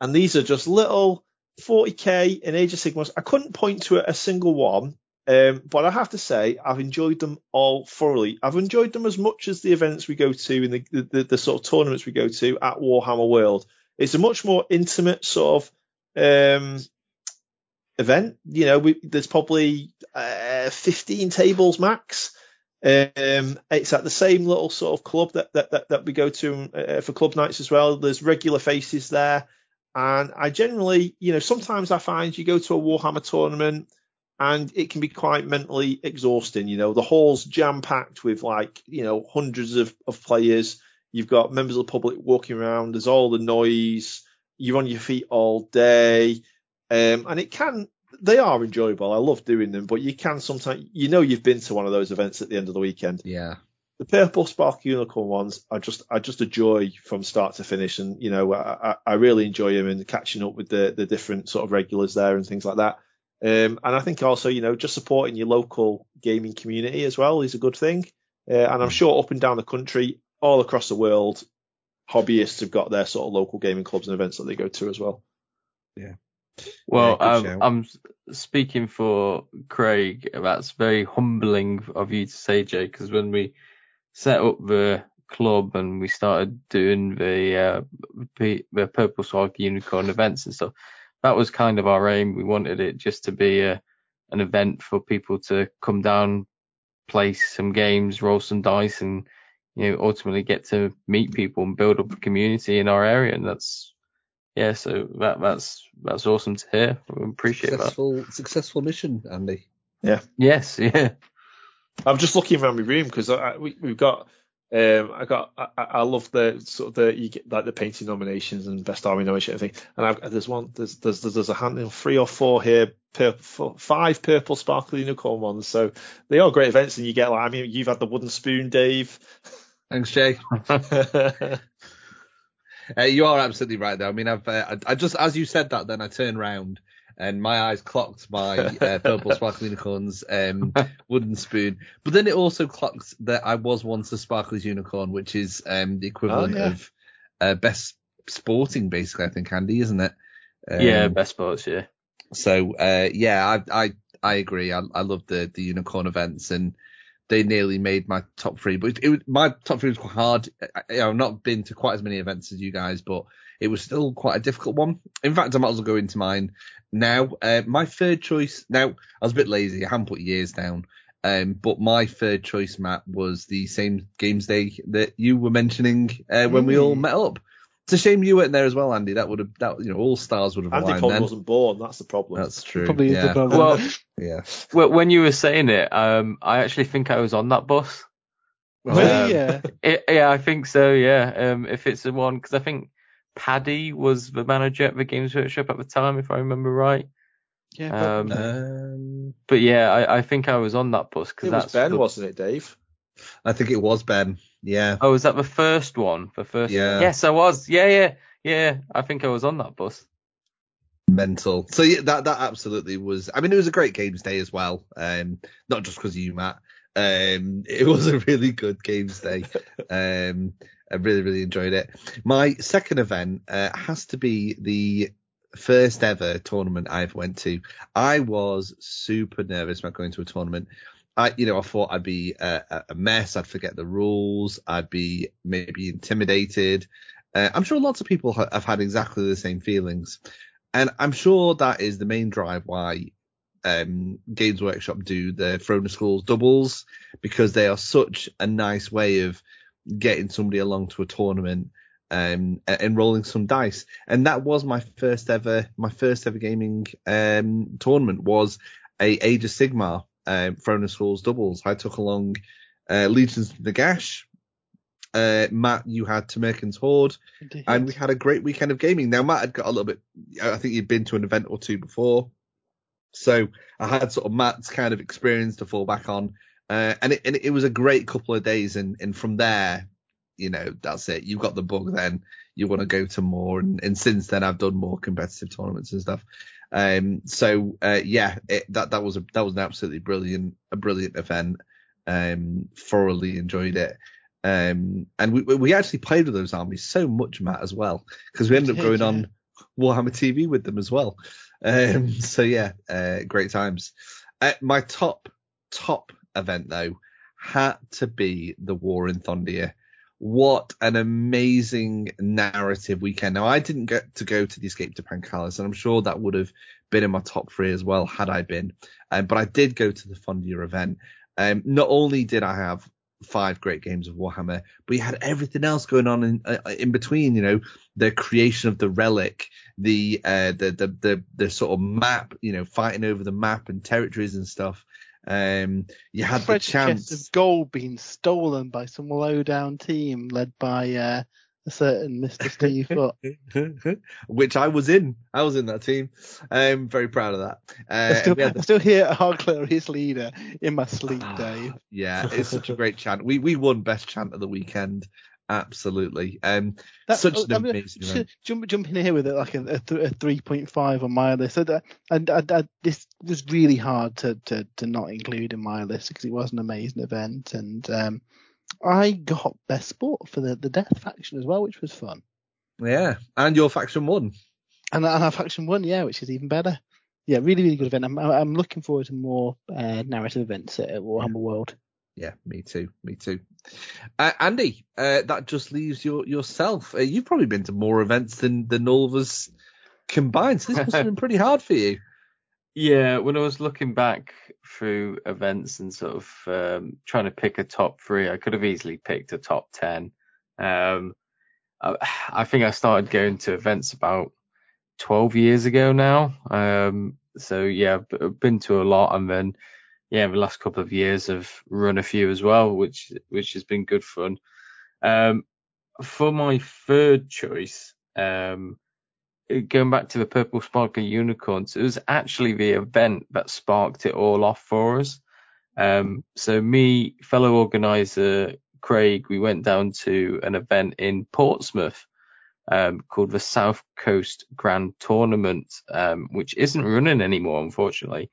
and these are just little 40k in Age of Sigmars. I couldn't point to a single one, um, but I have to say I've enjoyed them all thoroughly. I've enjoyed them as much as the events we go to and the, the, the sort of tournaments we go to at Warhammer World. It's a much more intimate sort of um, event. You know, we, there's probably uh, 15 tables max. Um, it's at the same little sort of club that that, that, that we go to uh, for club nights as well. There's regular faces there. And I generally, you know, sometimes I find you go to a Warhammer tournament and it can be quite mentally exhausting. You know, the hall's jam packed with like, you know, hundreds of, of players. You've got members of the public walking around. There's all the noise. You're on your feet all day. Um, and it can, they are enjoyable. I love doing them, but you can sometimes, you know, you've been to one of those events at the end of the weekend Yeah. the purple spark unicorn ones are just are just a joy from start to finish, and you know I, I I really enjoy them and catching up with the the different sort of regulars there and things like that. Um, and I think also you know just supporting your local gaming community as well is a good thing. Uh, and I'm sure up and down the country, all across the world, hobbyists have got their sort of local gaming clubs and events that they go to as well. Well, Yeah, um. I'm speaking for Craig. That's very humbling of you to say, Jay, because when we set up the club and we started doing the uh, P- the Purple Swag Unicorn events and stuff, that was kind of our aim. We wanted it just to be a an event for people to come down, play some games, roll some dice, and you know ultimately get to meet people and build up a community in our area. And that's yeah, so that that's that's awesome to hear. We appreciate that. Successful successful mission, Andy. Yeah. Yes, yeah. I'm just looking around my room because I, I, we, we've got. Um, I got. I, I I love the sort of the you get like the painting nominations and best army nomination and thing. And I've, there's one. There's there's there's a hand in three or four here. Purple, four, five purple sparkly unicorn ones. So they are great events, and you get like. I mean, you've had the wooden spoon, Dave. Thanks, Jay. Uh, you are absolutely right, though. I mean, I've uh, I, I just as you said that, then I turned round and my eyes clocked my uh, purple sparkly unicorns um, wooden spoon, but then it also clocked that I was once a sparkly unicorn, which is um, the equivalent Oh, yeah. of uh, best sporting, basically. I think Andy, isn't it? Um, yeah, best sports, yeah. So uh, yeah, I I I agree. I I love the the unicorn events and they nearly made my top three. But it, was my top three was quite hard. I, I've not been to quite as many events as you guys, but it was still quite a difficult one. In fact, I might as well go into mine now. Uh, my third choice. Now I was a bit lazy. I haven't put years down. Um, but my third choice, Matt, was the same games day that you were mentioning uh, when we all Mm. met up. It's a shame you weren't there as well, Andy. That would have that you know all stars would have Andy aligned probably then. wasn't born. That's the problem. That's true. Probably is yeah. the problem. Well, yeah. well, when you were saying it, um, I actually think I was on that bus. Really? Um, yeah. It, yeah, I think so. Yeah. Um, if it's the one, because I think Paddy was the manager at the Games Workshop at the time, if I remember right. Yeah. but- Um, Um, but yeah, I, I think I was on that bus because it was that's Ben, the- wasn't it, Dave? I think it was Ben. Yeah. Oh, was that the first one? The first. Yeah. Yes, I was. Yeah, yeah, yeah. I think I was on that bus. mental. So yeah, that that absolutely was. I mean, it was a great games day as well. Um, not just because of you, Matt. Um, it was a really good games day. Um, I really really enjoyed it. My second event uh, has to be the first ever tournament I've went to. I was super nervous about going to a tournament. I, you know, I thought I'd be a, a mess. I'd forget the rules. I'd be maybe intimidated. Uh, I'm sure lots of people ha- have had exactly the same feelings. And I'm sure that is the main drive why um, Games Workshop do the Throne of Skulls doubles because they are such a nice way of getting somebody along to a tournament um, and rolling some dice. And that was my first ever, my first ever gaming um, tournament was a Age of Sigmar um, Skulls doubles. I took along uh, Legions of Nagash. Uh, Matt, you had Tamurkhan's Horde Indeed. and we had a great weekend of gaming. Now Matt had got a little bit, I think he'd been to an event or two before, so I had sort of Matt's kind of experience to fall back on, uh, and it and it was a great couple of days, and and from there, you know, that's it. You've got the bug, then you want to go to more, and and since then I've done more competitive tournaments and stuff. Um, so uh, yeah, it, that that was a that was an absolutely brilliant a brilliant event. Um, thoroughly enjoyed it. Um, and we we actually played with those armies so much, Matt, as well, because we ended up going yeah. on Warhammer TV with them as well. Um, so yeah, uh, great times. Uh, my top top event though had to be the War in Thondia. What an amazing narrative weekend. Now I didn't get to go to the Escape to Pancalis, and I'm sure that would have been in my top three as well had I been. Um, but I did go to the Thondia event. Um, not only did I have five great games of Warhammer, but you had everything else going on in uh, in between. You know, the creation of the relic, the uh, the the the the sort of map. You know, fighting over the map and territories and stuff. Um, you had the chance. of gold being stolen by some low down team led by uh, a certain Mr. Steve Foot. which I was in. I was in that team. I'm very proud of that. I, Uh, still, we had I the- still hear leader in my sleep, Dave. yeah, it's such a great chant. We we won best chant of the weekend. Absolutely. Um, That- such oh, an I mean, amazing just jump jump in here with it like a, a, th- a 3.5 on my list. And I, I, this was really hard to, to, to not include in my list because it was an amazing event. And um, I got best sport for the, the Death faction as well, which was fun. Yeah, and your faction won. And, and our faction won, yeah, which is even better. Yeah, really, really good event. I'm, I'm looking forward to more uh, narrative events at Warhammer World. Yeah, me too. Me too. Uh, Andy, uh, that just leaves your yourself. Uh, you've probably been to more events than than all of us combined. So this must have been pretty hard for you. Yeah, when I was looking back through events and sort of um, trying to pick a top three, I could have easily picked a top ten. Um, I, I think I started going to events about 12 years ago now. Um, so yeah, I've been to a lot, and then yeah, the last couple of years I've run a few as well, which which has been good fun. Um, for my third choice, um, going back to the Purple Sparkle Unicorns, it was actually the event that sparked it all off for us. Um, so me, fellow organizer Craig, we went down to an event in Portsmouth um, called the South Coast Grand Tournament, um, which isn't running anymore, unfortunately.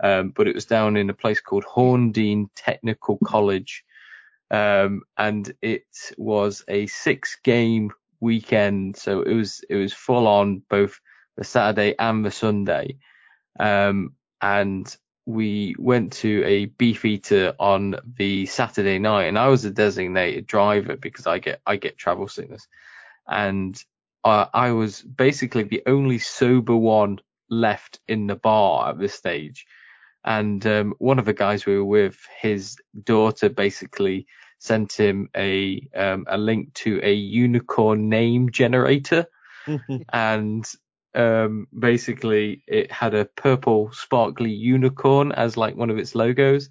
Um, but it was down in a place called Horndean Technical College. Um, and it was a six game weekend. So it was, it was full on both the Saturday and the Sunday. Um, and we went to a beef eater on the Saturday night and I was a designated driver because I get, I get travel sickness and uh, I was basically the only sober one left in the bar at this stage. And um, one of the guys we were with, his daughter basically sent him a um, a link to a unicorn name generator, and um, basically it had a purple sparkly unicorn as like one of its logos,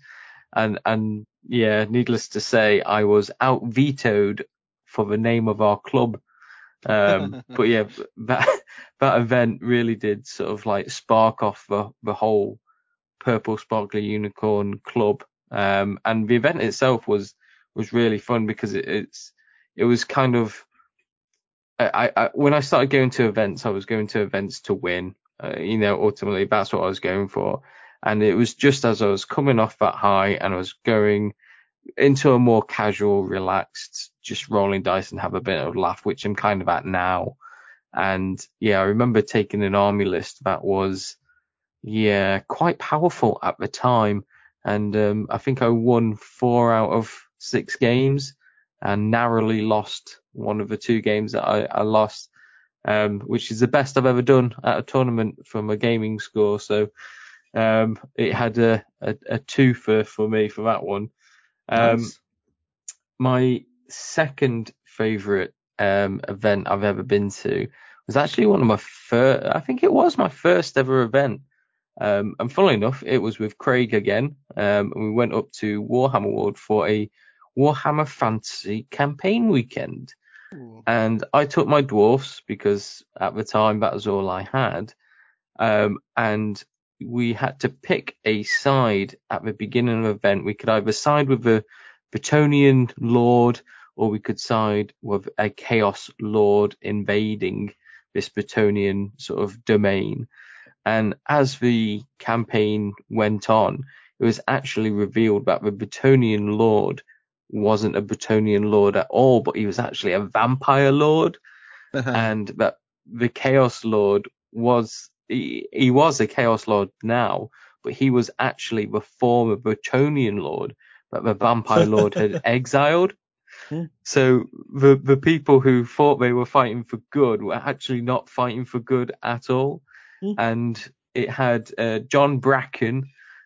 and and yeah, needless to say, I was out vetoed for the name of our club. Um, but yeah, that that event really did sort of like spark off the the whole purple sparkly unicorn club. Um, and the event itself was was really fun because it, it's it was kind of I, I when I started going to events, I was going to events to win. Uh, you know, ultimately that's what I was going for. And it was just as I was coming off that high and I was going into a more casual, relaxed, just rolling dice and have a bit of a laugh, which I'm kind of at now. And yeah, I remember taking an army list that was, yeah, quite powerful at the time. And um, I think I won four out of six games and narrowly lost one of the two games that I, I lost, um, which is the best I've ever done at a tournament from a gaming score. So um, it had a, a, a two for, for me for that one. Um, nice. My second favorite um, event I've ever been to was actually one of my first. I think it was my first ever event. Um, and funnily enough, it was with Craig again. Um, and we went up to Warhammer World for a Warhammer Fantasy campaign weekend. Ooh. And I took my dwarfs because at the time that was all I had. Um, and we had to pick a side at the beginning of the event. We could either side with the Bretonnian Lord or we could side with a Chaos Lord invading this Bretonnian sort of domain. And as the campaign went on, it was actually revealed that the Bretonnian Lord wasn't a Bretonnian Lord at all, but he was actually a vampire lord. and that the Chaos Lord was he, he was a Chaos Lord now, but he was actually the former Bretonnian Lord that the Vampire Lord had exiled. Hmm. So the the people who thought they were fighting for good were actually not fighting for good at all. Mm. And it had uh, John Bracken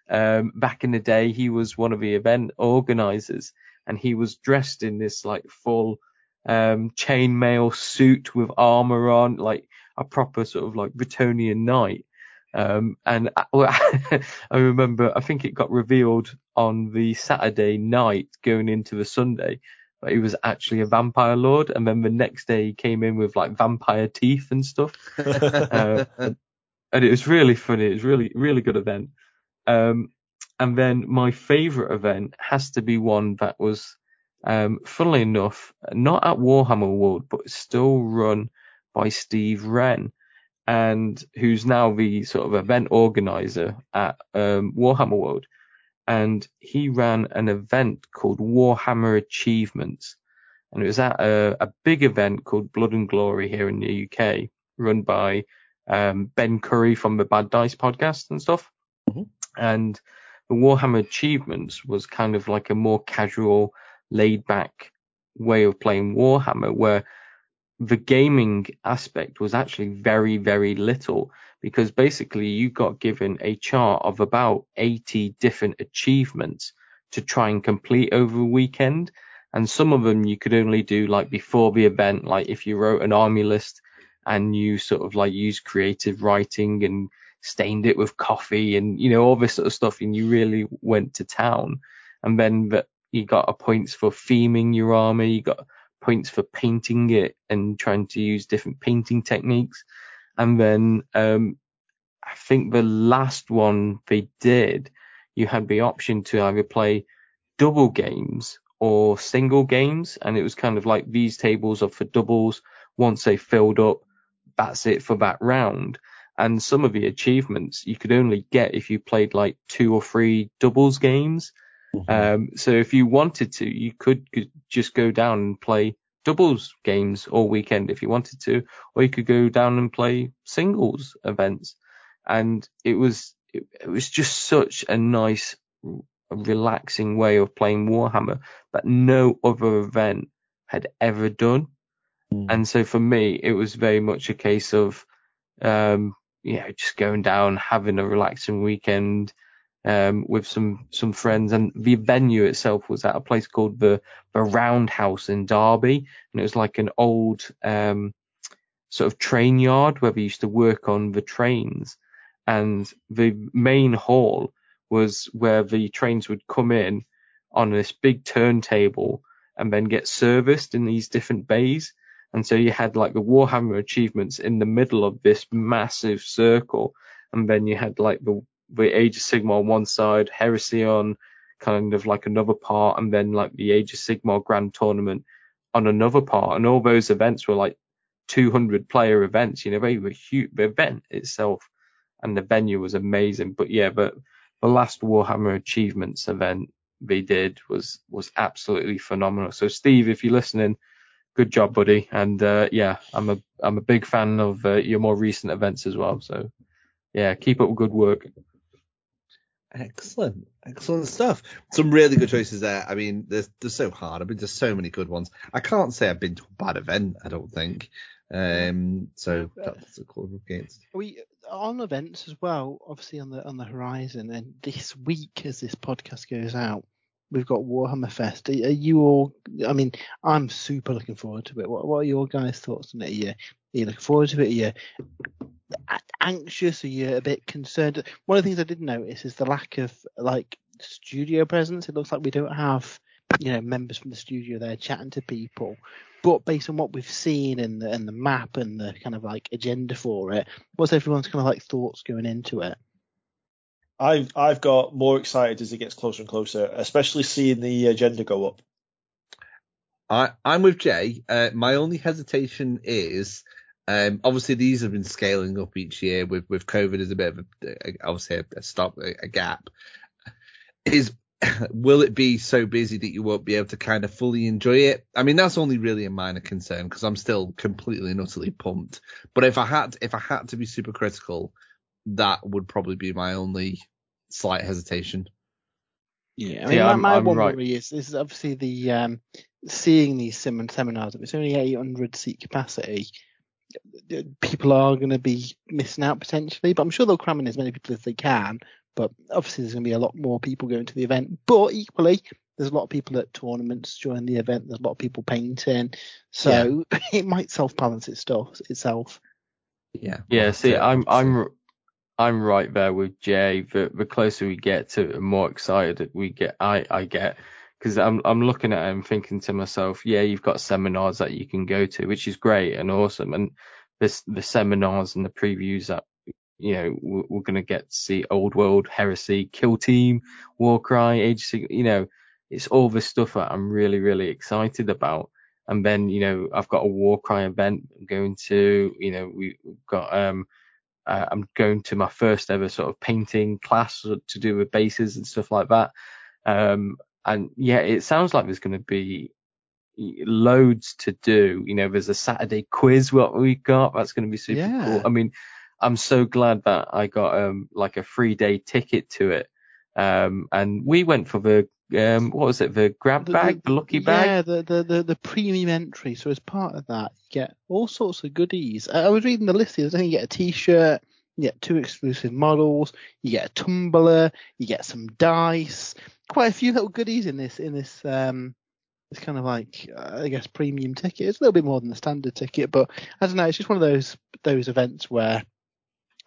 um, back in the day. He was one of the event organizers, and he was dressed in this like full um, chainmail suit with armor on, like a proper sort of like Bretonnian knight. Um, and I, I remember, I think it got revealed on the Saturday night going into the Sunday that he was actually a vampire lord. And then the next day he came in with like vampire teeth and stuff. uh, and, it was really funny. It was really, really good event. Um, and then my favorite event has to be one that was, um, funnily enough, not at Warhammer World, but still run by Steve Wren, and who's now the sort of event organizer at um, Warhammer World. And he ran an event called Warhammer Achievements. And it was at a, a big event called Blood and Glory here in the UK, run by um, Ben Curry from the Bad Dice podcast and stuff. Mm-hmm. And the Warhammer Achievements was kind of like a more casual, laid back way of playing Warhammer where the gaming aspect was actually very, very little because basically you got given a chart of about 80 different achievements to try and complete over a weekend. And some of them you could only do like before the event, like if you wrote an army list and you sort of like used creative writing and stained it with coffee and, you know, all this sort of stuff and you really went to town. And then that you got a points for theming your army, you got points for painting it and trying to use different painting techniques. And then um, I think the last one they did, you had the option to either play double games or single games, and it was kind of like these tables are for doubles. Once they filled up, that's it for that round. And some of the achievements you could only get if you played like two or three doubles games. Mm-hmm. Um, so if you wanted to, you could, could just go down and play doubles games all weekend if you wanted to, or you could go down and play singles events. And it was, it, it was just such a nice, relaxing way of playing Warhammer that no other event had ever done. Mm. And so for me, it was very much a case of, um, you know, just going down, having a relaxing weekend, um, with some some friends, and the venue itself was at a place called the the Roundhouse in Derby, and it was like an old um, sort of train yard where we used to work on the trains, and the main hall was where the trains would come in on this big turntable and then get serviced in these different bays. And so you had like the Warhammer achievements in the middle of this massive circle, and then you had like the the Age of Sigmar on one side, Heresy on kind of like another part, and then like the Age of Sigmar Grand Tournament on another part. And all those events were like 200 player events. You know, they were huge. The event itself and the venue was amazing. But yeah, but the last Warhammer Achievements event they did was was absolutely phenomenal. So Steve, if you're listening, good job, buddy. And uh, yeah, I'm a I'm a big fan of uh, your more recent events as well. So yeah, keep up good work. Excellent, excellent stuff. Some really good choices there. I mean, they're, they're so hard. I've been to so many good ones. I can't say I've been to a bad event. I don't think. Um, so that's a call against. We on events as well. Obviously on the on the horizon, and this week as this podcast goes out, we've got Warhammer Fest. Are, you all? I mean, I'm super looking forward to it. What, what are your guys' thoughts on it? Are you, are you looking forward to it? Are you anxious? Are you a bit concerned? One of the things I did notice is the lack of like studio presence. It looks like we don't have you know members from the studio there chatting to people. But based on what we've seen and the and the map and the kind of like agenda for it, what's everyone's kind of like thoughts going into it? I've I've got more excited as it gets closer and closer, especially seeing the agenda go up. I I'm with Jay. Uh, my only hesitation is um, obviously these have been scaling up each year with with COVID as a bit of a, obviously a, a stop a, a gap. Is will it be so busy that you won't be able to kind of fully enjoy it? I mean, that's only really a minor concern because I'm still completely and utterly pumped. But if I had if I had to be super critical, that would probably be my only slight hesitation. Yeah, I mean, yeah, my, my I'm one right. worry is, this is obviously the um, seeing these sim- seminars. If it's only 800 seat capacity, people are going to be missing out potentially. But I'm sure they'll cram in as many people as they can. But obviously, there's going to be a lot more people going to the event. But equally, there's a lot of people at tournaments during the event. There's a lot of people painting, so yeah. it might self balance itself. Itself. Yeah. Yeah. See, I'm I'm I'm right there with Jay. The the closer we get to it, the more excited we get. I I get because I'm I'm looking at it and thinking to myself, yeah, you've got seminars that you can go to, which is great and awesome, and this the seminars and the previews that you know we're, we're going to get to see Old World, Heresy, Kill Team, Warcry, Age, you know, it's all this stuff that I'm really really excited about. And then you know I've got a Warcry event going to, you know we've got um uh, I'm going to my first ever sort of painting class to do with bases and stuff like that. Um, and yeah, it sounds like there's going to be loads to do. You know, there's a Saturday quiz what we got. That's going to be super yeah. cool. I mean, I'm so glad that I got um like a free day ticket to it. Um, and we went for the um, what was it? The grab bag, the, the, the lucky bag. Yeah, the, the the the premium entry. So as part of that, you get all sorts of goodies. I was reading the list. I think you get a T-shirt, you get two exclusive models, you get a tumbler, you get some dice, quite a few little goodies in this in this um this kind of like uh, I guess premium ticket. It's a little bit more than the standard ticket, but I don't know. It's just one of those those events where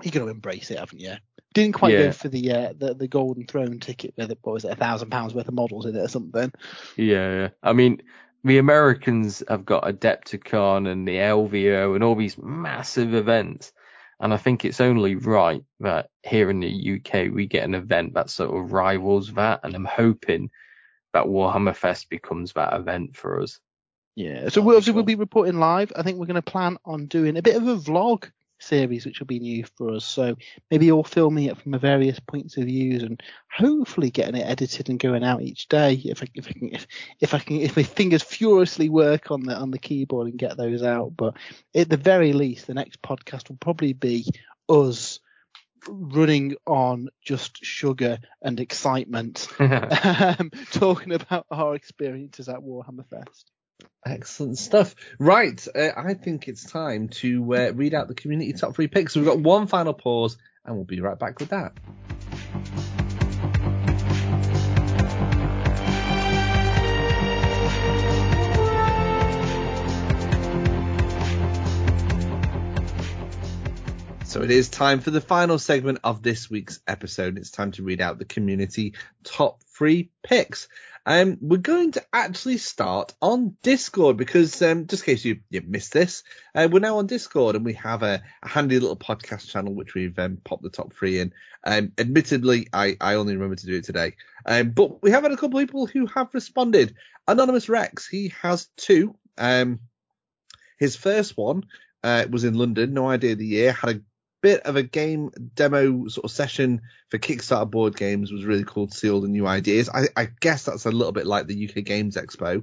you got to embrace it, haven't you? Didn't quite yeah. go for the uh, the the Golden Throne ticket with it. what was it, a thousand pounds worth of models in it or something. Yeah, yeah. I mean, the Americans have got Adepticon and the LVO and all these massive events, and I think it's only right that here in the UK we get an event that sort of rivals that, and I'm hoping that Warhammer Fest becomes that event for us. Yeah, so we'll, we'll be reporting live. I think we're going to plan on doing a bit of a vlog series, which will be new for us. So maybe all filming it from a various points of views and hopefully getting it edited and going out each day. If I, if I can, if, if I can, if my fingers furiously work on the on the keyboard and get those out. But at the very least, the next podcast will probably be us running on just sugar and excitement, um, talking about our experiences at Warhammer Fest. Excellent stuff. Right, uh, I think it's time to uh, read out the community top three picks. So we've got one final pause, and we'll be right back with that. So it is time for the final segment of this week's episode. It's time to read out the community top three picks. Um, we're going to actually start on Discord because, um, just in case you, you missed this, uh, we're now on Discord and we have a, a handy little podcast channel which we've um, popped the top three in. Um, admittedly, I, I only remember to do it today. Um, but we have had a couple of people who have responded. Anonymous Rex, he has two. Um, his first one uh, was in London, no idea the year, had a bit of a game demo sort of session for Kickstarter board games was really cool to see all the new ideas. I, I guess that's a little bit like the UK Games Expo.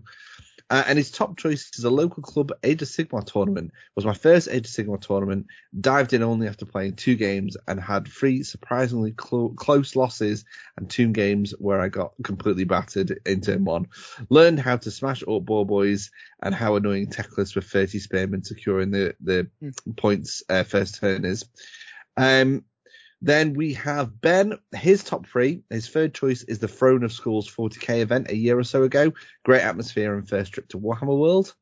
Uh, and his top choice is a local club Age of Sigmar tournament. It was my first Age of Sigmar tournament. Dived in only after playing two games and had three surprisingly clo- close losses and two games where I got completely battered in turn one. Learned how to smash up ball boys and how annoying Teclis with 30 spearmen securing the the mm. points uh, first turn is. Um, then we have Ben, his top three. His third choice is the Throne of Skulls 40k event a year or so ago. Great atmosphere and first trip to Warhammer World.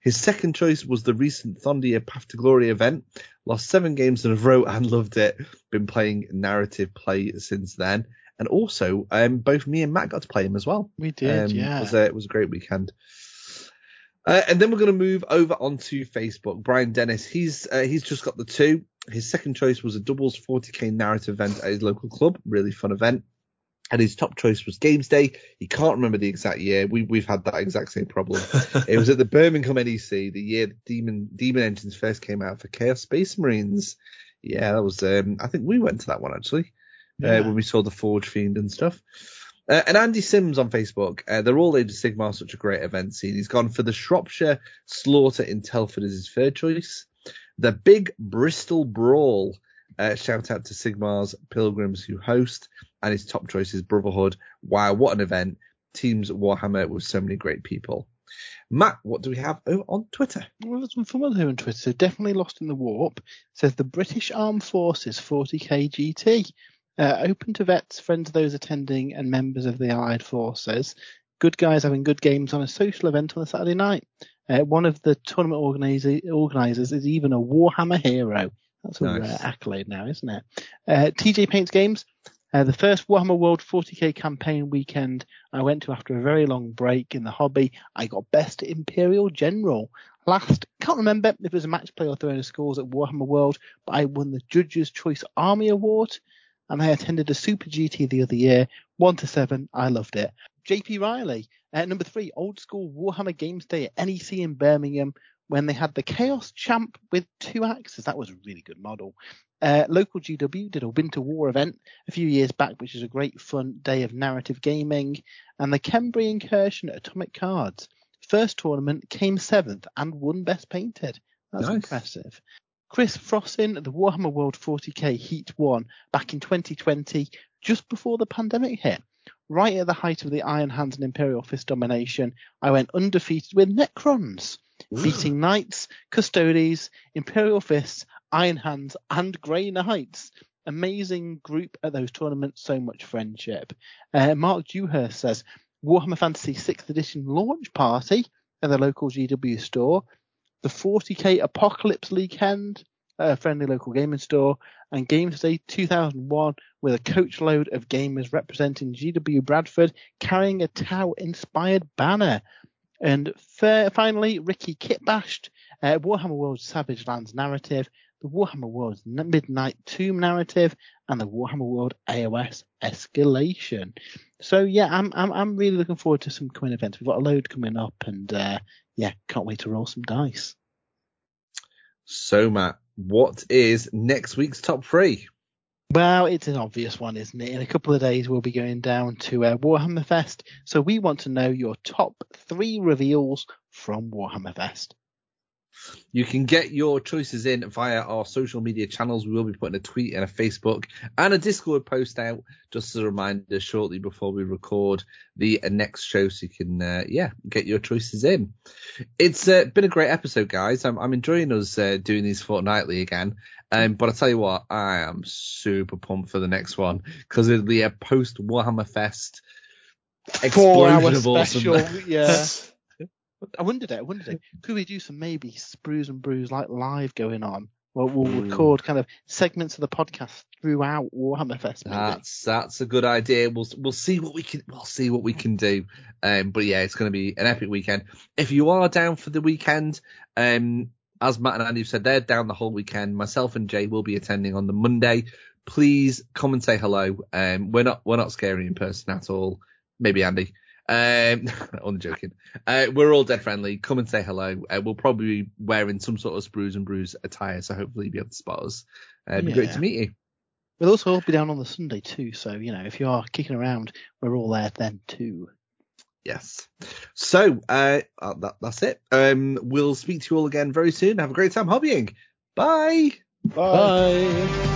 His second choice was the recent Thondia Path to Glory event. Lost seven games in a row and loved it. Been playing narrative play since then. And also, um, both me and Matt got to play him as well. We did, um, yeah. It was, a, it was a great weekend. Uh, and then we're going to move over onto Facebook. Brian Dennis, he's uh, he's just got the two. His second choice was a doubles 40k narrative event at his local club, really fun event. And his top choice was Games Day. He can't remember the exact year. We, we've had that exact same problem. it was at the Birmingham NEC, the year Demon Demon Engines first came out for Chaos Space Marines. Yeah, that was. Um, I think we went to that one actually uh, yeah. uh, when we saw the Forge Fiend and stuff. Uh, and Andy Sims on Facebook, uh, they're all of Sigmar, such a great event scene. He's gone for the Shropshire Slaughter in Telford as his third choice. The Big Bristol Brawl. Uh, shout out to Sigmar's Pilgrims who host, and his top choice is Brotherhood. Wow, what an event! Teams Warhammer with so many great people. Matt, what do we have on Twitter? Well, there's some fun here on Twitter. Definitely lost in the warp. says the British Armed Forces 40k GT. Uh, open to vets, friends of those attending, and members of the Allied Forces. Good guys having good games on a social event on a Saturday night. Uh, one of the tournament organisers is even a Warhammer hero. That's a nice. rare accolade now, isn't it? Uh, TJ Paints Games. Uh, the first Warhammer World 40k campaign weekend I went to after a very long break in the hobby. I got Best Imperial General. Last, can't remember if it was a match play or Throne of Skulls at Warhammer World, but I won the Judge's Choice Army Award and I attended a Super GT the other year, one to seven. I loved it. JP Riley, uh, number three, old school Warhammer Games Day at NEC in Birmingham when they had the Chaos Champ with two axes. That was a really good model. Uh, local GW did a Winter War event a few years back, which is a great fun day of narrative gaming. And the Khemri Incursion at Atomic Cards. First tournament came seventh and won Best Painted. That's nice. impressive. Chris Frossin, at the Warhammer World 40k Heat 1 back in 2020, just before the pandemic hit. Right at the height of the Iron Hands and Imperial Fist domination, I went undefeated with Necrons, Ooh. beating Knights, Custodes, Imperial Fists, Iron Hands, and Grey Knights. Amazing group at those tournaments, so much friendship. Uh, Mark Dewhurst says Warhammer Fantasy 6th edition launch party at the local GW store the 40k Apocalypse League Weekend, a friendly local gaming store, and Games Day 2001 with a coach load of gamers representing GW Bradford carrying a Tau inspired banner. And finally, Ricky Kitbashed, uh, Warhammer World Savage Lands narrative, the Warhammer World Midnight Tomb narrative, and the Warhammer World AOS Escalation. So yeah, I'm I'm I'm really looking forward to some coming events. We've got a load coming up, and uh, yeah, can't wait to roll some dice. So, Matt, what is next week's top three? Well, it's an obvious one, isn't it? In a couple of days, we'll be going down to uh, Warhammer Fest. So we want to know your top three reveals from Warhammer Fest. You can get your choices in via our social media channels. We will be putting a tweet and a Facebook and a Discord post out just as a reminder shortly before we record the next show so you can, uh, yeah, get your choices in. It's uh, been a great episode, guys. I'm, I'm enjoying us uh, doing these fortnightly again. Um, but I tell you what, I am super pumped for the next one because it'll be a post Warhammer Fest explosion of awesome. Yeah. I wondered it. I wondered it. Could we do some maybe sprues and brews like live going on We'll, we'll record kind of segments of the podcast throughout Warhammer Fest. Maybe. That's that's a good idea. We'll we'll see what we can we'll see what we can do. Um, but yeah, it's going to be an epic weekend. If you are down for the weekend, um, as Matt and Andy said, they're down the whole weekend. Myself and Jay will be attending on the Monday. Please come and say hello. Um, we're not we're not scary in person at all. Maybe Andy. Um, only joking. Uh, we're all dead friendly. Come and say hello. Uh, we'll probably be wearing some sort of sprues and brews attire, so hopefully you'll be able to spot us. Uh, it'd be great to meet you. We'll also all be down on the Sunday too. So you know, if you are kicking around, we're all there then too. Yes. So uh, uh, that, that's it. Um, we'll speak to you all again very soon. Have a great time hobbying. Bye. Bye.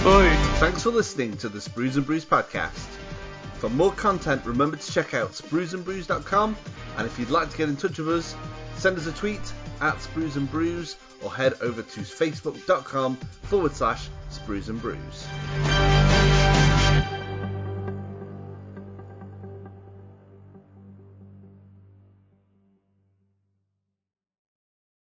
Bye. Thanks for listening to the Sprues and Brews podcast. For more content, remember to check out spruesandbrews.com. And if you'd like to get in touch with us, send us a tweet at Sprues or head over to facebook.com forward slash Sprues and Brews.